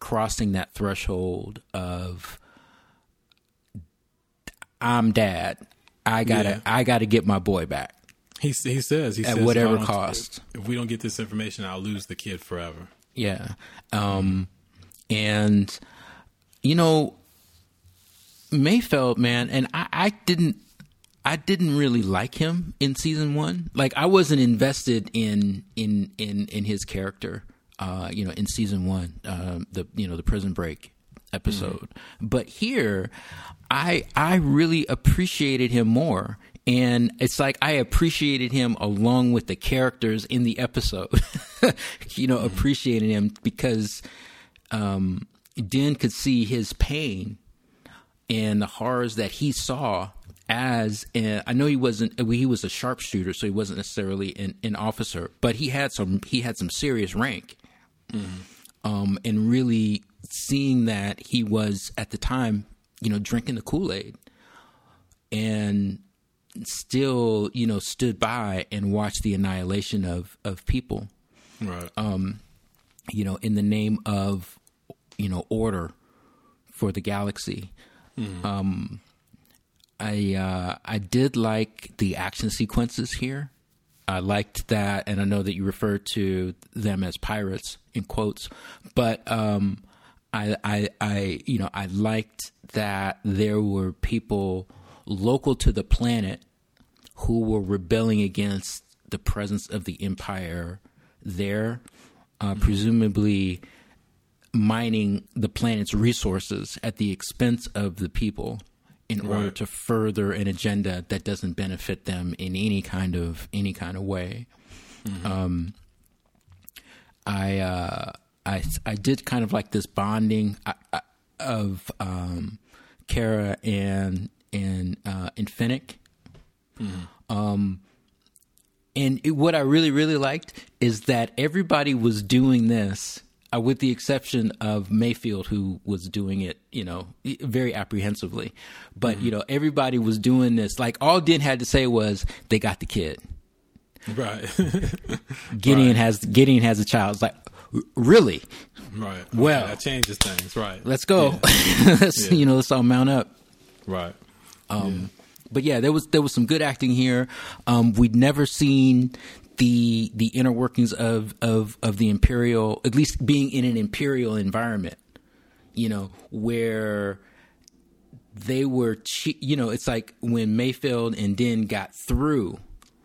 crossing that threshold of I'm dad. I got to Yeah. I got to get my boy back He, he says, he At says, whatever cost. If we don't get this information, I'll lose the kid forever. Yeah. Um, and you know, Mayfeld, man, and I, I didn't I didn't really like him in season one. Like I wasn't invested in in in in his character. Uh, you know, in season one, uh, the you know the prison break episode. But here, I I really appreciated him more. And it's like I appreciated him along with the characters in the episode. [laughs] you know, appreciated him because um, Den could see his pain and the horrors that he saw as and I know he wasn't he was a sharpshooter, so he wasn't necessarily an, an officer, but he had some he had some serious rank. Um, and really seeing that he was at the time, you know, drinking the Kool Aid, and still, you know, stood by and watched the annihilation of of people, Right. Um, you know, in the name of, you know, order for the galaxy. Um, I uh, I did like the action sequences here. I liked that, and I know that you refer to them as pirates in quotes, but um, I, I, I, you know, I liked that there were people local to the planet who were rebelling against the presence of the empire there, uh, presumably mining the planet's resources at the expense of the people in order to further an agenda that doesn't benefit them in any kind of any kind of way. Um, I uh, I I did kind of like this bonding uh, uh, of um, Cara and and uh, and Finnick. Um, and it, what I really really liked is that everybody was doing this. Uh, with the exception of Mayfeld, who was doing it, you know, very apprehensively, but you know, everybody was doing this. Like all Den had to say was, "They got the kid." Right. [laughs] Gideon has Gideon has a child. It's like, really? right. Okay, Well- that changes things. Right. Let's go. [laughs] let's Yeah. you know, let's all mount up. Right. Um, But yeah, there was there was some good acting here. Um, we'd never seen the the inner workings of of of the imperial, at least being in an imperial environment. You know where they were, che- you know, it's like when Mayfeld and Den got through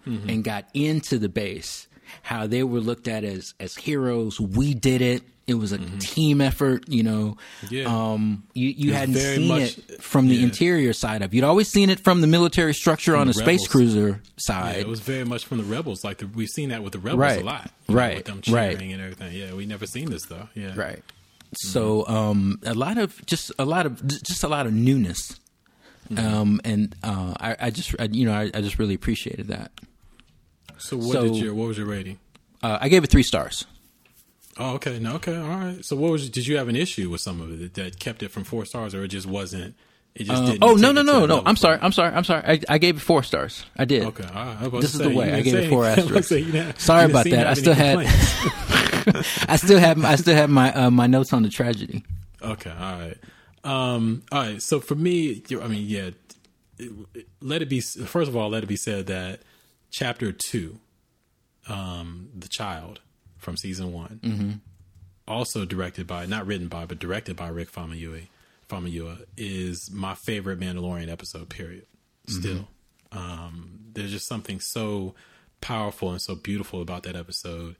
and got into the base, how they were looked at as as heroes. We did it. It was a team effort, you know. Yeah. Um, you you hadn't seen much- it from the yeah. interior side of. You'd always seen it from the military structure on a the space cruiser Yeah, side. it was very much from the rebels. Like the, we've seen that with the rebels Right. a lot, you know, Right. With them cheering Right. and everything. Yeah, we never seen this though. Yeah, Right. So um, a lot of just a lot of just a lot of newness, um, and uh, I, I just I, you know I, I just really appreciated that. So what So- did your what was your rating? Uh, I gave it three stars. Oh, okay, no, okay, all right. So what was? Did you have an issue with some of it that kept it from four stars, or it just wasn't? It just Uh, didn't. oh no no no no! I'm sorry? I'm sorry I'm sorry. I, I gave it four stars. I did. Okay, all right. I was This is say, the way. I gave it four [laughs] I was about to asterisks. Sorry about that. I still had- [laughs] I still have I still have my uh, my notes on the tragedy. Okay, all right. Um, all right. So for me, I mean, yeah. it- it- let it be. First of all, let it be said that chapter two, um, the child from season one, also directed by, not written by, but directed by Rick Famuyiwa, Famuyiwa is my favorite Mandalorian episode. Period. Still, um, there's just something so powerful and so beautiful about that episode.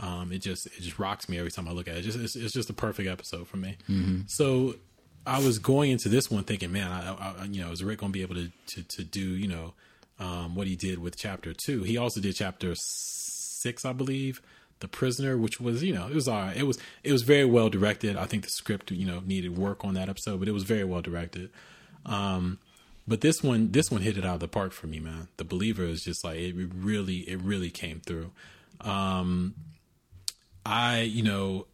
Um, it just it just rocks me every time I look at it. Just it's, it's just a perfect episode for me. So I was going into this one thinking, man, I, I you know, is Rick going to be able to, to to do you know um, what he did with chapter two? He also did chapter six, I believe, the prisoner, which was you know it was all right. It was it was very well directed. I think the script you know needed work on that episode, but it was very well directed. Um, but this one, this one hit it out of the park for me, man. The believer is just like it really, it really came through. Um, I, you know,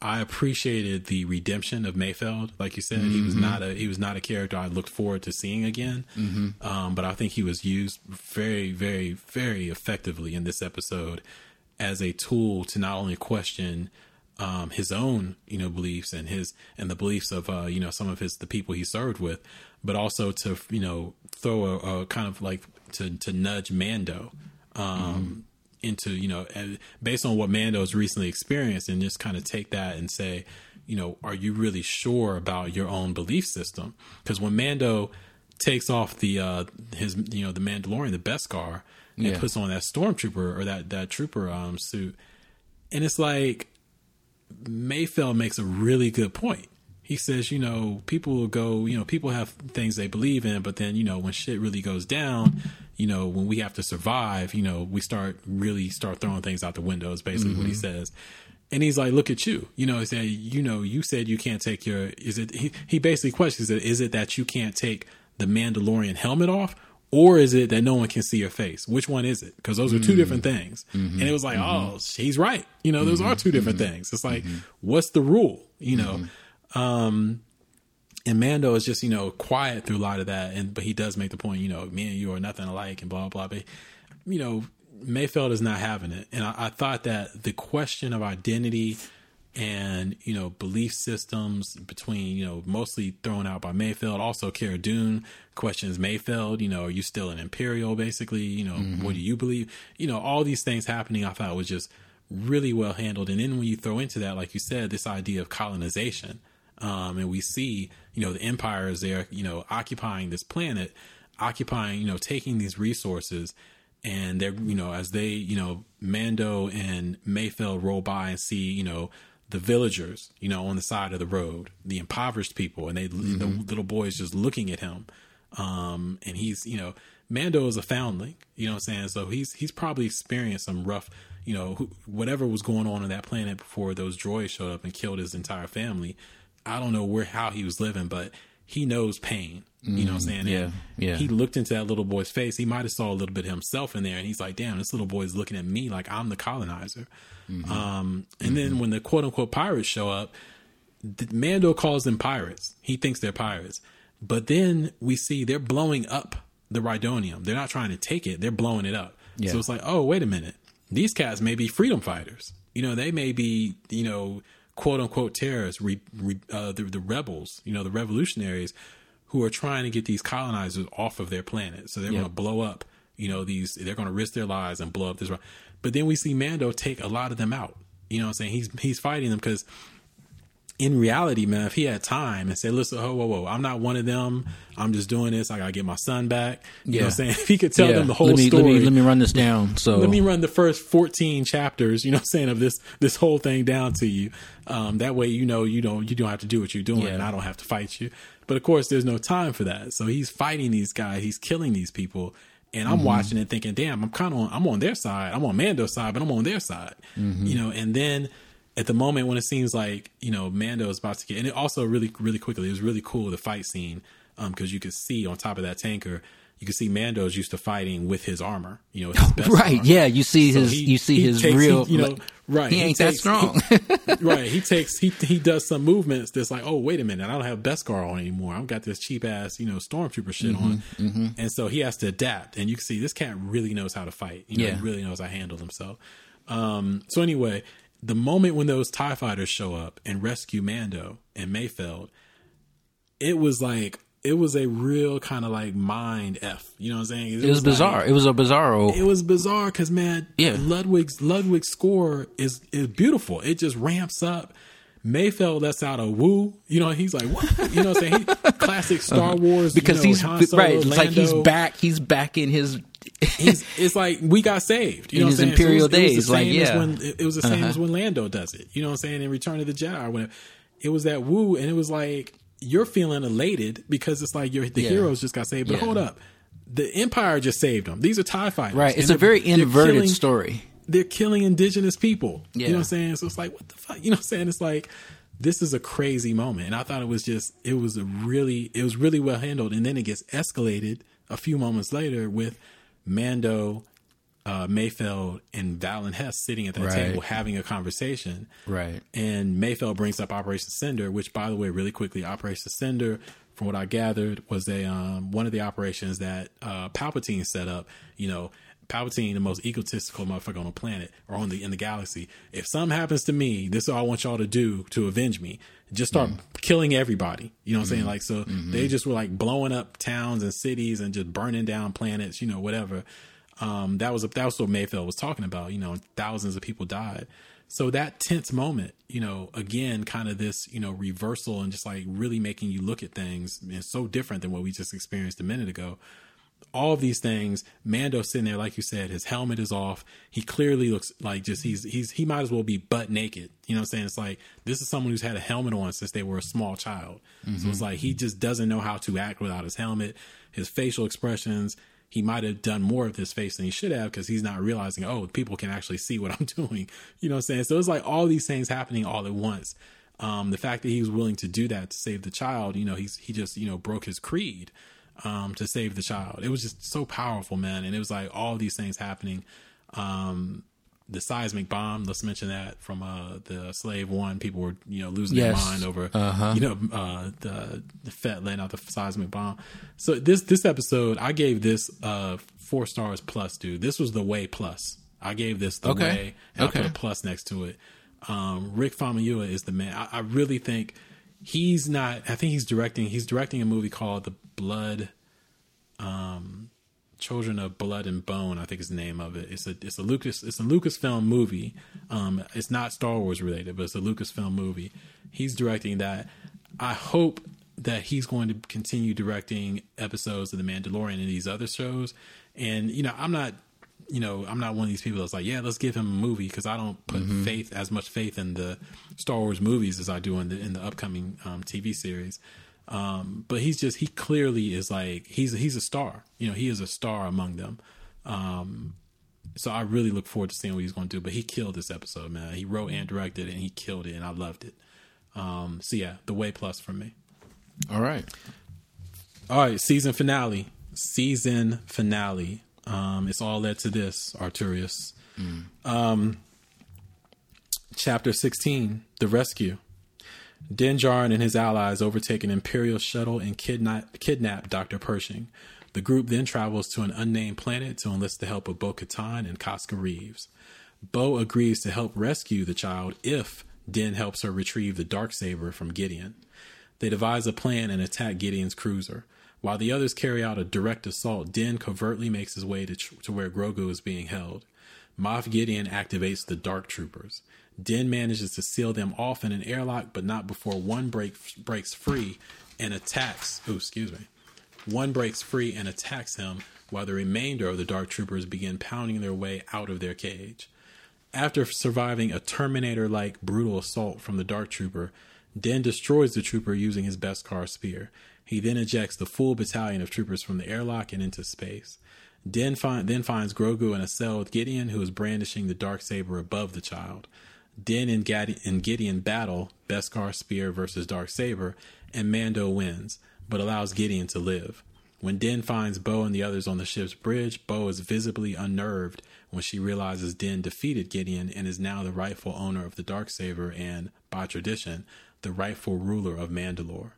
I appreciated the redemption of Mayfeld. Like you said, he was not a he was not a character I looked forward to seeing again. Um, but I think he was used very, very, very effectively in this episode as a tool to not only question um, his own, you know, beliefs and his and the beliefs of uh, you know some of his the people he served with, but also to you know throw a, a kind of like to to nudge Mando um, into you know based on what Mando Mando's recently experienced, and just kind of take that and say, you know, are you really sure about your own belief system? Because when Mando takes off the uh his you know the Mandalorian the Beskar and Yeah. puts on that stormtrooper or that that trooper um suit, and it's like Mayfeld makes a really good point. He says, you know, people will go, you know, people have things they believe in, but then, you know, when shit really goes down, you know, when we have to survive, you know, we start really start throwing things out the window is basically what he mm-hmm. says. And he's like, look at you. You know, he said, you know, you said you can't take your is it he, he basically questions it, is it that you can't take the Mandalorian helmet off? Or is it that no one can see your face? Which one is it? Because those are two different mm-hmm. things. And mm-hmm. it was like, oh, he's right. You know, those are two different things. It's like, what's the rule? You know, um, and Mando is just you know quiet through a lot of that, and but he does make the point, you know, me and you are nothing alike, and blah blah. But you know, Mayfeld is not having it, and I, I thought that the question of identity and you know belief systems between you know mostly thrown out by Mayfeld. Also, Cara Dune questions Mayfeld. You know, are you still an Imperial? Basically, you know, mm-hmm. what do you believe? You know, all these things happening. I thought was just really well handled. And then when you throw into that, like you said, this idea of colonization, um, and we see you know the empire is there, you know, occupying this planet, occupying you know taking these resources and they're you know as they you know Mando and Mayfeld roll by and see you know the villagers you know on the side of the road, the impoverished people, and they the little boys just looking at him, um, and he's you know Mando is a foundling, you know what I'm saying, so he's he's probably experienced some rough. You know, whatever was going on on that planet before those droids showed up and killed his entire family. I don't know where how he was living, but he knows pain. You know what I'm mm, saying? yeah, And yeah. He looked into that little boy's face. He might have saw a little bit of himself in there, and he's like, "Damn, this little boy is looking at me like I'm the colonizer." Mm-hmm. Um, and mm-hmm. then when the quote unquote pirates show up, the, Mando calls them pirates. He thinks they're pirates, but then we see they're blowing up the Rhydonium. They're not trying to take it; they're blowing it up. Yeah. So it's like, oh, wait a minute, these cats may be freedom fighters. You know, they may be, you know, quote unquote terrorists, re, re, uh, the, the rebels, you know, the revolutionaries who are trying to get these colonizers off of their planet. So they're Yeah. going to blow up, you know, these, they're going to risk their lives and blow up this. But then we see Mando take a lot of them out. You know I'm saying? He's, he's fighting them because in reality, man, if he had time and said, listen, whoa, whoa, whoa, I'm not one of them. I'm just doing this. I got to get my son back. You know what I'm saying? [laughs] If he could tell Yeah. them the whole let me, story Let me, let me run this down. So let me run the first 14 chapters you know what i'm saying of this this whole thing down to you um that way you know you don't you don't have to do what you're doing Yeah. and i don't have to fight you but of course there's no time for that so he's fighting these guys he's killing these people and i'm watching and thinking damn i'm kind of on i'm on their side i'm on mando's side but i'm on their side you know and then at the moment when it seems like you know Mando is about to get, and it also really really quickly, it was really cool the fight scene because you could see on top of that tanker, you could see Mando's used to fighting with his armor, you know, [laughs] right, armor. yeah, you see So his, he- you see his takes- real, he, you know, like, right? He ain't that takes- strong. he- [laughs] right? He takes he he does some movements that's like, oh wait a minute, I don't have Beskar on anymore. I've got this cheap ass you know stormtrooper shit on, Mm-hmm, and so he has to adapt. And you can see this cat really knows how to fight. You know, Yeah. he really knows how to handle himself. Um, so anyway, the moment when those Tie fighters show up and rescue Mando and Mayfeld, it was like it was a real kind of like mind f. You know what I'm saying? it was like- bizarre. it was a bizarro. it was bizarre because man, Yeah. Ludwig's Ludwig's score is is beautiful. It just ramps up. Mayfeld lets out a woo. You know, he's like, what? You know what I'm saying? He, classic Star uh-huh. Wars. because you know, he's Solo, right. It's like he's back. He's back in his. It's like we got saved. You know his what I'm saying? imperial it was, it was days, the like, same as yeah. when, it, it was the same Uh-huh. as when Lando does it. You know what I'm saying? In Return of the Jedi, or whatever. It was that woo, and it was like you're feeling elated because it's like your the Yeah. heroes just got saved. But Yeah. hold up, the Empire just saved them. These are Tie fighters, right. It's a very inverted killing- story. they're killing indigenous people. You know what I'm saying? So it's like, what the fuck? You know what I'm saying? It's like, this is a crazy moment. And I thought it was just, it was a really, it was really well handled. And then it gets escalated a few moments later with Mando, uh, Mayfeld, and Valen Hess sitting at that Right. table having a conversation. Right. And Mayfeld brings up Operation Cinder, which, by the way, really quickly, Operation Cinder, from what I gathered, was a um, one of the operations that uh, Palpatine set up. You know, Palpatine, the most egotistical motherfucker on the planet or on the in the galaxy. If something happens to me, this is all I want y'all to do to avenge me. Just start mm-hmm. killing everybody. You know what I'm saying? Mm-hmm. Like, so mm-hmm. they just were like blowing up towns and cities and just burning down planets. You know, whatever. Um, that was that was what Mayfeld was talking about. You know, thousands of people died. So that tense moment, you know, again, kind of this, you know, reversal and just like really making you look at things and so different than what we just experienced a minute ago. All of these things, Mando sitting there, like you said, his helmet is off. He clearly looks like just he's he's he might as well be butt naked. You know what I'm saying? It's like this is someone who's had a helmet on since they were a small child. Mm-hmm. So it's like he just doesn't know how to act without his helmet. His facial expressions, he might have done more of his face than he should have because he's not realizing, oh, people can actually see what [laughs] I'm doing. You know what I'm saying? So it's like all these things happening all at once. Um, the fact that he was willing to do that to save the child, you know, he's he just you know broke his creed um, to save the child. It was just so powerful, man. And it was like all these things happening. Um, the seismic bomb. Let's mention that from uh, the Slave One. People were you know losing yes. their mind over uh-huh. you know uh, the the letting out the seismic bomb. So this this episode, I gave this uh, four stars plus, dude. This was the way plus. I gave this the okay. way, and okay. I put a plus next to it. Um, Rick Famuyiwa is the man. I, I really think he's not. I think he's directing. He's directing a movie called The Blood. Um, Children of Blood and Bone, I think is the name of it. It's a it's a Lucas it's a Lucasfilm movie. Um, it's not Star Wars related, but it's a Lucasfilm movie. He's directing that. I hope that he's going to continue directing episodes of The Mandalorian and these other shows. And you know, I'm not you know, I'm not one of these people that's like, yeah, let's give him a movie because I don't put mm-hmm. faith as much faith in the Star Wars movies as I do in the in the upcoming um, TV series. Um, but he's just he clearly is like he's he's a star. You know, he is a star among them. Um, so I really look forward to seeing what he's going to do. But he killed this episode, man. He wrote and directed, and he killed it, and I loved it. Um, so yeah, the way plus for me. All right, all right. Season finale. Season finale. Um, it's all led to this, Arturius. Mm. Um, chapter sixteen, the rescue. Din Djarin and his allies overtake an Imperial shuttle and kidnap, kidnap Dr. Pershing. The group then travels to an unnamed planet to enlist the help of Bo Katan and Koska Reeves. Bo agrees to help rescue the child if Din helps her retrieve the dark saber from Gideon. They devise a plan and attack Gideon's cruiser. While the others carry out a direct assault, Din covertly makes his way to, to where Grogu is being held. Moff Gideon activates the Dark Troopers. Din manages to seal them off in an airlock, but not before one break, breaks free and attacks. Oh, excuse me. One breaks free and attacks him, while the remainder of the Dark Troopers begin pounding their way out of their cage. After surviving a Terminator like brutal assault from the Dark Trooper, Din destroys the trooper using his Beskar spear. He then ejects the full battalion of troopers from the airlock and into space. Din find, then finds Grogu in a cell with Gideon, who is brandishing the dark saber above the child. Din and, Gad- and Gideon battle Beskar Spear versus Dark Saber, and Mando wins, but allows Gideon to live. When Din finds Bo and the others on the ship's bridge, Bo is visibly unnerved when she realizes Din defeated Gideon and is now the rightful owner of the Dark Saber and, by tradition, the rightful ruler of Mandalore.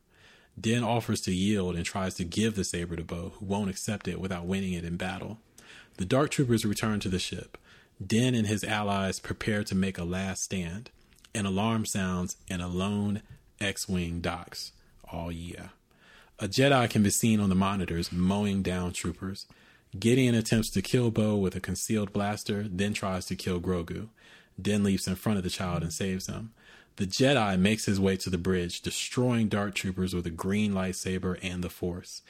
Din offers to yield and tries to give the saber to Bo, who won't accept it without winning it in battle. The Dark Troopers return to the ship. Din and his allies prepare to make a last stand. An alarm sounds and a lone X Wing docks. Oh, yeah. A Jedi can be seen on the monitors mowing down troopers. Gideon attempts to kill Bo with a concealed blaster, then tries to kill Grogu. Din leaps in front of the child and saves him. The Jedi makes his way to the bridge, destroying Dark Troopers with a green lightsaber and the Force.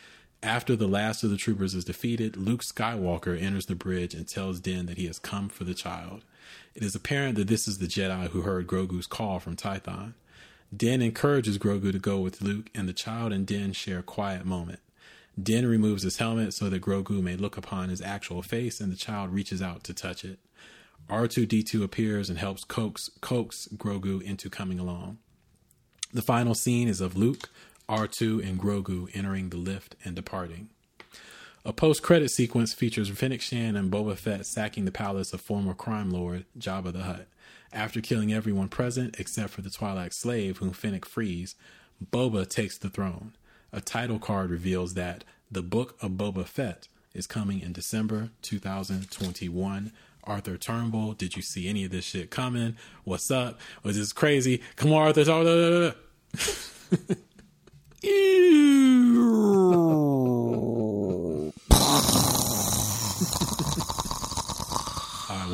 After the last of the troopers is defeated, Luke Skywalker enters the bridge and tells Din that he has come for the child. It is apparent that this is the Jedi who heard Grogu's call from Tython. Din encourages Grogu to go with Luke, and the child and Din share a quiet moment. Din removes his helmet so that Grogu may look upon his actual face, and the child reaches out to touch it. R2D2 appears and helps coax, coax Grogu into coming along. The final scene is of Luke, R2 and Grogu entering the lift and departing. A post credit sequence features Fennec Shand and Boba Fett sacking the palace of former crime lord Jabba the Hutt. After killing everyone present except for the Twi'lek slave whom Fennec frees, Boba takes the throne. A title card reveals that The Book of Boba Fett is coming in December 2021. Arthur Turnbull, did you see any of this shit coming? What's up? Was this crazy? Come on, Arthur. man. [laughs]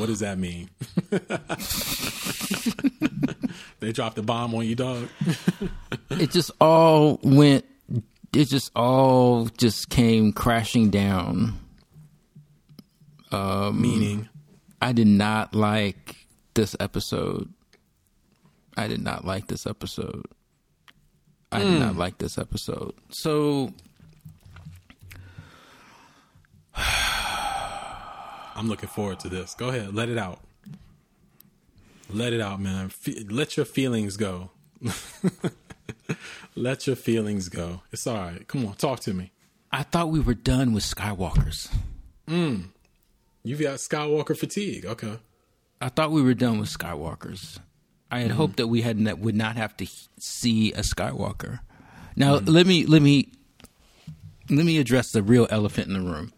What does that mean? [laughs] they dropped a bomb on you, dog. [laughs] it just all went. It just all just came crashing down. Um, Meaning, I did not like this episode. I did not like this episode. I did not hmm. like this episode. So [sighs] I'm looking forward to this. Go ahead, let it out. Let it out, man. Fe- let your feelings go. [laughs] let your feelings go. It's all right. Come on, talk to me. I thought we were done with Skywalkers. Hmm. You've got Skywalker fatigue. Okay. I thought we were done with Skywalkers. I had hmm. hoped that we had that would not have to see a Skywalker. Now hmm. let me let me let me address the real elephant in the room,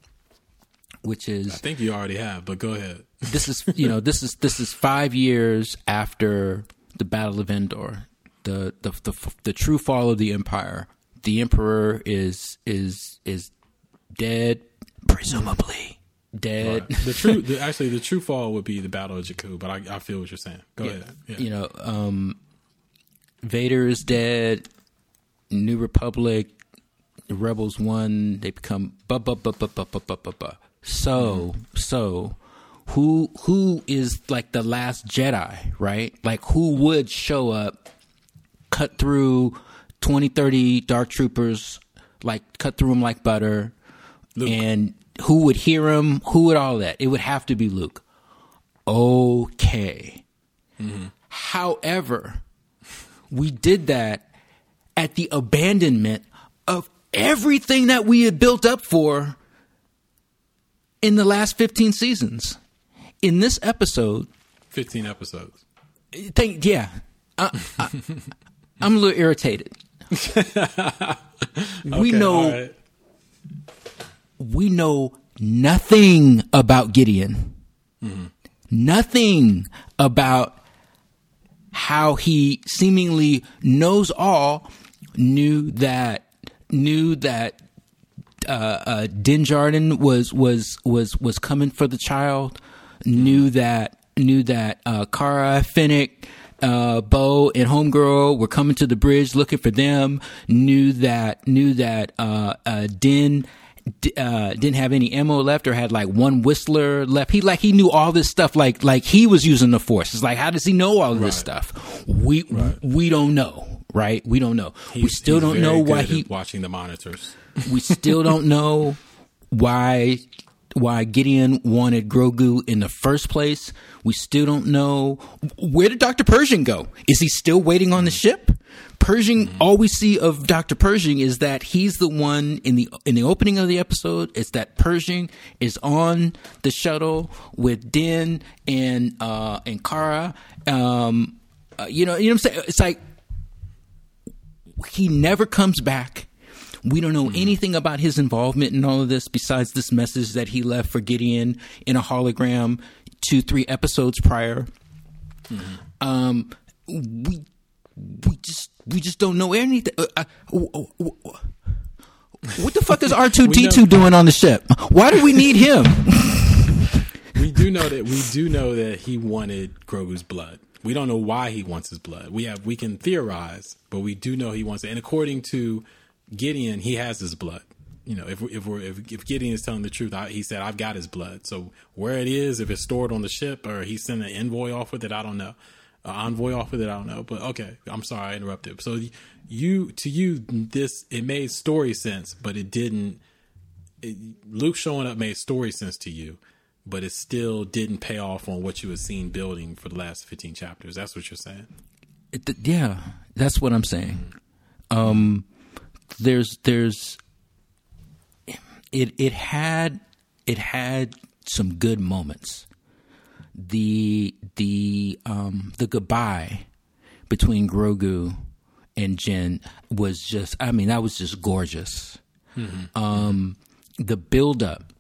which is I think you already have, but go ahead. [laughs] this is you know this is this is five years after the Battle of Endor, the the the, the true fall of the Empire. The Emperor is is is dead, presumably dead. Right. The true, the, actually, the true fall would be the Battle of Jakku, but I, I feel what you're saying. Go ahead. Yeah. You know, um, Vader is dead. New Republic, the Rebels won. They become bu bu bu bu bu bu bu bu bu. So so, who who is like the last Jedi, right? Like who would show up, cut through 20, 30 Dark Troopers, like cut through them like butter, Luke. and who would hear him? Who would all that? It would have to be Luke. Okay. However, we did that at the abandonment of everything that we had built up for in the last 15 seasons. In this episode, 15 episodes. think yeah, I, I'm a little irritated. [laughs] we know right. We know nothing about Gideon. Nothing about how he seemingly knows all, knew that knew that uh, uh, Din Djarin was was was was coming for the child. Knew that knew that uh, Cara Fennec, uh, Bo, and Homegirl were coming to the bridge looking for them. Knew that knew that uh, uh, uh, didn't have any ammo left or had like one whistler left. He like he knew all this stuff like like he was using the force. It's like how does he know all this stuff? We we don't know, right? We don't know. we still don't know why he watching the monitors. [laughs] we still don't know why why Gideon wanted Grogu in the first place. We still don't know where did Dr. Pershing go? Is he still waiting on the ship? Pershing all we see of Dr. Pershing is that he's the one in the in the opening of the episode, it's that Pershing is on the shuttle with Din and uh and Cara. Um uh, you know, you know what I'm saying? It's like he never comes back. We don't know anything about his involvement in all of this besides this message that he left for Gideon in a hologram two, three episodes prior. Um, we we just we just don't know anything. Uh, uh, what the fuck is [laughs] R two D two doing on the ship? Why do we need [laughs] him? we do know that we do know that he wanted Grogu's blood. We don't know why he wants his blood. We have we can theorize, but we do know he wants it. And according to Gideon, he has his blood. You know, if if we're if, if Gideon is telling the truth, I, he said I've got his blood. So where it is, if it's stored on the ship or he sent an envoy off with it, I don't know. Envoy off with it, I don't know. But okay, I'm sorry I interrupted. So you to you this it made story sense, but it didn't. It, Luke showing up made story sense to you, but it still didn't pay off on what you had seen building for the last 15 chapters. That's what you're saying. It- yeah, that's what I'm saying. Um, there's there's it it had it had some good moments. The the um the goodbye between Grogu and Jen was just I mean that was just gorgeous. Um the build up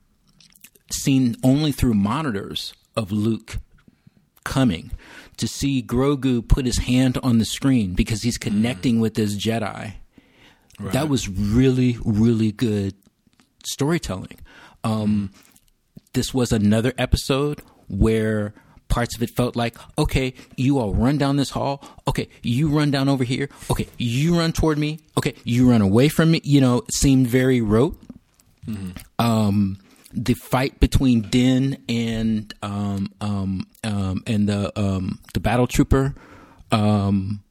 seen only through monitors of Luke coming to see Grogu put his hand on the screen because he's connecting with this Jedi. That was really, really good storytelling. Um, this was another episode where parts of it felt like, okay, you all run down this hall. Okay, you run down over here. Okay, you run toward me. Okay, you run away from me. You know, it seemed very rote. Um, the fight between Din and um, um, um, and the um, the battle trooper. Um,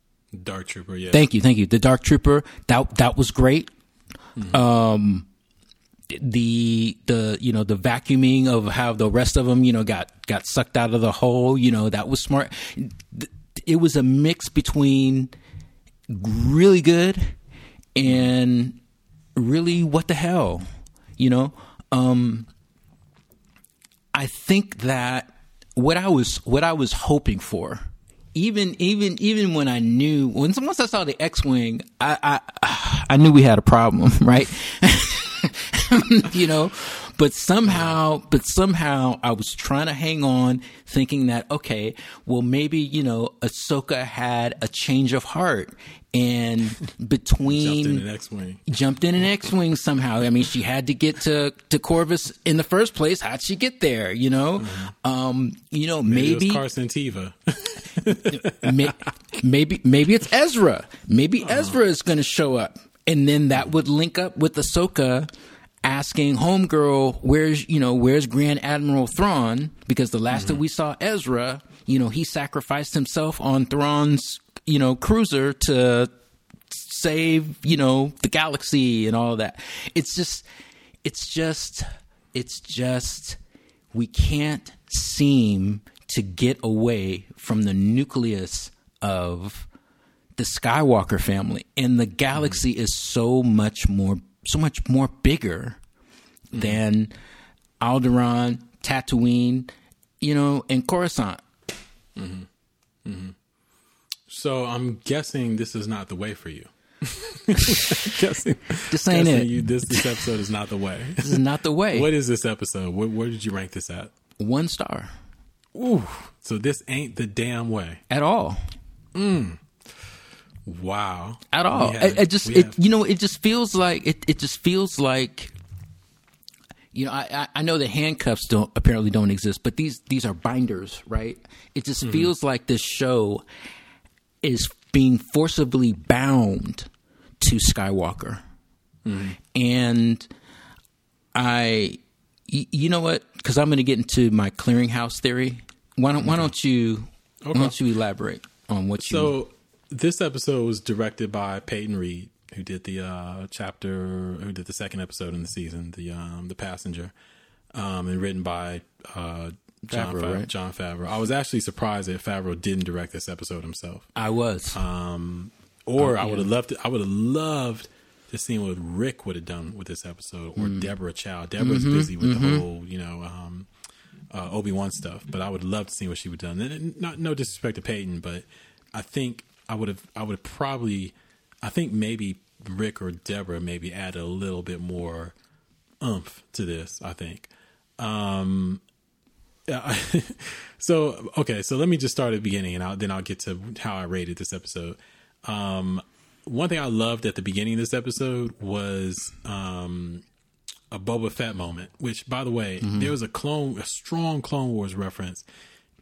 Dark Trooper, yeah. Thank you, thank you. The Dark Trooper that that was great. Um, the the you know the vacuuming of how the rest of them you know got got sucked out of the hole. You know that was smart. It was a mix between really good and really what the hell, you know. Um, I think that what I was what I was hoping for, even even even when I knew when once I saw the X wing, I, I I knew we had a problem, [laughs] right? [laughs] you know, but somehow, but somehow I was trying to hang on, thinking that okay, well maybe you know Ahsoka had a change of heart, and [laughs] between Jumped in an X-wing. jumped in an X-wing somehow. I mean, she had to get to to Corvus in the first place. How'd she get there? You know, um, you know, Maybe, maybe it was Carson Teva. [laughs] may, maybe maybe it's Ezra. Maybe Ezra is going to show up, and then that would link up with Ahsoka asking Homegirl, "Where's you know where's Grand Admiral Thrawn?" Because the last that mm-hmm. we saw Ezra, you know, he sacrificed himself on Thrawn's you know cruiser to save you know the galaxy and all of that. It's just, it's just, it's just we can't seem to get away from the nucleus of the Skywalker family, and the galaxy mm-hmm. is so much more, so much more bigger mm-hmm. than Alderaan, Tatooine, you know, and Coruscant. Mm-hmm. So I'm guessing this is not the way for you. [laughs] guessing, This ain't guessing it. You, this this episode is not the way. [laughs] This is not the way. what is this episode? Where, where did you rank this at? One star Ooh, so this ain't the damn way. at all. Mm. Wow. at all. We I, have- I just, it, you know, it just feels like it. It just feels like, you know, I, I know the handcuffs don't apparently don't exist, but these these are binders, right? It just Mm-hmm. feels like this show is being forcibly bound to Skywalker, Mm-hmm. and I, y- you know what? Because I'm going to get into my clearinghouse theory. Why don't Why don't you Why don't you elaborate on what you? So this episode was directed by Peyton Reed, who did the uh, chapter, who did the second episode in the season, the um, the passenger, um, and written by uh, Jon Favreau, Favreau, right? Jon Favreau. I was actually surprised that Favreau didn't direct this episode himself. I was. Um, or Oh, I would yeah. have loved. I would have loved to see what Rick would have done with this episode, or Mm. Deborah Chow. Deborah's Mm-hmm, busy with the whole, you know, um, uh, Obi Wan stuff, but I would love to see what she would have done. And not no disrespect to Peyton, but I think I would have. I would have probably. I think maybe Rick or Deborah maybe add a little bit more umph to this. I think. Um, [laughs] so okay, so let me just start at the beginning, and I'll, then I'll get to how I rated this episode. Um, one thing I loved at the beginning of this episode was um, a Boba Fett moment. Which, by the way, there was a clone, a strong Clone Wars reference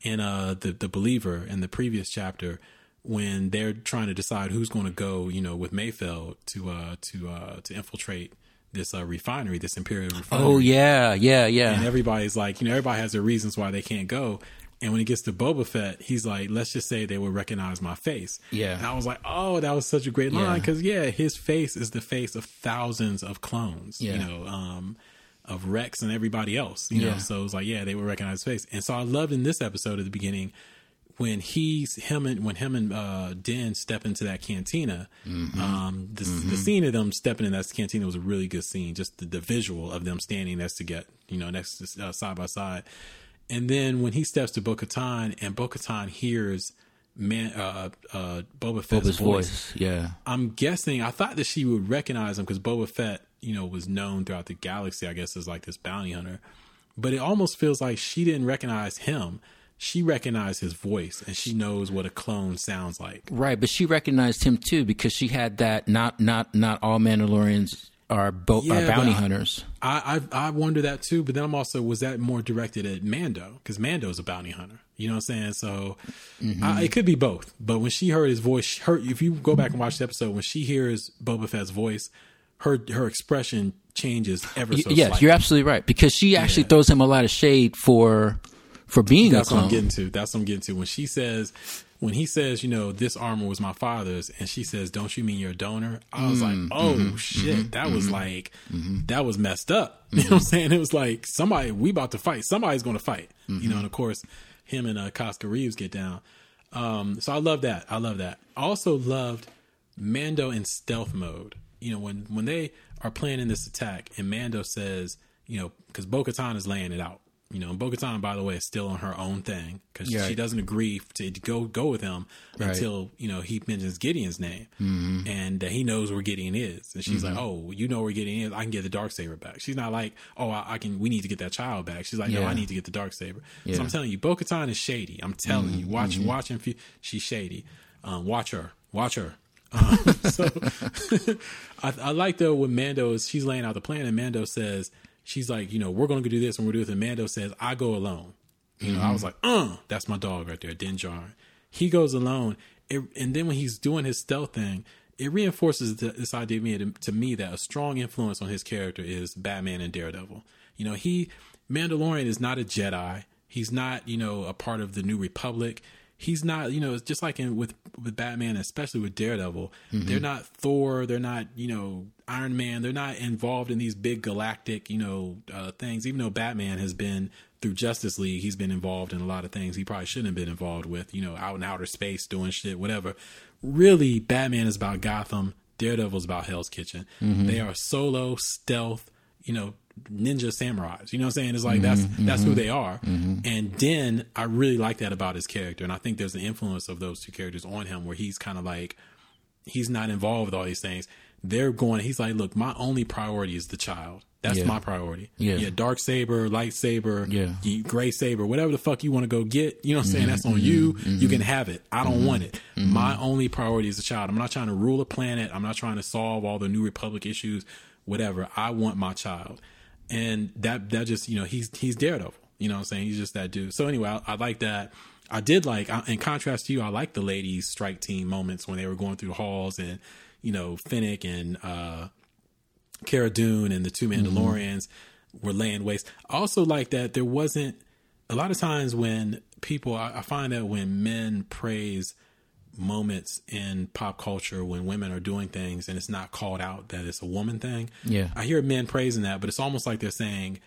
in uh, the the Believer in the previous chapter when they're trying to decide who's going to go, you know, with Mayfeld to uh, to uh, to infiltrate this uh, refinery, this Imperial refinery oh yeah, yeah, yeah. and everybody's like, you know, everybody has their reasons why they can't go. And when it gets to Boba Fett, he's like, let's just say they will recognize my face. Yeah. And I was like, oh, that was such a great line because yeah, his face is the face of thousands of clones. You know, um, of Rex and everybody else. You know, so it was like, yeah, they will recognize his face. And so I loved in this episode at the beginning when he's him and when him and uh Din step into that cantina, Mm-hmm. um the, the scene of them stepping in that cantina was a really good scene. Just the, the visual of them standing next to get you know next to uh, side by side, and then when he steps to Bo Katan and Bo Katan hears man uh uh Boba Fett's Boba's voice. Yeah. I'm guessing. I thought that she would recognize him because Boba Fett, you know, was known throughout the galaxy. I guess as like this bounty hunter, but it almost feels like she didn't recognize him. She recognized his voice, and she knows what a clone sounds like. Right, but she recognized him too because she had that not not not all Mandalorians are, bo- Yeah, are bounty hunters. I, I I wonder that too, but then I'm also was that more directed at Mando because Mando's a bounty hunter. You know what I'm saying? So I, mm-hmm. it could be both. But when she heard his voice, her if you go back and watch the episode, when she hears Boba Fett's voice, her her expression changes ever so yes, slightly. you're absolutely right because she actually Yeah. throws him a lot of shade for for being That's what. I'm getting to. That's what I'm getting to. When she says, when he says, you know, this armor was my father's, and she says, "Don't you mean you're a donor?" I was like, mm, oh mm-hmm, shit, mm-hmm, that was mm-hmm, like, that was messed up. [laughs] You know what I'm saying? It was like somebody we about to fight. Somebody's going to fight. You know, and of course, him and uh, Reeves get down. Um, so I love that. I love that. I also loved Mando in stealth mode. You know, when when they are planning this attack, and Mando says, you know, because Bo Katan is laying it out. You know, Bo Katan, by the way, is still on her own thing because Yeah. she doesn't agree to go go with him Right. until you know he mentions Gideon's name Mm-hmm. and that he knows where Gideon is. And she's like, "Oh, you know where Gideon is? I can get the dark saber back." She's not like, "Oh, I, I can. We need to get that child back." She's like, "No, I need to get the dark saber." Yeah. So I'm telling you, Bo Katan is shady. I'm telling Mm-hmm. you, watch watch him. She's shady. Um, watch her. Watch her. Um, [laughs] [laughs] so [laughs] I, I like though when Mando is she's laying out the plan and Mando says she's like you know we're going to do this and we're going to do this and Mando says I go alone. You know I was like uh that's my dog right there Din Djarin. He goes alone it, and then when he's doing his stealth thing it reinforces the, this idea to me, to me that a strong influence on his character is Batman and Daredevil. You know he Mandalorian is not a Jedi. He's not you know a part of the New Republic he's not you know it's just like in with with batman especially with daredevil they're not thor they're not you know iron man they're not involved in these big galactic you know uh, things. Even though batman has been through justice league he's been involved in a lot of things he probably shouldn't have been involved with you know out in outer space doing shit whatever. Really batman is about gotham. Daredevil is about hell's kitchen. They are solo stealth you know ninja samurais. You know what i'm saying? It's like that's mm-hmm. that's who mm-hmm. they are. Mm-hmm. And then i really like that about his character. And i think there's an influence of those two characters on him where he's kind of like he's not involved with all these things. They're going he's like look my only priority is the child. That's Yeah. my priority. Yeah. yeah dark saber lightsaber Yeah. gray saber whatever the fuck you want to go get you know what i'm saying? That's on you. You can have it. I don't want it. My only priority is the child. I'm not trying to rule a planet. I'm not trying to solve all the new republic issues. Whatever. I want my child and that that just you know he's he's daredevil you know what i'm saying? He's just that dude. So anyway i, I like that. I did like I, in contrast to you i like the ladies strike team moments when they were going through the halls and you know Fennec and uh Cara Dune and the two Mandalorians were laying waste. I also like that there wasn't a lot of times when people I, I find that when men praise moments in pop culture when women are doing things and it's not called out that it's a woman thing. Yeah. I hear men praising that, but it's almost like they're saying,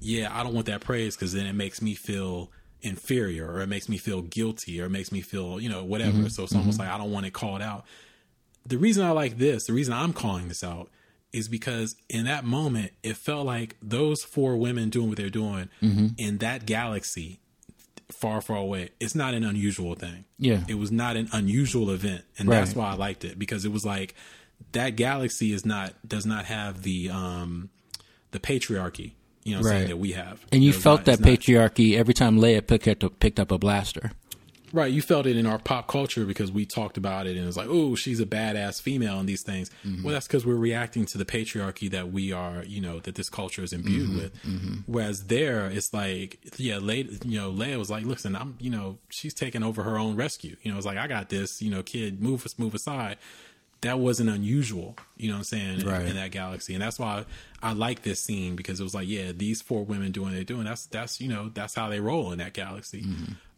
"Yeah, I don't want that praise because then it makes me feel inferior or it makes me feel guilty or it makes me feel, you know, whatever." Mm-hmm. So it's almost mm-hmm. like I don't want it called out the reason I like this, the reason I'm calling this out, is because in that moment, it felt like those four women doing what they're doing mm-hmm. in that galaxy, far, far away. It's not an unusual thing. Yeah. it was not an unusual event, and Right. that's why I liked it because it was like that galaxy is not does not have the um the patriarchy. You know, I'm saying that we have, And you know, felt that not- patriarchy every time Leia picked up, picked up a blaster. Right, you felt it in our pop culture because we talked about it and it was like, oh, she's a badass female and these things. Mm-hmm. Well, that's because we're reacting to the patriarchy that we are, you know, that this culture is imbued mm-hmm. with. Mm-hmm. Whereas there, it's like, yeah, Leia, you know, Leia was like, listen, I'm, you know, she's taking over her own rescue. You know, it's like, I got this, you know, kid, move, move aside. That wasn't unusual, you know what I'm saying, in- Right. in that galaxy. And that's why I like this scene because it was like, yeah, these four women doing what they're doing. That's, that's, you know, that's how they roll in that galaxy.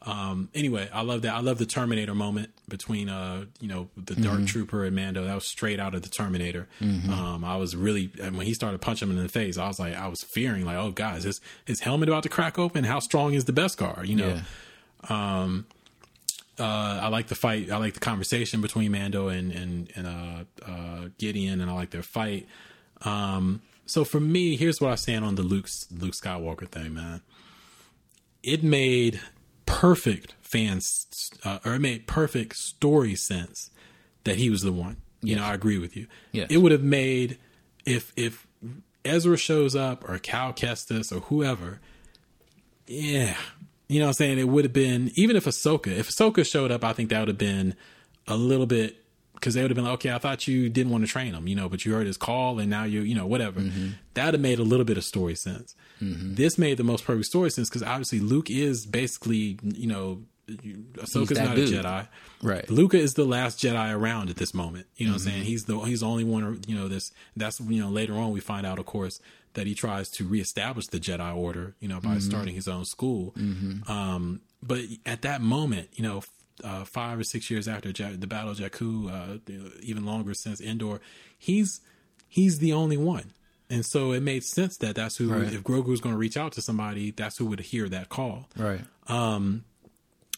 Um, anyway, I love that. I love the Terminator moment between, uh, you know, the Dark Trooper and Mando. That was straight out of the Terminator. Um, I was really, and when he started punching him in the face, I was like, I was fearing, like, oh, guys, his his helmet about to crack open. How strong is the Beskar? You know. Yeah. Uh, I like the fight. I like the conversation between Mando and and and uh, uh, Gideon, and I like their fight. Um, so for me, here's what I stand on the Luke Luke Skywalker thing, man. It made perfect fans, uh, or it made perfect story sense that he was the one. You know, I agree with you. Yes. It would have made if if Ezra shows up or Cal Kestis or whoever, yeah. You know what I'm saying? It would have been even if Ahsoka, if Ahsoka showed up, I think that would have been a little bit because they would have been like, okay, I thought you didn't want to train him, you know, but you heard his call and now you, you know, whatever. Mm-hmm. That would have made a little bit of story sense. This made the most perfect story sense because obviously Luke is basically, you know, Ahsoka's not dude. a Jedi. Right. Luca is the last Jedi around at this moment. You know what I'm Mm-hmm. saying? He's the he's the only one. You know this. That's you know later on we find out, of course, that he tries to reestablish the Jedi Order. You know by Mm-hmm. starting his own school. Um, but at that moment, you know, uh, five or six years after Ja- the Battle of Jakku, uh, even longer since Endor, he's he's the only one. And so it made sense that that's who, Right. if Grogu was going to reach out to somebody, that's who would hear that call. Right. Um,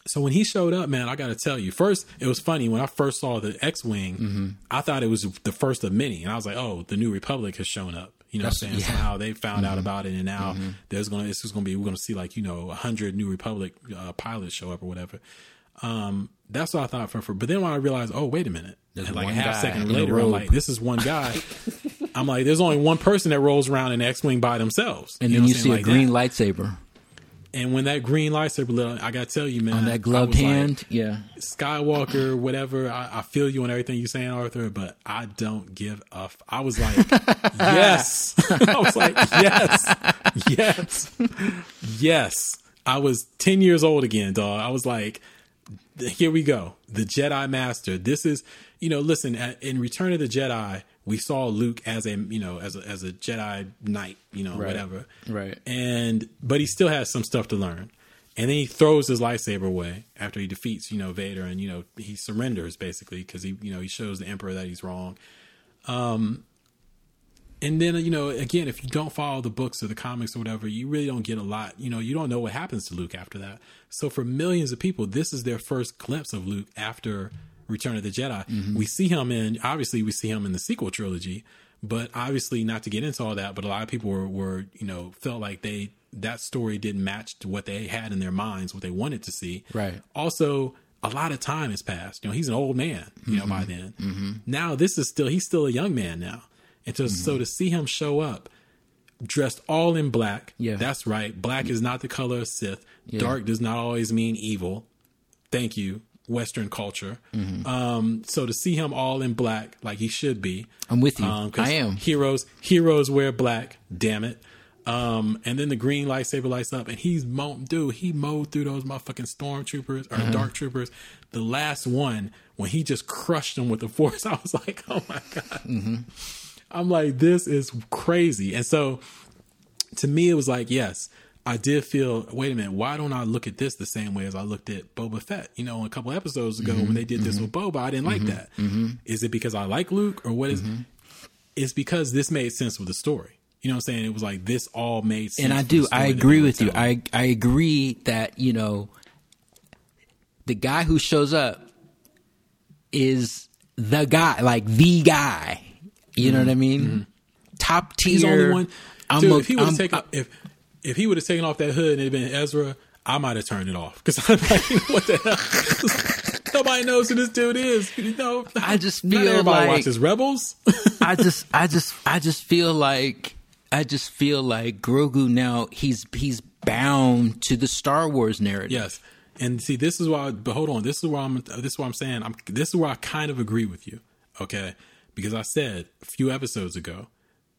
So when he showed up, man, I got to tell you. First, it was funny when I first saw the X-wing. Mm-hmm. I thought it was the first of many, and I was like, "Oh, the New Republic has shown up." You know, what I'm saying yeah. Mm-hmm. somehow they found out about it, and now there's gonna this is gonna be we're gonna see like you know a hundred New Republic uh, pilots show up or whatever. Um, that's what I thought for, for. But then when I realized, oh wait a minute, There's and like a half second later, I'm like, this is one guy. [laughs] I'm like, there's only one person that rolls around in X-wing by themselves, And know then you see saying? a green that. lightsaber And when that green lightsaber lit, I gotta tell you, man, on that gloved was like, hand. yeah. Skywalker, whatever. I, I feel you on everything you're saying, Arthur, but I don't give a. F- I was like, [laughs] yes. [laughs] I was like, yes, yes, yes. I was 10 years old again, dog. I was like, [laughs] here we go. The Jedi Master. This is, you know, listen, at, in Return of the Jedi, we saw Luke as a, you know, as a, as a Jedi knight, you know, Right. whatever. Right. And, but he still has some stuff to learn. And then he throws his lightsaber away after he defeats, you know, Vader, and you know he surrenders basically because he, you know, he shows the Emperor that he's wrong. Um, and then you know, again, if you don't follow the books or the comics or whatever, you really don't get a lot. You know, you don't know what happens to Luke after that. So for millions of people, this is their first glimpse of Luke after Return of the Jedi. Mm-hmm. We see him in, obviously, we see him in the sequel trilogy, but obviously, not to get into all that, but a lot of people were, were you know, felt like they that story didn't match to what they had in their minds, what they wanted to see. Right. Also, a lot of time has passed. You know, he's an old man. You know, by mm-hmm. then. Mm-hmm. Now this is still he's still a young man now, and to, so to see him show up dressed all in black. Yeah. that's right. Black is not the color of Sith. Dark does not always mean evil. Thank you, Western culture. Um, so to see him all in black, like he should be. I'm with you. Um, I am. Heroes, heroes wear black. Damn it. Um, and then the green lightsaber lights up, and he's mo- dude. He mowed through those motherfucking stormtroopers or Uh-huh. dark troopers. The last one when he just crushed them with the force, [laughs] I was like, oh my god. Mm-hmm. I'm like, this is crazy. And so, to me, it was like, yes, I did feel. Wait a minute, why don't I look at this the same way as I looked at Boba Fett? You know, a couple episodes ago when they did this mm-hmm. with Boba, I didn't like mm-hmm. that. Mm-hmm. Is it because I like Luke, or what is? It's because this made sense with the story. You know what I'm saying? It was like this all made sense. and I do. I agree with you. I I agree that you know the guy who shows up is the guy, like the guy. You know what I mean? Top tier. Mm-hmm. He's the only one. I'm Dude, a- if he would have taken if if he would have taken off that hood and it had been Ezra, I might have turned it off because I'm like, [laughs] what the hell? [laughs] Nobody knows who this dude is. You know, I just not feel everybody like- watches Rebels. [laughs] I just, I just, I just feel like, I just feel like Grogu now. He's he's bound to the Star Wars narrative. yes, and see, this is why. But hold on, this is why I'm. This is what I'm saying. I'm. This is where I kind of agree with you. Okay, because I said a few episodes ago,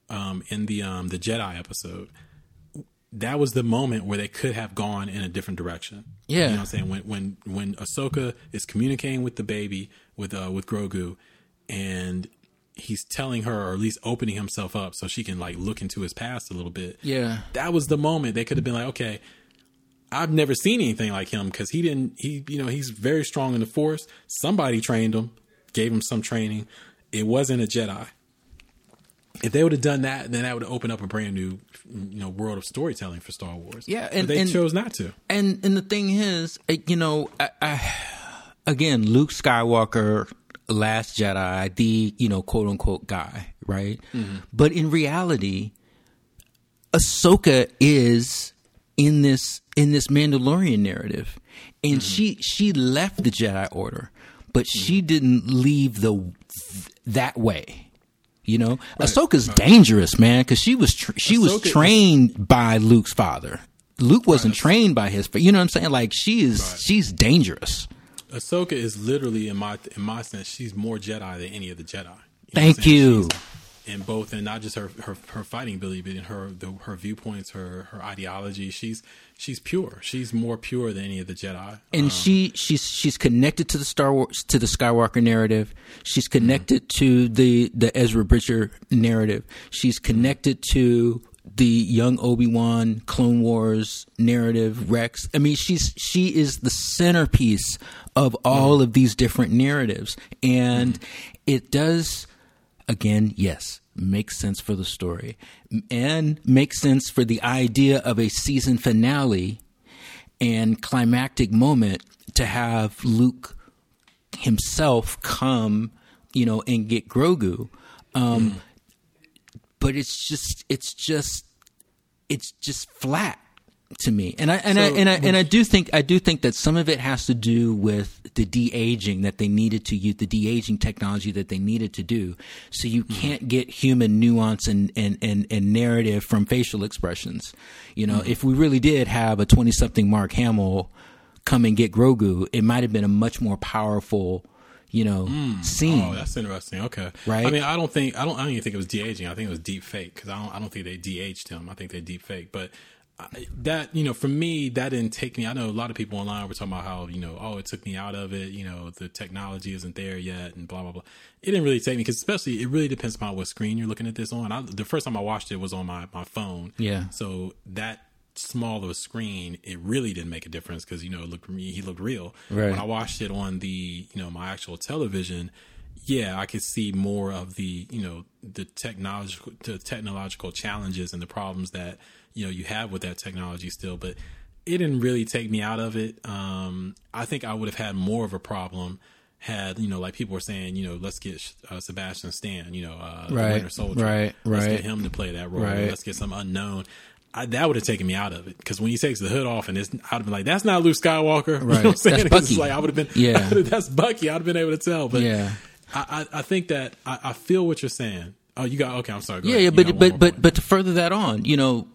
um, in the um the Jedi episode, that was the moment where they could have gone in a different direction. Yeah. you know what I'm saying when when when Ahsoka is communicating with the baby with uh with Grogu, and he's telling her or at least opening himself up so she can like look into his past a little bit. Yeah. that was the moment they could have been like, okay. I've never seen anything like him because he didn't. He, you know, he's very strong in the Force. Somebody trained him, gave him some training. It wasn't a Jedi if they would have done that, then that would open up a brand new, you know, world of storytelling for Star Wars. Yeah, but and- they and- chose not to. And and the thing is, uh, you know, I, I, again, Luke Skywalker, Last Jedi, the you know quote unquote guy, right? Mm-hmm. But in reality, Ahsoka is in this in this Mandalorian narrative, and mm-hmm. she she left the Jedi Order, but she mm-hmm. didn't leave the that way. You know, Ahsoka's dangerous, man, because she was tr she was Ahsoka is- trained by Luke's father. Luke wasn't trained by his, but you know what I'm saying? Like she is, she's dangerous. Ahsoka is literally in my in my sense, she's more Jedi than any of the Jedi. You know Thank what I'm saying? you. She's- in both, and not just her her, her fighting ability, but in her the, her viewpoints, her her ideology. She's she's pure. She's more pure than any of the Jedi. and um, she she's she's connected to the Star Wars to the Skywalker narrative. She's mm-hmm. connected to the the Ezra Bridger narrative. She's mm-hmm. connected to the young Obi Wan Clone Wars narrative. Rex. I mean, she's she is the centerpiece of mm-hmm. all of these different narratives, and it does again, yes, makes sense for the story and makes sense for the idea of a season finale and climactic moment to have Luke himself come, you know, and get Grogu. Um, But it's just, it's just, it's just flat to me. And I and I and I and I do think I do think that some of it has to do with the de aging that they needed to use the de aging technology that they needed to do. So you mm-hmm. can't get human nuance and and and, and narrative from facial expressions. You know, mm-hmm. if we really did have a twenty something Mark Hamill come and get Grogu, it might have been a much more powerful, you know, mm. oh, scene. Oh, that's interesting. Okay, Right? I mean, I don't think I don't. I don't even think it was de aging. I think it was deep fake because I don't. I don't think they de aged him. I think they deep fake. But I, that you know, for me, that didn't take me. I know a lot of people online were talking about how you know, oh, it took me out of it. You know, the technology isn't there yet, and blah blah blah. It didn't really take me because, especially, it really depends upon what screen you're looking at this on. I, the first time I watched it was on my my phone. Yeah. So that small of a screen, it really didn't make a difference because you know, it looked he looked real. Right. When I watched it on the you know my actual television, yeah, I could see more of the you know the technological the technological challenges and the problems that you know you have with that technology still, but it didn't really take me out of it. Um, I think I would have had more of a problem had you know like people were saying you know let's get uh, Sebastian Stan you know uh, Right, Winter Soldier right, let's right. get him to play that role Right. let's get some unknown. I, that would have taken me out of it because when he takes the hood off and it's, I'd have been like, "That's not Luke Skywalker." [laughs] You know Right. I'm saying? That's [laughs] It's Bucky. like I would have been, Yeah. [laughs] that's Bucky. I'd have been able to tell, but Yeah. I, I, I think that I, I feel what you're saying. Oh, you got okay. I'm sorry. Go Yeah, yeah, but but but point. but to further that on, you know,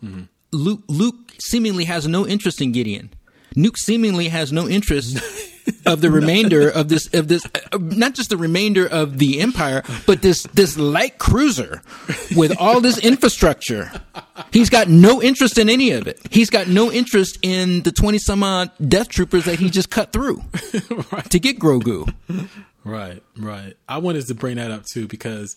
Luke Luke seemingly has no interest in Gideon. Nuke seemingly has no interest [laughs] of the remainder of this of this uh, not just the remainder of the empire, but this this light cruiser with all this infrastructure. He's got no interest in any of it. He's got no interest in the twenty some odd death troopers that he just cut through [laughs] to get Grogu. Right, right. I wanted to bring that up too because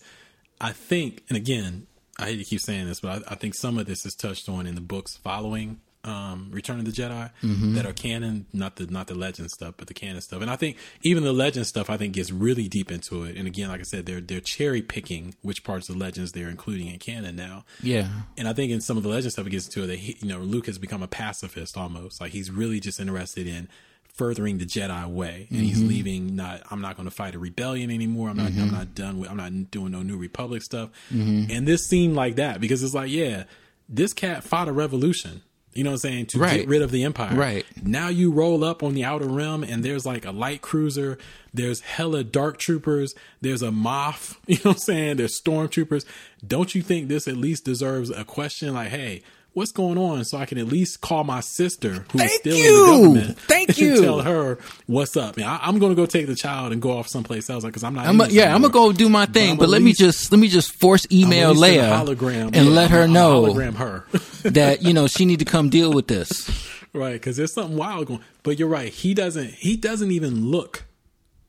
I think, and again, I hate to keep saying this, but I, I think some of this is touched on in the books following um, Return of the Jedi that are canon, not the not the legend stuff, but the canon stuff. And I think even the legend stuff, I think gets really deep into it. And again, like I said, they're they're cherry picking which parts of the legends they're including in canon now. Yeah. And I think in some of the legend stuff, it gets into it that he, you know Luke has become a pacifist almost. Like he's really just interested in furthering the Jedi way, and he's mm-hmm. leaving. Not I'm not going to fight a rebellion anymore. I'm not. I'm mm-hmm. not done with. I'm not doing no New Republic stuff. Mm-hmm. And this seemed like that because it's like, yeah, this cat fought a revolution. You know what I'm saying? To Right. get rid of the Empire. Right. Now you roll up on the outer rim and there's like a light cruiser, there's hella dark troopers, there's a Moff, [laughs] you know what I'm saying? There's stormtroopers. Don't you think this at least deserves a question like, hey, what's going on? So I can at least call my sister who's Thank still in the government. [laughs] Thank [laughs] you. tell her what's up. Man, I, I'm gonna go take the child and go off someplace else because I'm not. I'm a, yeah, I'm gonna go do my thing, but at let me just let me just force email Leia hologram and Yeah, let her I'm know hologram her. [laughs] that you know she need to come deal with this. right because there's something wild going but you're right he doesn't he doesn't even look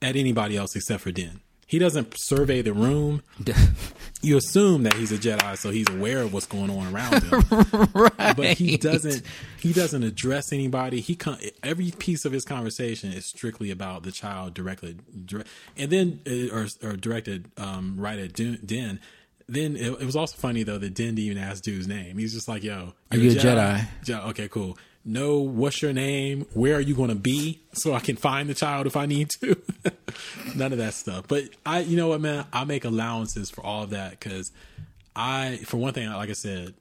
at anybody else except for Din he doesn't survey the room [laughs] you assume that he's a jedi so he's aware of what's going on around him [laughs] right. but he doesn't he doesn't address anybody he con- every piece of his conversation is strictly about the child directly dire- and then uh, or, or directed um, right at Din then it, it was also funny though that Din didn't even ask dude's name. He's just like, "Yo, Are you're a Jedi? Je- okay, cool. No, what's your name? Where are you going to be so I can find the child if I need to? [laughs] None of that stuff. But I, you know what, man, I make allowances for all of that because I, for one thing, like I said,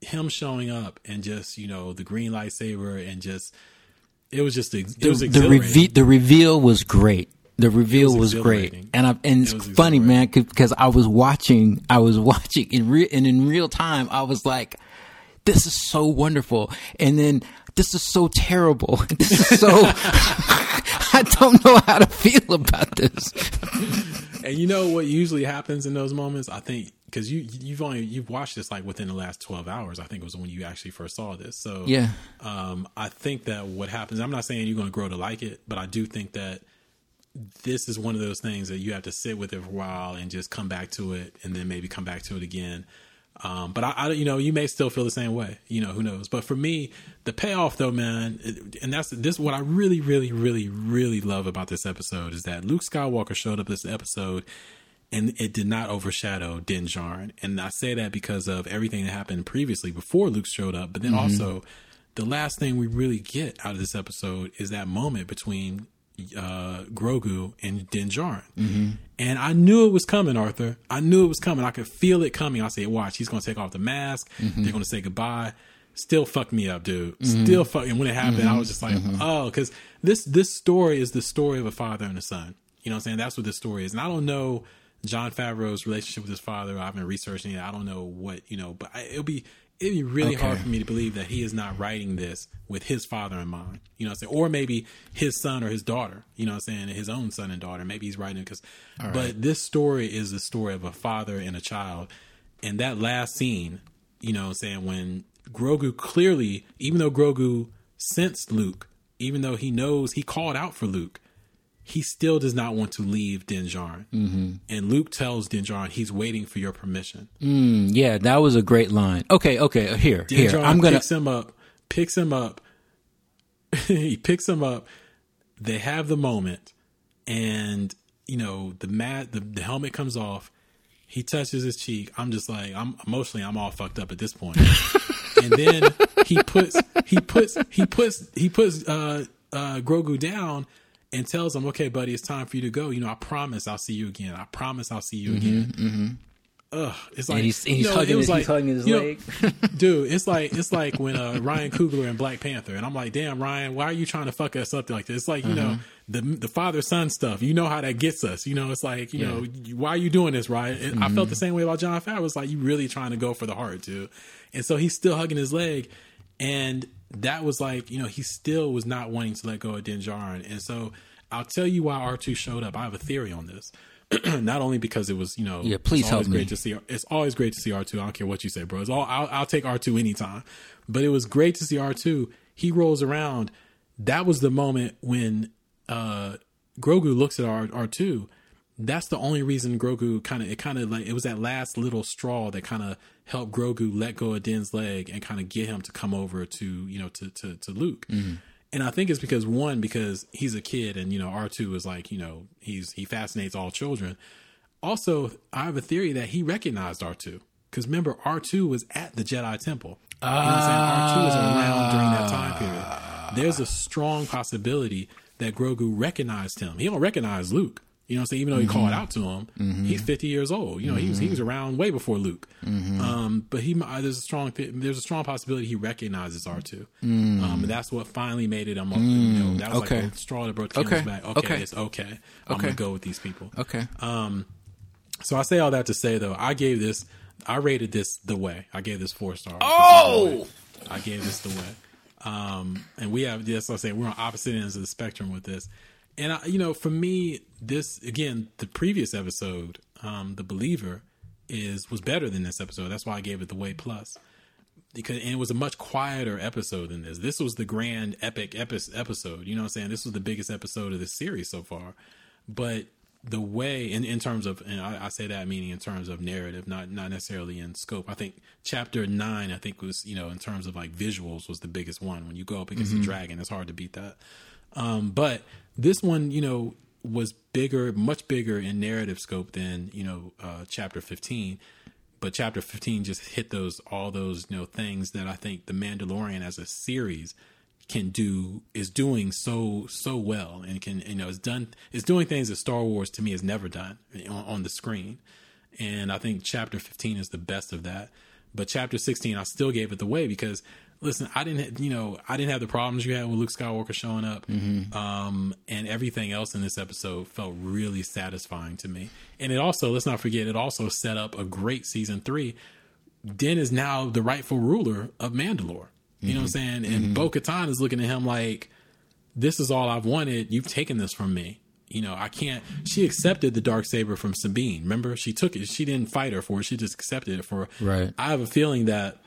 him showing up and just you know the green lightsaber and just it was just ex- it was the reve- the reveal was great. The reveal was was, great, and I and it's It was funny, man, because I was watching, I was [laughs] watching in real and in real time. I was like, "This is so wonderful," and then this is so terrible. [laughs] This is so. [laughs] I don't know how to feel about this. [laughs] and you know what usually happens in those moments? I think because you you've only you've watched this like within the last twelve hours. I think it was when you actually first saw this. So yeah, um, I think that what happens. I'm not saying you're going to grow to like it, but I do think that this is one of those things that you have to sit with it for a while and just come back to it, and then maybe come back to it again. Um, but I, I, you know, you may still feel the same way. You know, who knows? But for me, the payoff, though, man, and that's this. What I really, really, really, really love about this episode is that Luke Skywalker showed up this episode, and it did not overshadow Din Djarin. And I say that because of everything that happened previously before Luke showed up, but then mm-hmm. also the last thing we really get out of this episode is that moment between uh, Grogu and Din Djarin. Mm-hmm. And I knew it was coming, Arthur. I knew it was coming. I could feel it coming. I said, watch, he's going to take off the mask. Mm-hmm. They're going to say goodbye. Still fucked me up, dude. Mm-hmm. Still fuck. And when it happened, I was just like, mm-hmm. oh, because this this story is the story of a father and a son. You know what I'm saying? That's what this story is. And I don't know Jon Favreau's relationship with his father. I've been researching it. I don't know what you know, but I, it'll be it'd be really okay. hard for me to believe that he is not writing this with his father in mind. You know what I'm saying? Or maybe his son or his daughter, you know what I'm saying? His own son and daughter. Maybe he's writing because, right. but this story is the story of a father and a child. And that last scene, you know what I'm saying? When Grogu clearly, even though Grogu sensed Luke, even though he knows he called out for Luke, he still does not want to leave Din Djarin. Mm-hmm. And Luke tells Din Djarin he's waiting for your permission. Mm, yeah, that was a great line. Okay, okay, uh, here, here. I'm gonna picks him up, picks him up. [laughs] he picks him up. They have the moment, and you know the mat, the, the helmet comes off. He touches his cheek. I'm just like, I'm emotionally, I'm all fucked up at this point. [laughs] and then he puts, he puts, he puts, he puts uh, uh, Grogu down and tells him, "Okay, buddy, it's time for you to go. You know, I promise I'll see you again. I promise I'll see you mm-hmm, again." Mm-hmm. Ugh, it's like and he's, he's, you know, hugging, his, like, he's hugging his leg, know, [laughs] [laughs] dude. It's like it's like when uh, Ryan Coogler and Black Panther, and I'm like, damn, Ryan, why are you trying to fuck us up like this? It's like you uh-huh. know the the father son stuff. You know how that gets us. You know, it's like you yeah. know why are you doing this, right? Mm-hmm. I felt the same way about Jon Favreau. It's like you really trying to go for the heart dude. and so he's still hugging his leg, and that was like you know he still was not wanting to let go of Din Djarin, and so I'll tell you why R2 showed up. I have a theory on this. [clears throat] Not only because it was, you know, yeah, please help me. Great to see, it's always great to see R2. I don't care what you say, bro. It's all, I'll, I'll take R2 anytime. But it was great to see R2. He rolls around. That was the moment when uh, Grogu looks at R, R2. That's the only reason Grogu kind of, it kind of like, it was that last little straw that kind of helped Grogu let go of Din's leg and kind of get him to come over to, you know, to, to, to Luke. Mm-hmm and I think it's because one, because he's a kid, and you know, R two is like, you know, he's he fascinates all children. Also, I have a theory that he recognized R two because remember, R two was at the Jedi Temple. You know R two was around during that time period. There's a strong possibility that Grogu recognized him. He don't recognize Luke. You know, so even though he mm-hmm. called out to him, mm-hmm. he's 50 years old. You know, mm-hmm. he was he was around way before Luke. Mm-hmm. Um, but he there's a strong there's a strong possibility he recognizes R two. Mm. Um, that's what finally made it. I'm, you know, that was okay. like the straw that broke the okay. back. Okay, okay, it's okay. I'm gonna go with these people. Okay. Um, so I say all that to say though, I gave this, I rated this the way. I gave this four stars. Oh, I gave this the way. Um, and we have, yes, I say we're on opposite ends of the spectrum with this. And I, you know, for me, this again, the previous episode, um, the believer, is was better than this episode. That's why I gave it the way plus because and it was a much quieter episode than this. This was the grand epic epi- episode. You know what I'm saying? This was the biggest episode of the series so far. But the way in, in terms of and I, I, say that meaning in terms of narrative, not not necessarily in scope. I think chapter nine, I think was, you know, in terms of like visuals was the biggest one. When you go up against mm-hmm. a dragon, it's hard to beat that. Um, but this one, you know, was bigger, much bigger in narrative scope than you know uh, chapter fifteen. But chapter fifteen just hit those all those you know things that I think the Mandalorian as a series can do is doing so so well and can you know is done is doing things that Star Wars to me has never done on, on the screen. And I think chapter 15 is the best of that. But chapter 16, I still gave it the way because listen, I didn't, you know, I didn't have the problems you had with Luke Skywalker showing up, mm-hmm. um, and everything else in this episode felt really satisfying to me. And it also, let's not forget, it also set up a great season three. Din is now the rightful ruler of Mandalore. You mm-hmm. know what I'm mm-hmm. saying? And mm-hmm. Bo Katan is looking at him like, this is all I've wanted. You've taken this from me. You know, I can't. She accepted the dark saber from Sabine. Remember, she took it. She didn't fight her for it. She just accepted it for. Right. I have a feeling that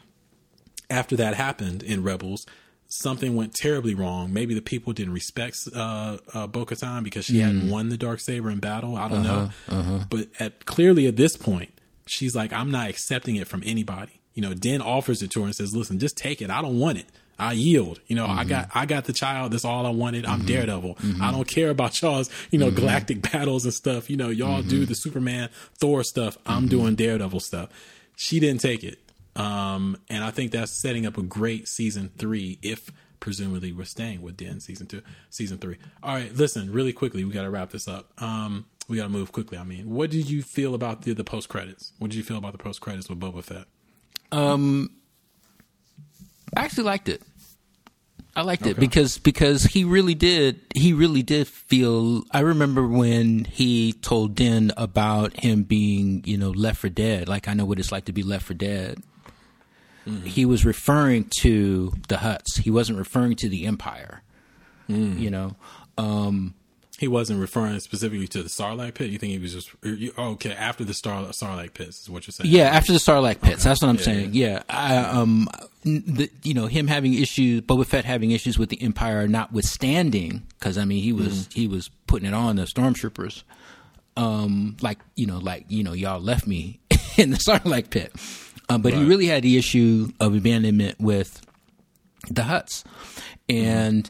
after that happened in Rebels, something went terribly wrong. Maybe the people didn't respect uh, uh, Bo Katan because she hadn't hmm. won the dark saber in battle. I don't uh-huh, know. Uh-huh. But at clearly at this point, she's like, I'm not accepting it from anybody. You know, Din offers it to her and says, "Listen, just take it. I don't want it. I yield. You know, I mm-hmm. got I got the child. That's all I wanted. I'm mm-hmm. Daredevil. Mm-hmm. I don't care about y'all's you know galactic battles and stuff. You know, y'all do the Superman, Thor stuff. I'm doing Daredevil stuff. She didn't take it, um, and I think that's setting up a great season three. If presumably we're staying with Din season two, season three. All right, listen, really quickly, we got to wrap this up. Um, we got to move quickly. I mean, what did you feel about the the post credits? What did you feel about the post credits with Boba Fett? I actually liked it. I liked it because because he really did he really did feel I remember when he told Din about him being, you know, left for dead, like I know what it's like to be left for dead. He was referring to the Hutts. He wasn't referring to the Empire. You know. Um He wasn't referring specifically to the Sarlacc pit. You think he was just you- oh, okay after the Star Sarlacc pits is what you're saying? Yeah, after the Starlight Pits. That's what I'm saying. Yeah, I, um, the, you know, him having issues, Boba Fett having issues with the Empire, notwithstanding, because I mean, he was he was putting it on the stormtroopers, um, like you know, like you know, y'all left me [laughs] in the Starlight Pit, um, but he really had the issue of abandonment with the Hutts, and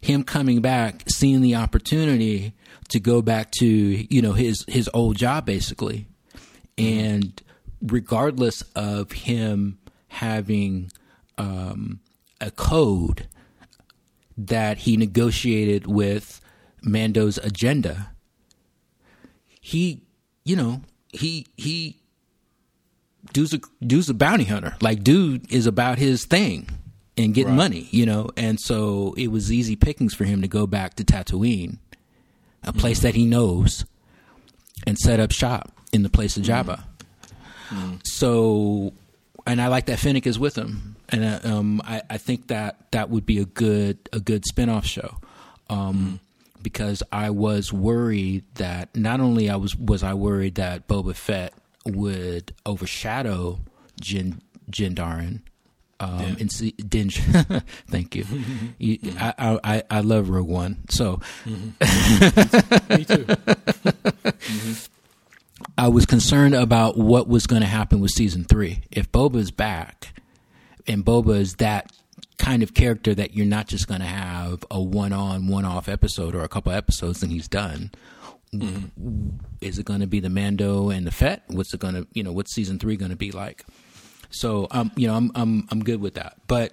him coming back, seeing the opportunity to go back to you know his his old job basically, and regardless of him having um, a code that he negotiated with Mando's agenda, he you know he he dude's a dude's a bounty hunter. Like dude is about his thing and getting Right. money, you know. And so it was easy pickings for him to go back to Tatooine, a place that he knows, and set up shop in the place of Jabba. So, and I like that Fennec is with him, and uh, um, I, I think that that would be a good a good spinoff show. Um, Because I was worried that not only I was was I worried that Boba Fett would overshadow Jin Jindarin, um, Yeah. and see, Din. [laughs] thank you. [laughs] you I, I I I love Rogue One, so me too. I was concerned about what was going to happen with season three. If Boba's back, and Boba is that kind of character that you're not just going to have a one-on, one-off episode or a couple episodes and he's done. Is it going to be the Mando and the Fett? What's it going to, you know, what's season three going to be like? So, um, you know, I'm I'm I'm good with that. But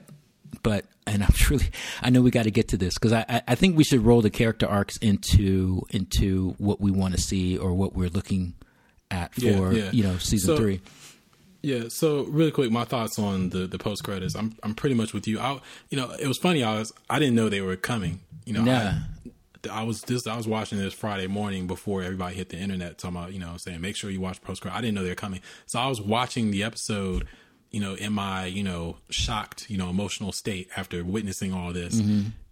but and I'm [laughs] truly I know we got to get to this because I, I I think we should roll the character arcs into into what we want to see or what we're looking at for Yeah, yeah. you know season So- three. Yeah, so really quick, my thoughts on the the post credits. I'm I'm pretty much with you. I you know it was funny. I was I didn't know they were coming. You know, Nah. I, I was this I was watching this Friday morning before everybody hit the internet. Talking about you know saying make sure you watch post credit. I didn't know they were coming, so I was watching the episode. You know, in my you know shocked you know emotional state after witnessing all this,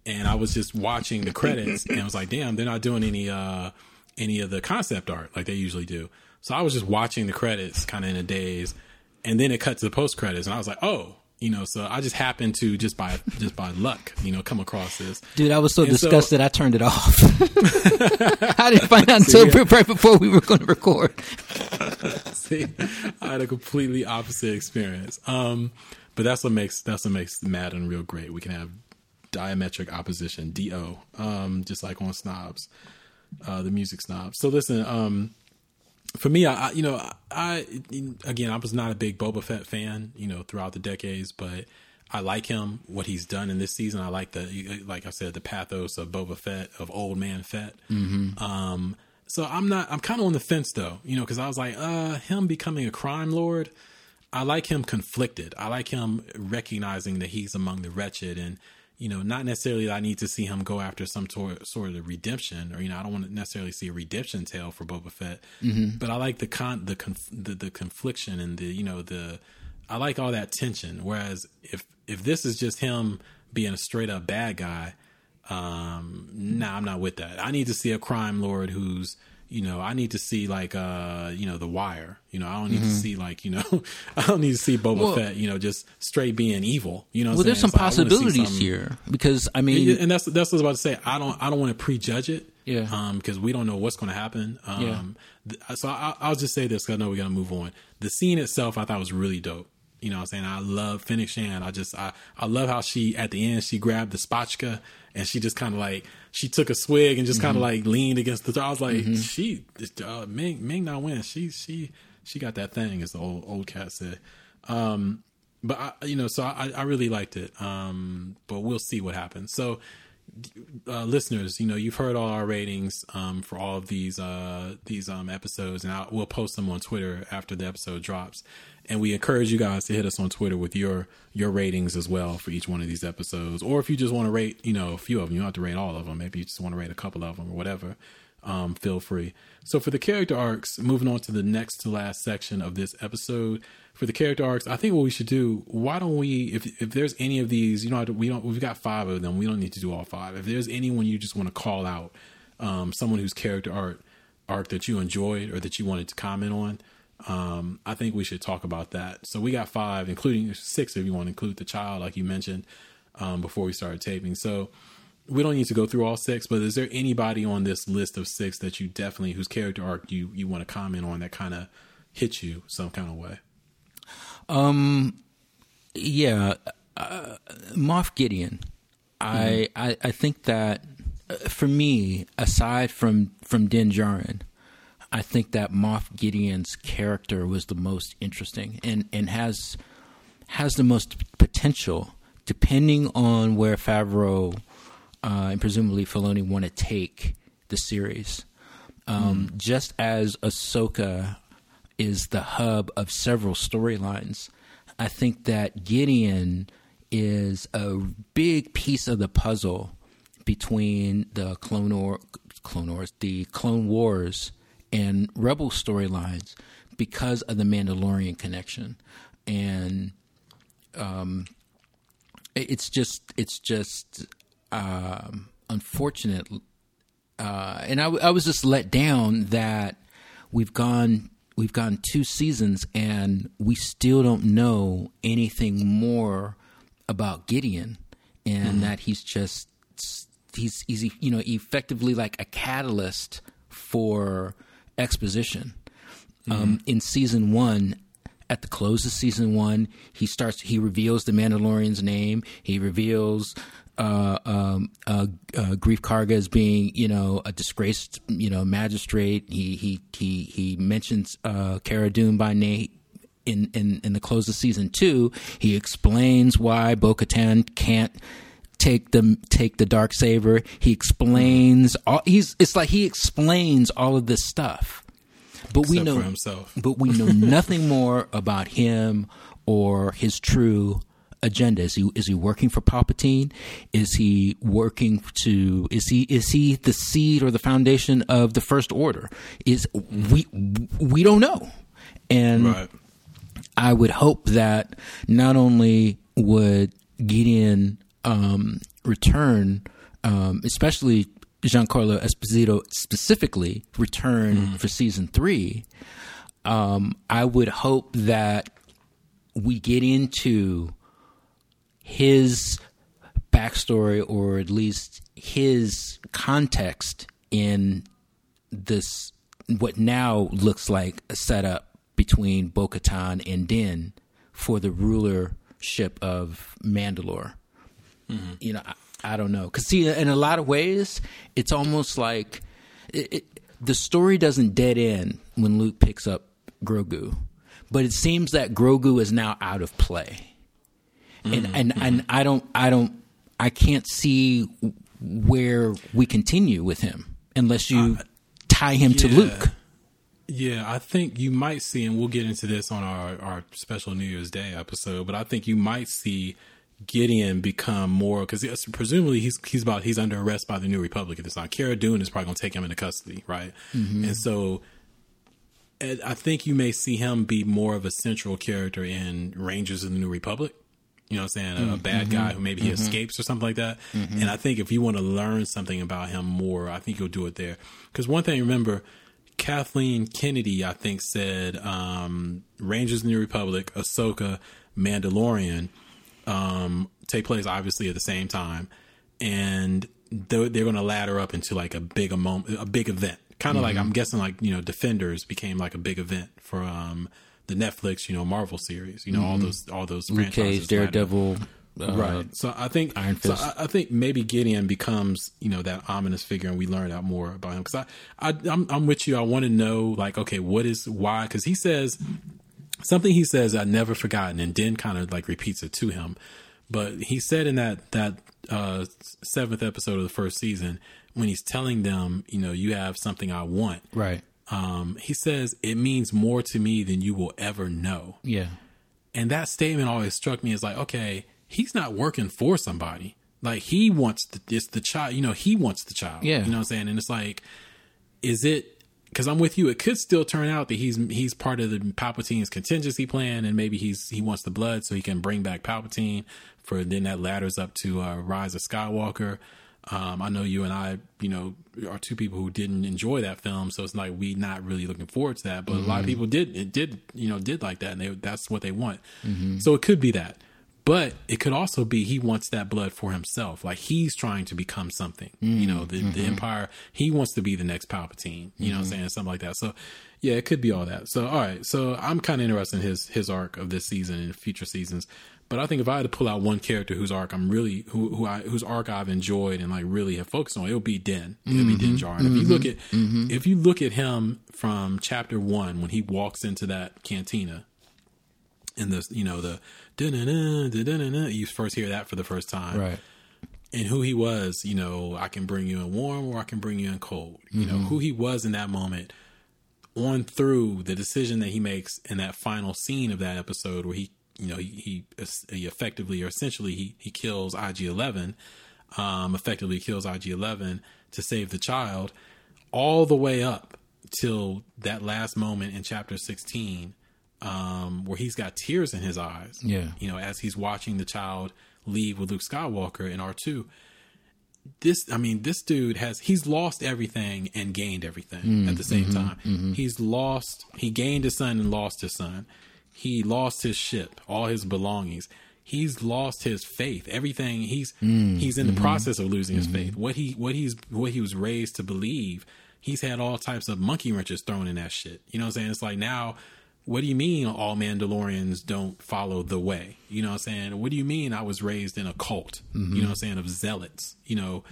and I was just watching the credits and I was like, damn, they're not doing any uh any of the concept art like they usually do. So I was just watching the credits kind of in a daze, and then it cut to the post credits, and I was like, oh, you know. So I just happened to just by just by luck, you know, come across this. Dude, I was so And so- disgusted I turned it off. [laughs] I didn't find out [laughs] until yeah. right before we were going to record. [laughs] See, I had a completely opposite experience. Um, but that's what makes that's what makes Madden real great. We can have diametric opposition, do, um, just like on Snobs, uh, the music snobs. So listen, um, for me, I, I you know I again I was not a big Boba Fett fan, you know, throughout the decades, but I like him what he's done in this season. I like the like I said the pathos of Boba Fett of old man Fett. Um, so I'm not I'm kind of on the fence though, you know, because I was like, uh, him becoming a crime lord. I like him conflicted. I like him recognizing that he's among the wretched and you know, not necessarily that I need to see him go after some sort sort of redemption, or you know, I don't want to necessarily see a redemption tale for Boba Fett. But I like the con the conf- the the confliction and the you know the I like all that tension. Whereas if if this is just him being a straight up bad guy, Um, nah, I'm not with that. I need to see a crime lord who's you know, I need to see like uh, you know, The Wire. You know, I don't need mm-hmm. to see like, you know, [laughs] I don't need to see Boba well, Fett, you know, just straight being evil. You know, well, there's some so possibilities here because I mean, and that's that's what I was about to say. I don't I don't want to prejudge it. Yeah. Um, because we don't know what's going to happen. Um, yeah. Th- so I, will just say this because I know we got to move on. The scene itself, I thought was really dope. You know what I'm saying? I love Fennec Shand. I just, I, I love how she, at the end, she grabbed the spotchka and she just kind of like, she took a swig and just mm-hmm. kind of like leaned against the door. I was like, mm-hmm. she, uh, Ming, Ming not win. She, she, she got that thing, as the old old cat said. Um, but I, you know, so I, I really liked it. Um, but we'll see what happens. So, uh, listeners, you know, you've heard all our ratings um, for all of these uh, these um, episodes, and I'll, we'll post them on Twitter after the episode drops. And we encourage you guys to hit us on Twitter with your your ratings as well for each one of these episodes. Or if you just want to rate, you know, a few of them, you don't have to rate all of them. Maybe you just want to rate a couple of them or whatever. Um, feel free. So for the character arcs, moving on to the next to last section of this episode, for the character arcs, I think what we should do, why don't we, if if there's any of these, you know, we don't, we've got five of them. We don't need to do all five. If there's anyone you just want to call out, um, someone whose character arc arc that you enjoyed or that you wanted to comment on, um, I think we should talk about that. So we got five, including six if you want to include the child, like you mentioned um, before we started taping. So we don't need to go through all six, but is there anybody on this list of six that you definitely whose character arc you you want to comment on that kind of hits you some kind of way? Um, yeah, uh, Moff Gideon. Mm-hmm. I, I I think that uh, for me, aside from from Din Djarin, I think that Moff Gideon's character was the most interesting and, and has has the most potential, depending on where Favreau uh, and presumably Filoni want to take the series. Um, mm. Just as Ahsoka is the hub of several storylines, I think that Gideon is a big piece of the puzzle between the Clone, or, Clone Wars, the Clone Wars and Rebel storylines because of the Mandalorian connection, and um, it's just it's just um, unfortunate. Uh, and I, I was just let down that we've gone we've gone two seasons and we still don't know anything more about Gideon, and mm-hmm. that he's just he's he's you know effectively like a catalyst for exposition. Mm-hmm. Um, in season one, at the close of season one, he starts. He reveals the Mandalorian's name. He reveals uh, um, uh, uh, Greef Karga as being, you know, a disgraced, you know, magistrate. He he he he mentions uh, Cara Dune by name. In, in in the close of season two, he explains why Bo Katan can't take the take the dark saber. He explains all. He's it's like he explains all of this stuff, but Except we know himself. [laughs] But we know nothing more about him or his true agenda? Is he is he working for Palpatine? Is he working to is he is he the seed or the foundation of the First Order? Is mm-hmm. we we don't know, and right. I would hope that not only would Gideon um, return, um, especially Giancarlo Esposito specifically return mm. for season three. Um, I would hope that we get into his backstory or at least his context in this what now looks like a setup between Bo Katan and Din for the rulership of Mandalore. Mm-hmm. You know, I, I, don't know. Because, see, in a lot of ways, it's almost like it, it, the story doesn't dead end when Luke picks up Grogu, but it seems that Grogu is now out of play and mm-hmm. and and I don't I don't I can't see where we continue with him unless you uh, tie him yeah. to Luke. Yeah, I think you might see, and we'll get into this on our, our special New Year's Day episode, but I think you might see Gideon become more because presumably he's he's about he's under arrest by the New Republic at this time. Cara Dune is probably going to take him into custody, right? Mm-hmm. And so I think you may see him be more of a central character in Rangers of the New Republic You know what I'm saying? A, a bad guy who maybe he escapes or something like that. And I think if you want to learn something about him more, I think you'll do it there. Because one thing, remember, Kathleen Kennedy, I think, said um, Rangers of the New Republic, Ahsoka, Mandalorian um, take place obviously at the same time, and they're, they're going to ladder up into like a big a moment, a big event. Kind of like I'm guessing, like you know, Defenders became like a big event for um, the Netflix, you know, Marvel series. You know, all those all those Luke franchises Cage. Daredevil. Uh, Right. So I think Iron so Fist. I, I think maybe Gideon becomes you know that ominous figure, and we learn out more about him. Because I, I I'm, I'm with you. I want to know like okay, what is why? Because he says something. He says I never forgotten, and Din kind of like repeats it to him. But he said in that that uh, seventh episode of the first season when he's telling them, you know, you have something I want. Right. Um, he says it means more to me than you will ever know. Yeah. And that statement always struck me as like, okay, he's not working for somebody. Like he wants the, it's the child, you know, he wants the child. Yeah. You know what I'm saying? And it's like, is it, cause I'm with you. It could still turn out that he's, he's part of the Palpatine's contingency plan and maybe he's, he wants the blood so he can bring back Palpatine for then that ladders up to uh, Rise of Skywalker. Um, I know you and I, you know, are two people who didn't enjoy that film, so it's like we not really looking forward to that. But a lot of people did, it did, you know, did like that, and they, that's what they want. So it could be that, but it could also be he wants that blood for himself, like he's trying to become something. You know, the, the mm-hmm. Empire, he wants to be the next Palpatine. You know, what I'm mm-hmm. saying something like that. So yeah, it could be all that. So all right, so I'm kind of interested in his his arc of this season and future seasons. But I think if I had to pull out one character whose arc I'm really who who I whose arc I've enjoyed and like really have focused on, it would be Din. It would be Din Djarin. Mm-hmm. If you look at if you look at him from chapter one when he walks into that cantina, and the you know the you first hear that for the first time, Right. and who he was, you know, I can bring you in warm or I can bring you in cold. You know, who he was in that moment on through the decision that he makes in that final scene of that episode where he, you know, he, he, he effectively or essentially he, he kills IG-11, um, effectively kills IG-11 to save the child all the way up till that last moment in chapter 16 um, where he's got tears in his eyes. Yeah. You know, as he's watching the child leave with Luke Skywalker in R2. This, I mean, this dude has, he's lost everything and gained everything mm, at the same mm-hmm, time. Mm-hmm. He's lost, he gained his son and lost his son. He lost his ship, all his belongings. He's lost his faith. Everything he's mm, he's in the mm-hmm, process of losing his faith. What he what he's what he was raised to believe. He's had all types of monkey wrenches thrown in that shit. You know what I'm saying? It's like now what do you mean all Mandalorians don't follow the way? You know what I'm saying? What do you mean I was raised in a cult? You know what I'm saying? Of zealots. You know,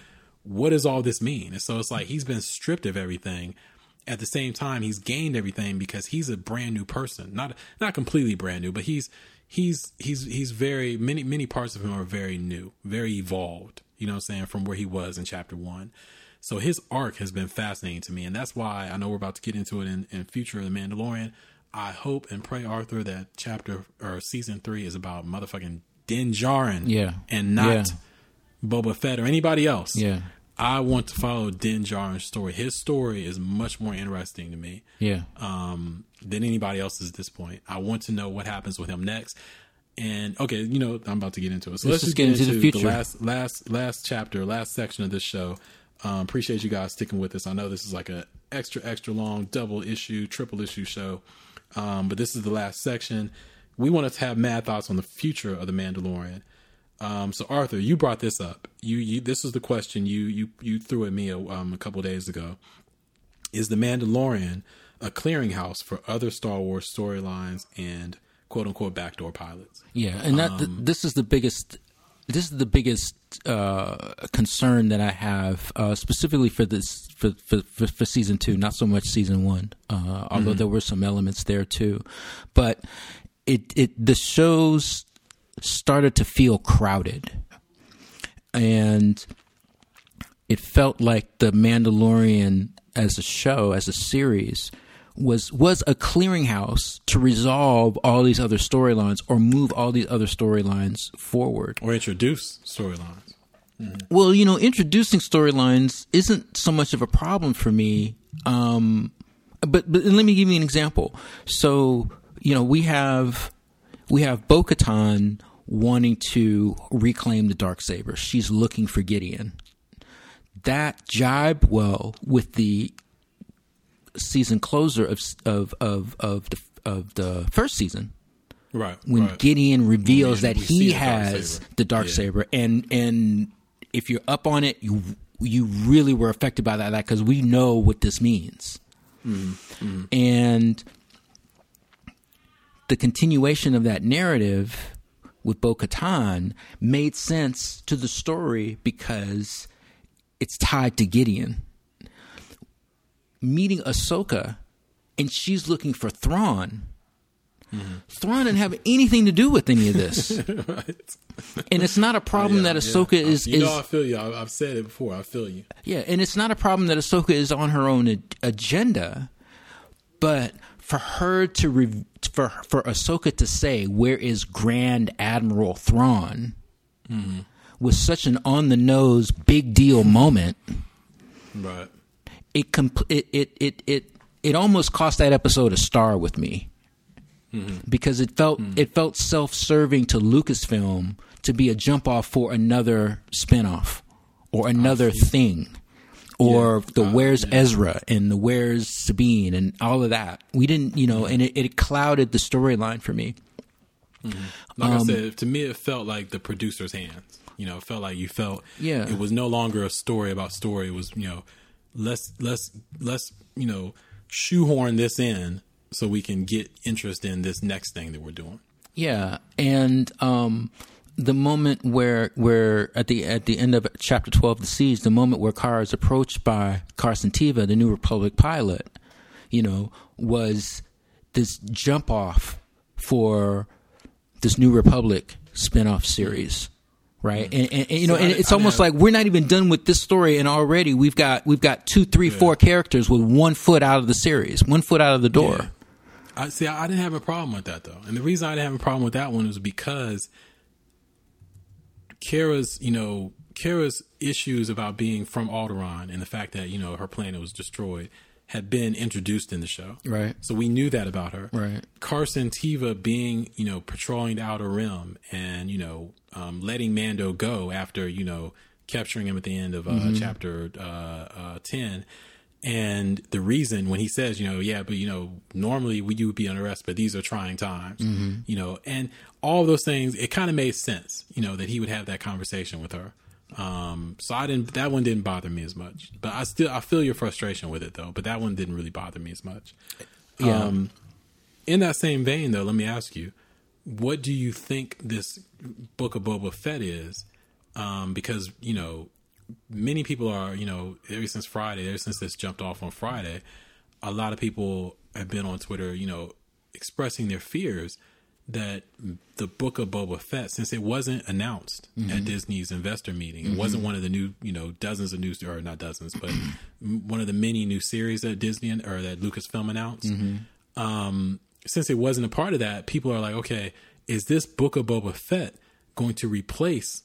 what does all this mean? And so it's like he's been stripped of everything. At the same time, he's gained everything because he's a brand new person. Not not completely brand new, but he's he's he's he's very many many parts of him are very new, very evolved. You know what I'm saying? From where he was in chapter one. So his arc has been fascinating to me, and that's why I know we're about to get into it in, in future of the Mandalorian. I hope and pray, Arthur, that chapter or season three is about motherfucking Din Djarin, Yeah. and not Yeah. Boba Fett or anybody else. Yeah. I want to follow Din Djarin's story. His story is much more interesting to me Yeah. um, than anybody else's at this point. I want to know what happens with him next. And okay, you know, I'm about to get into it. So let's, just get, into, the, future. last last last chapter, last section of this show. Um, appreciate you guys sticking with us. I know this is like a extra extra long double issue, triple issue show, um, but this is the last section. We wanted to have mad thoughts on the future of the Mandalorian. Um, so Arthur, you brought this up. You, you this is the question you you you threw at me a, um, a couple days ago. Is the Mandalorian a clearinghouse for other Star Wars storylines and quote unquote backdoor pilots? Yeah, and that th- this is the biggest. This is the biggest uh, concern that I have, uh, specifically for this for, for for for season two. Not so much season one, uh, although there were some elements there too. But it it the shows started to feel crowded, and it felt like the Mandalorian as a show, as a series, was was a clearinghouse to resolve all these other storylines or move all these other storylines forward. Or introduce storylines? Well, you know, introducing storylines isn't so much of a problem for me. Um, but but let me give you an example. So you know, we have we have Bo-Katan wanting to reclaim the dark saber. She's looking for Gideon. That jibe well with the season closer of of of of the of the first season Right. when right. Gideon reveals When that he dark has the dark Yeah. saber, and and if you're up on it, you you really were affected by that because we know what this means, Mm-hmm. and the continuation of that narrative with Bo Katan made sense to the story because it's tied to Gideon meeting Ahsoka, and she's looking for Thrawn. Mm-hmm. Thrawn didn't have anything to do with any of this, [laughs] right. and it's not a problem Yeah, that yeah. Ahsoka is You is know, I feel you. I, I've said it before. I feel you. yeah, and it's not a problem that Ahsoka is on her own ag- agenda, but for her to re- for for Ahsoka to say where is Grand Admiral Thrawn was such an on the nose big deal moment. Right. It compl- it, it it it it almost cost that episode a star with me mm-hmm. because it felt mm-hmm. it felt self serving to Lucasfilm to be a jump off for another spinoff or another thing. Or the uh, where's Ezra and the where's Sabine and all of that. We didn't, you know, and it, it clouded the storyline for me. Mm-hmm. Like Um, I said, to me, it felt like the producer's hands. You know, it felt like you felt. Yeah. It was no longer a story about story. It was you know, let's let's let's you know shoehorn this in so we can get interest in this next thing that we're doing. Yeah, and um, the moment where where at the at the end of chapter twelve, the siege, the moment where Cara is approached by Carson Teva, the New Republic pilot, you know, was this jump off for this New Republic spinoff series. Right, mm-hmm. and, and, and, you know, and I- it's I almost like we're not even done with this story, and already we've got we've got two, three, four characters with one foot out of the series, one foot out of the door. Yeah. I see. I, I didn't have a problem with that though, and the reason I didn't have a problem with that one was because Cara's, you know, Cara's issues about being from Alderaan and the fact that you know her planet was destroyed had been introduced in the show, Right. So we knew that about her, Right. Carson Teva being, you know, patrolling the Outer Rim and you know, um, letting Mando go after you know capturing him at the end of uh, Mm-hmm. chapter uh, uh, ten. And the reason when he says, you know, yeah, but you know, normally we you would be under arrest, but these are trying times, Mm-hmm. you know, and all those things, it kind of made sense, you know, that he would have that conversation with her. Um, so I didn't, that one didn't bother me as much, but I still, I feel your frustration with it though, but that one didn't really bother me as much. Yeah. Um, in that same vein though, let me ask you, what do you think this book of Boba Fett is? Um, because, you know, many people are, you know, ever since Friday, ever since this jumped off on Friday, a lot of people have been on Twitter, you know, expressing their fears that the book of Boba Fett, since it wasn't announced at mm-hmm. Disney's investor meeting, it mm-hmm. wasn't one of the new, you know, dozens of new, or not dozens, but [clears throat] one of the many new series that Disney or that Lucasfilm announced. Mm-hmm. Um, since it wasn't a part of that, people are like, okay, is this book of Boba Fett going to replace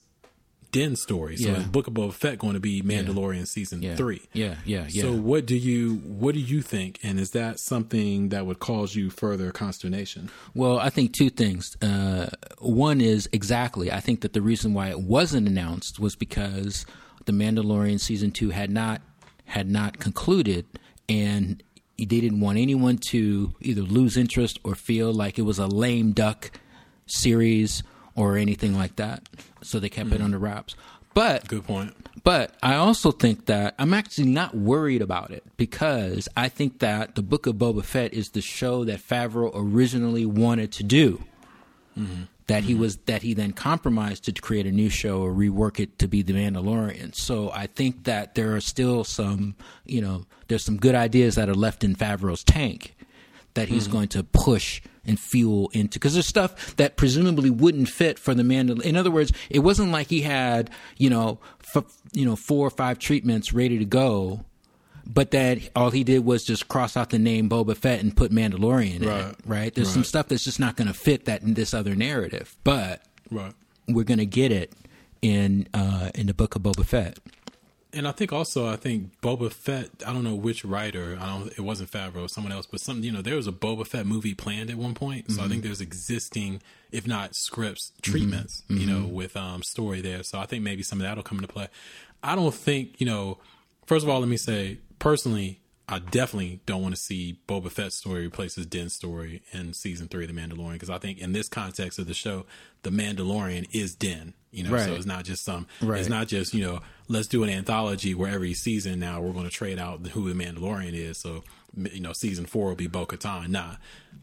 Din story? So Yeah. is Book of Boba Fett going to be Mandalorian season Yeah. three? Yeah, yeah, yeah. So what do you what do you think, and is that something that would cause you further consternation? Well, I think two things. Uh, one is exactly. I think that the reason why it wasn't announced was because the Mandalorian season two had not had not concluded, and they didn't want anyone to either lose interest or feel like it was a lame duck series or anything like that. So they kept it mm-hmm. under wraps. But Good point. but I also think that I'm actually not worried about it because I think that the Book of Boba Fett is the show that Favreau originally wanted to do. Mm-hmm. That he mm-hmm. was that he then compromised to create a new show or rework it to be The Mandalorian. So I think that there are still some, you know, there's some good ideas that are left in Favreau's tank that he's going to push and fuel into because there's stuff that presumably wouldn't fit for the Mandal. In other words, it wasn't like he had you know f- you know four or five treatments ready to go, but that all he did was just cross out the name Boba Fett and put Mandalorian in it. Right. Right? There's some stuff that's just not going to fit that in this other narrative, but Right. we're going to get it in uh, in the book of Boba Fett. And I think also I think Boba Fett. I don't know which writer. I don't. It wasn't Favreau, someone else, but some. You know, there was a Boba Fett movie planned at one point. So I think mm-hmm. there's existing, if not scripts, treatments. Mm-hmm. You know, mm-hmm. with um story there. So I think maybe some of that'll come into play. I don't think you know. First of all, let me say personally, I definitely don't want to see Boba Fett's story replaces Din's story in season three of The Mandalorian because I think in this context of the show, The Mandalorian is Din. You know, so it's not just some. Right. It's not just you know, let's do an anthology where every season now we're going to trade out who the Mandalorian is. So you know, season four will be Bo Katan. Nah,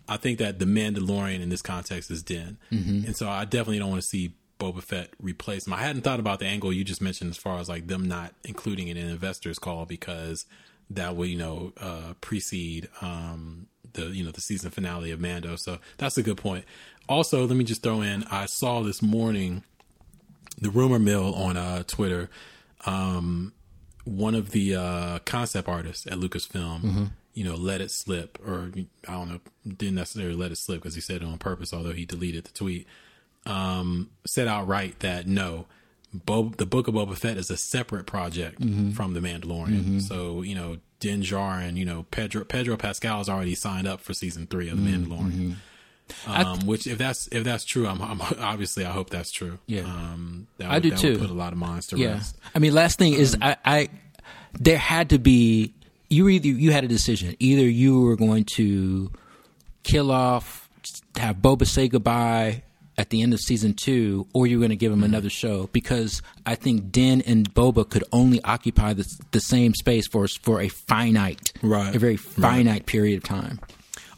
I think that the Mandalorian in this context is Din, mm-hmm. and so I definitely don't want to see. Boba Fett replace him. I hadn't thought about the angle you just mentioned as far as like them not including it in investors call because that will you know uh, precede um, the you know the season finale of Mando. So that's a good point. Also, let me just throw in. I saw this morning the rumor mill on uh, Twitter. Um, one of the uh, concept artists at Lucasfilm, you know, let it slip, or I don't know, didn't necessarily let it slip because he said it on purpose, although he deleted the tweet. Um, said outright that no, Bo- the Book of Boba Fett is a separate project mm-hmm. from the Mandalorian. Mm-hmm. So you know, Din Djarin, you know, Pedro Pedro Pascal has already signed up for season three of the mm-hmm. Mandalorian. Um, which if that's if that's true, I'm, I'm obviously I hope that's true. Yeah. um, that I do that too. Would put a lot of minds to Yeah. rest. I mean, last thing is, um, I, I there had to be you either you had a decision. Either you were going to kill off, have Boba say goodbye at the end of season two, or you're going to give him another show because I think Din and Boba could only occupy the, the same space for for a finite, Right. a very finite period of time.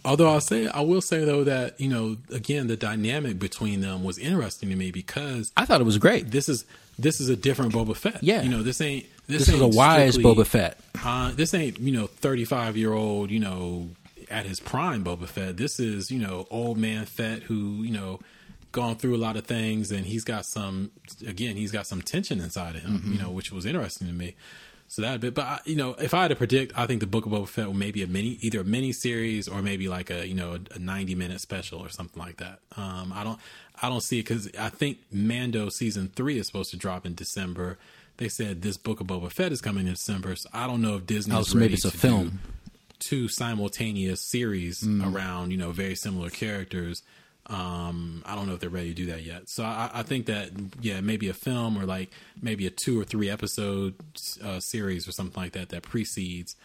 Although I'll say, I will say though that you know, again, the dynamic between them was interesting to me because I thought it was great. this is this is a different Boba Fett. Yeah. you know, this ain't this, This is a wise strictly- Boba Fett. Uh, this ain't you know thirty five year old you know at his prime Boba Fett. This is you know old man Fett who you know gone through a lot of things and he's got some again he's got some tension inside of him. Mm-hmm. You know, which was interesting to me. So that bit, but I, you know, if I had to predict, I think the Book of Boba Fett will maybe a mini, either a mini series or maybe like a you know a ninety minute special or something like that. Um, I don't, I don't see it because I think Mando season three is supposed to drop in December. They said this Book of Boba Fett is coming in December, so I don't know if Disney Oh, is so maybe ready it's a to film. do two simultaneous series around you know very similar characters. Um, I don't know if they're ready to do that yet. So I, I think that yeah, maybe a film or like maybe a two or three episode uh, series or something like that that precedes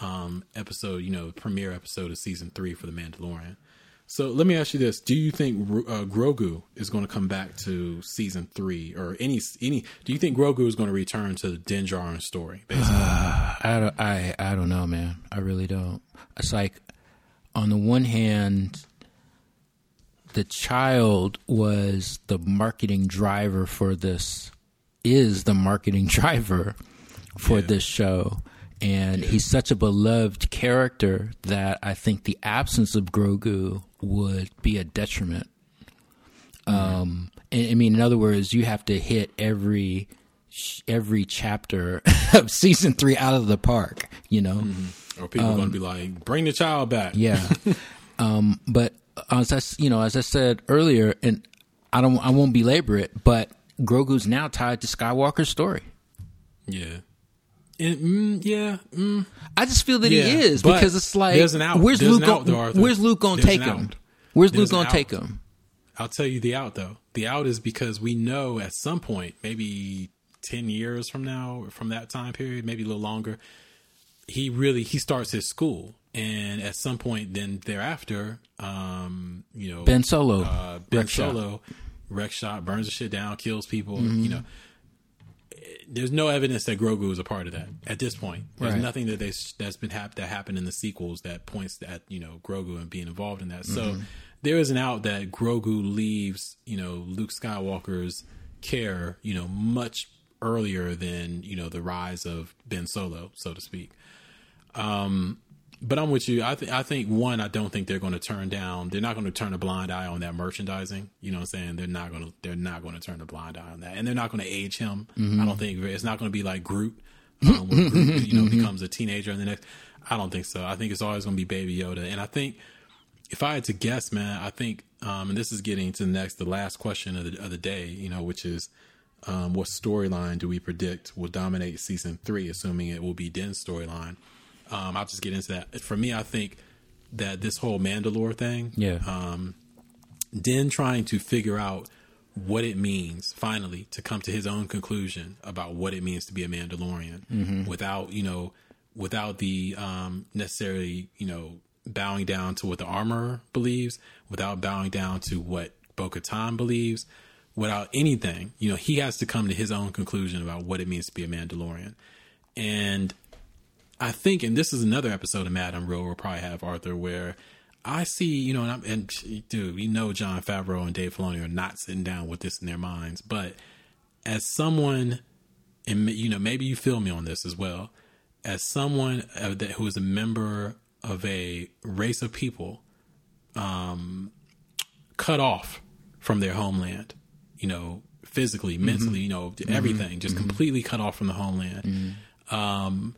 um, episode, you know, premiere episode of season three for the Mandalorian. So let me ask you this: Do you think uh, Grogu is going to come back to season three, or any any? Do you think Grogu is going to return to the Din Djarin story? [sighs] Basically, I don't, I, I don't know, man. I really don't. It's like, on the one hand, the child was the marketing driver for this, is the marketing [laughs] driver for Yeah. this show. And he's such a beloved character that I think the absence of Grogu would be a detriment. Um, and, I mean, in other words, you have to hit every every chapter [laughs] of season three out of the park. You know, or people are going to be like, "Bring the child back." yeah. [laughs] um, but as I, s- you know, as I said earlier, and I don't, I won't belabor it, but Grogu's now tied to Skywalker's story. yeah, and, mm, yeah. Mm, I just feel that Yeah, he is because it's like, there's an out. where's There's Luke? an out, Go, though, where's Luke going to There's take him? out. Where's There's Luke going to take him? I'll tell you the out though. The out is because we know at some point, maybe ten years from now, from that time period, maybe a little longer, he really he starts his school, and at some point, then thereafter, um, you know, Ben Solo, uh, Ben wreck. Solo, wreck shot, burns the shit down, kills people. Mm-hmm. You know, there's no evidence that Grogu was a part of that at this point. There's Right. nothing that they that's been hap- that happened in the sequels that points at you know Grogu and being involved in that. So Mm-hmm. there is an out that Grogu leaves you know Luke Skywalker's care you know much earlier than you know the rise of Ben Solo, so to speak. Um, but I'm with you. I think I think one, I don't think they're going to turn down. They're not going to turn a blind eye on that merchandising. You know what I'm saying? They're not going to. They're not going to turn a blind eye on that, and they're not going to age him. I don't think it's not going to be like Groot. Um, when Groot, [laughs] you know, becomes a teenager in the next. I don't think so. I think it's always going to be Baby Yoda, and I think if I had to guess, man, I think, um, and this is getting to the next, the last question of the of the day, you know, which is, um, what storyline do we predict will dominate season three, assuming it will be Din's storyline. Um, I'll just get into that. For me, I think that this whole Mandalore thing, Yeah. um, Din trying to figure out what it means finally to come to his own conclusion about what it means to be a Mandalorian without, you know, without the um, necessarily, you know, bowing down to what the armor believes, without bowing down to what Bo Katan believes, without anything. You know, he has to come to his own conclusion about what it means to be a Mandalorian. And I think, and this is another episode of Madam Row we'll probably have Arthur where I see, you know, and, I'm, and dude, we know Jon Favreau and Dave Filoni are not sitting down with this in their minds, but as someone, and you know, maybe you feel me on this as well, as someone uh, that who is a member of a race of people, um, cut off from their homeland, you know, physically, mentally, you know, everything, just completely cut off from the homeland. Um,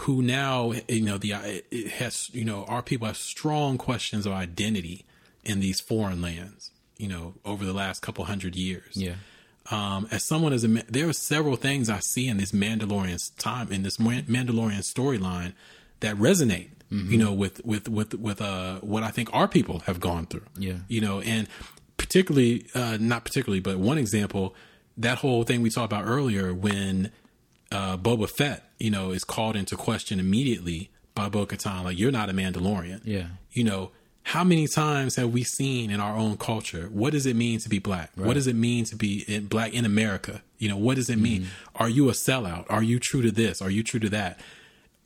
who now, you know, the it has, you know, our people have strong questions of identity in these foreign lands. You know, over the last couple hundred years. Yeah. Um, as someone as a there are several things I see in this Mandalorian time in this Mandalorian storyline that resonate. You know, with with with with uh what I think our people have gone through. Yeah. You know, and particularly uh not particularly, but one example that whole thing we talked about earlier when uh Boba Fett, you know, is called into question immediately by Bo Katan, like you're not a Mandalorian Yeah. you know, how many times have we seen in our own culture what does it mean to be black? What does it mean to be in black in America? You know, what does it mean? Are you a sellout? Are you true to this? Are you true to that?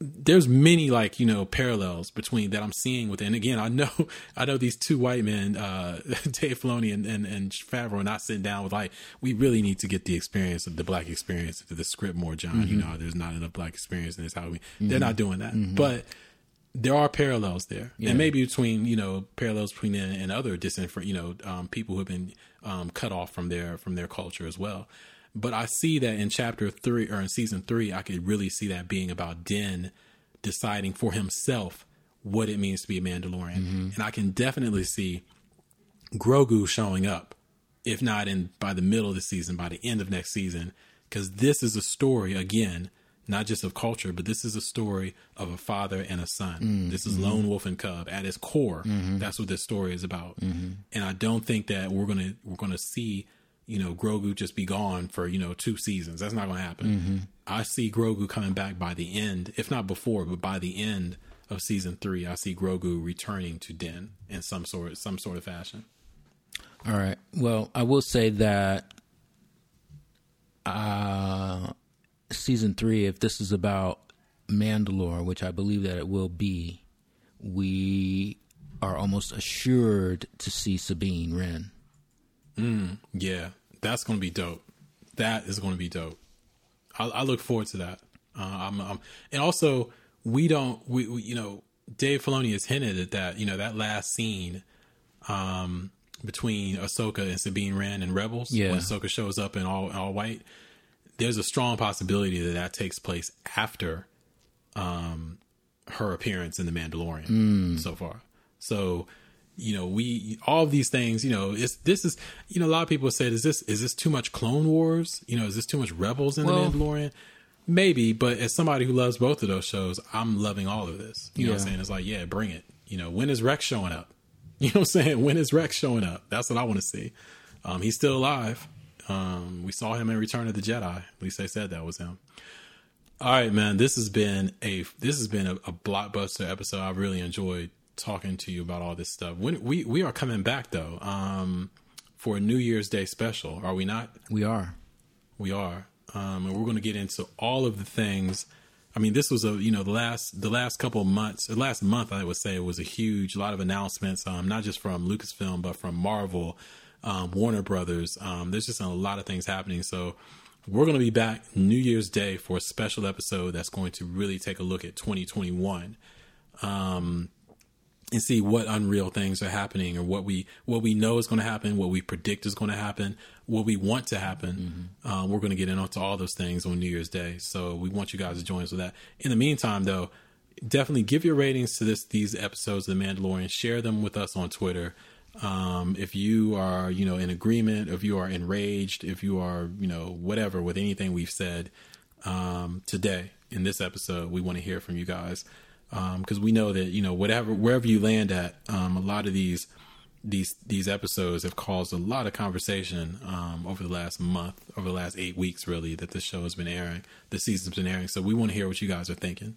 There's many like you know parallels between that I'm seeing with, and again, I know [laughs] I know these two white men, uh, [laughs] Dave Filoni and, and and Favreau, are not sitting down with like we really need to get the experience of the black experience into the script more, Jon. You know, there's not enough black experience, and it's how we. They're not doing that, but there are parallels there, and maybe between you know parallels between them and other disenfranchised you know um, people who have been um, cut off from their from their culture as well. But I see that in chapter three or in season three, I could really see that being about Din deciding for himself what it means to be a Mandalorian, mm-hmm. and I can definitely see Grogu showing up, if not in by the middle of the season, by the end of next season, because this is a story again, not just of culture, but this is a story of a father and a son. Mm, this is mm-hmm. Lone Wolf and Cub at its core. Mm-hmm. That's what this story is about, and I don't think that we're gonna we're gonna see. You know, Grogu just be gone for, you know, two seasons. That's not going to happen. I see Grogu coming back by the end, if not before, but by the end of season three, I see Grogu returning to Din in some sort, some sort of fashion. All right. Well, I will say that uh, season three, if this is about Mandalore, which I believe that it will be, we are almost assured to see Sabine Wren. Yeah, that's going to be dope. That is going to be dope. I, I look forward to that. Uh, I'm, I'm, and also, we don't, we, we, you know, Dave Filoni has hinted at that. You know, that last scene um, between Ahsoka and Sabine Wren and Rebels, Yeah. when Ahsoka shows up in all all white. There's a strong possibility that that takes place after um, her appearance in the Mandalorian so far. So, you know, we all of these things, you know, it's this is you know, a lot of people said, is this is this too much Clone Wars? You know, is this too much Rebels in Well- the Mandalorian? Maybe, but as somebody who loves both of those shows, I'm loving all of this. You know what I'm saying? It's like, yeah, bring it. You know, when is Rex showing up? [laughs] You know what I'm saying? When is Rex showing up? That's what I want to see. Um, he's still alive. Um, we saw him in Return of the Jedi. At least they said that was him. All right, man. This has been a this has been a, a blockbuster episode. I really enjoyed talking to you about all this stuff. When we we are coming back though, um, for a New Year's Day special, are we not? We are. We are, um, and we're going to get into all of the things. I mean, this was a you know the last the last couple of months, the last month I would say was a huge, lot of announcements, um, not just from Lucasfilm but from Marvel, um, Warner Brothers. Um, there's just a lot of things happening. So we're going to be back New Year's Day for a special episode that's going to really take a look at 2021 and see what unreal things are happening or what we what we know is going to happen, what we predict is going to happen, what we want to happen. Um, we're going to get into all those things on New Year's Day. So we want you guys to join us with that. In the meantime, though, definitely give your ratings to this these episodes of The Mandalorian. Share them with us on Twitter. Um, if you are, you know, in agreement, if you are enraged, if you are, you know, whatever with anything we've said um, today in this episode, we want to hear from you guys because um, we know that you know whatever wherever you land at, um, a lot of these these these episodes have caused a lot of conversation um, over the last month, over the last eight weeks, really, that this show has been airing, the season's been airing. So we want to hear what you guys are thinking.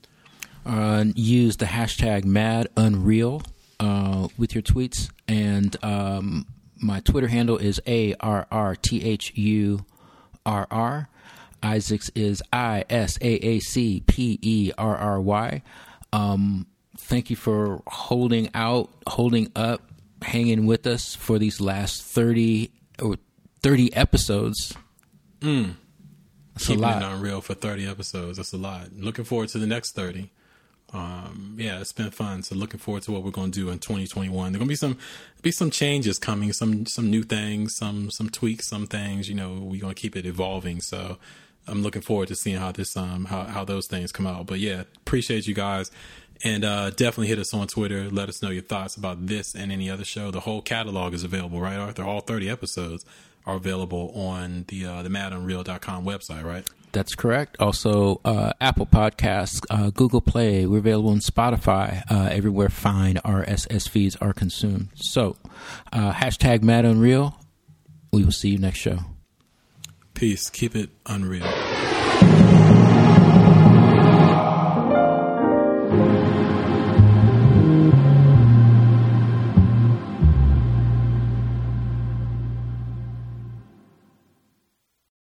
Uh, use the hashtag Mad Unreal uh, with your tweets, and um, my Twitter handle is a r r t h u r r. Isaacs is I S A A C P E R R Y. Um, thank you for holding out, holding up, hanging with us for these last 30 or 30 episodes. Mm. That's Keeping a lot. it unreal for 30 episodes. That's a lot. Looking forward to the next 30 um, yeah, it's been fun. So looking forward to what we're going to do in 2021. There're going to be some be some changes coming, some some new things, some some tweaks, some things. You know, we're going to keep it evolving. So I'm looking forward to seeing how this um how how those things come out. But yeah, appreciate you guys. And uh, definitely hit us on Twitter. Let us know your thoughts about this and any other show. The whole catalog is available, right, Arthur? All 30 episodes are available on the uh, the madunreal.com website, right? That's correct. Also, uh, Apple Podcasts, uh, Google Play. We're available on Spotify, uh, everywhere fine RSS feeds are consumed. So, uh, hashtag Mad Unreal. We will see you next show. Peace. Keep it unreal.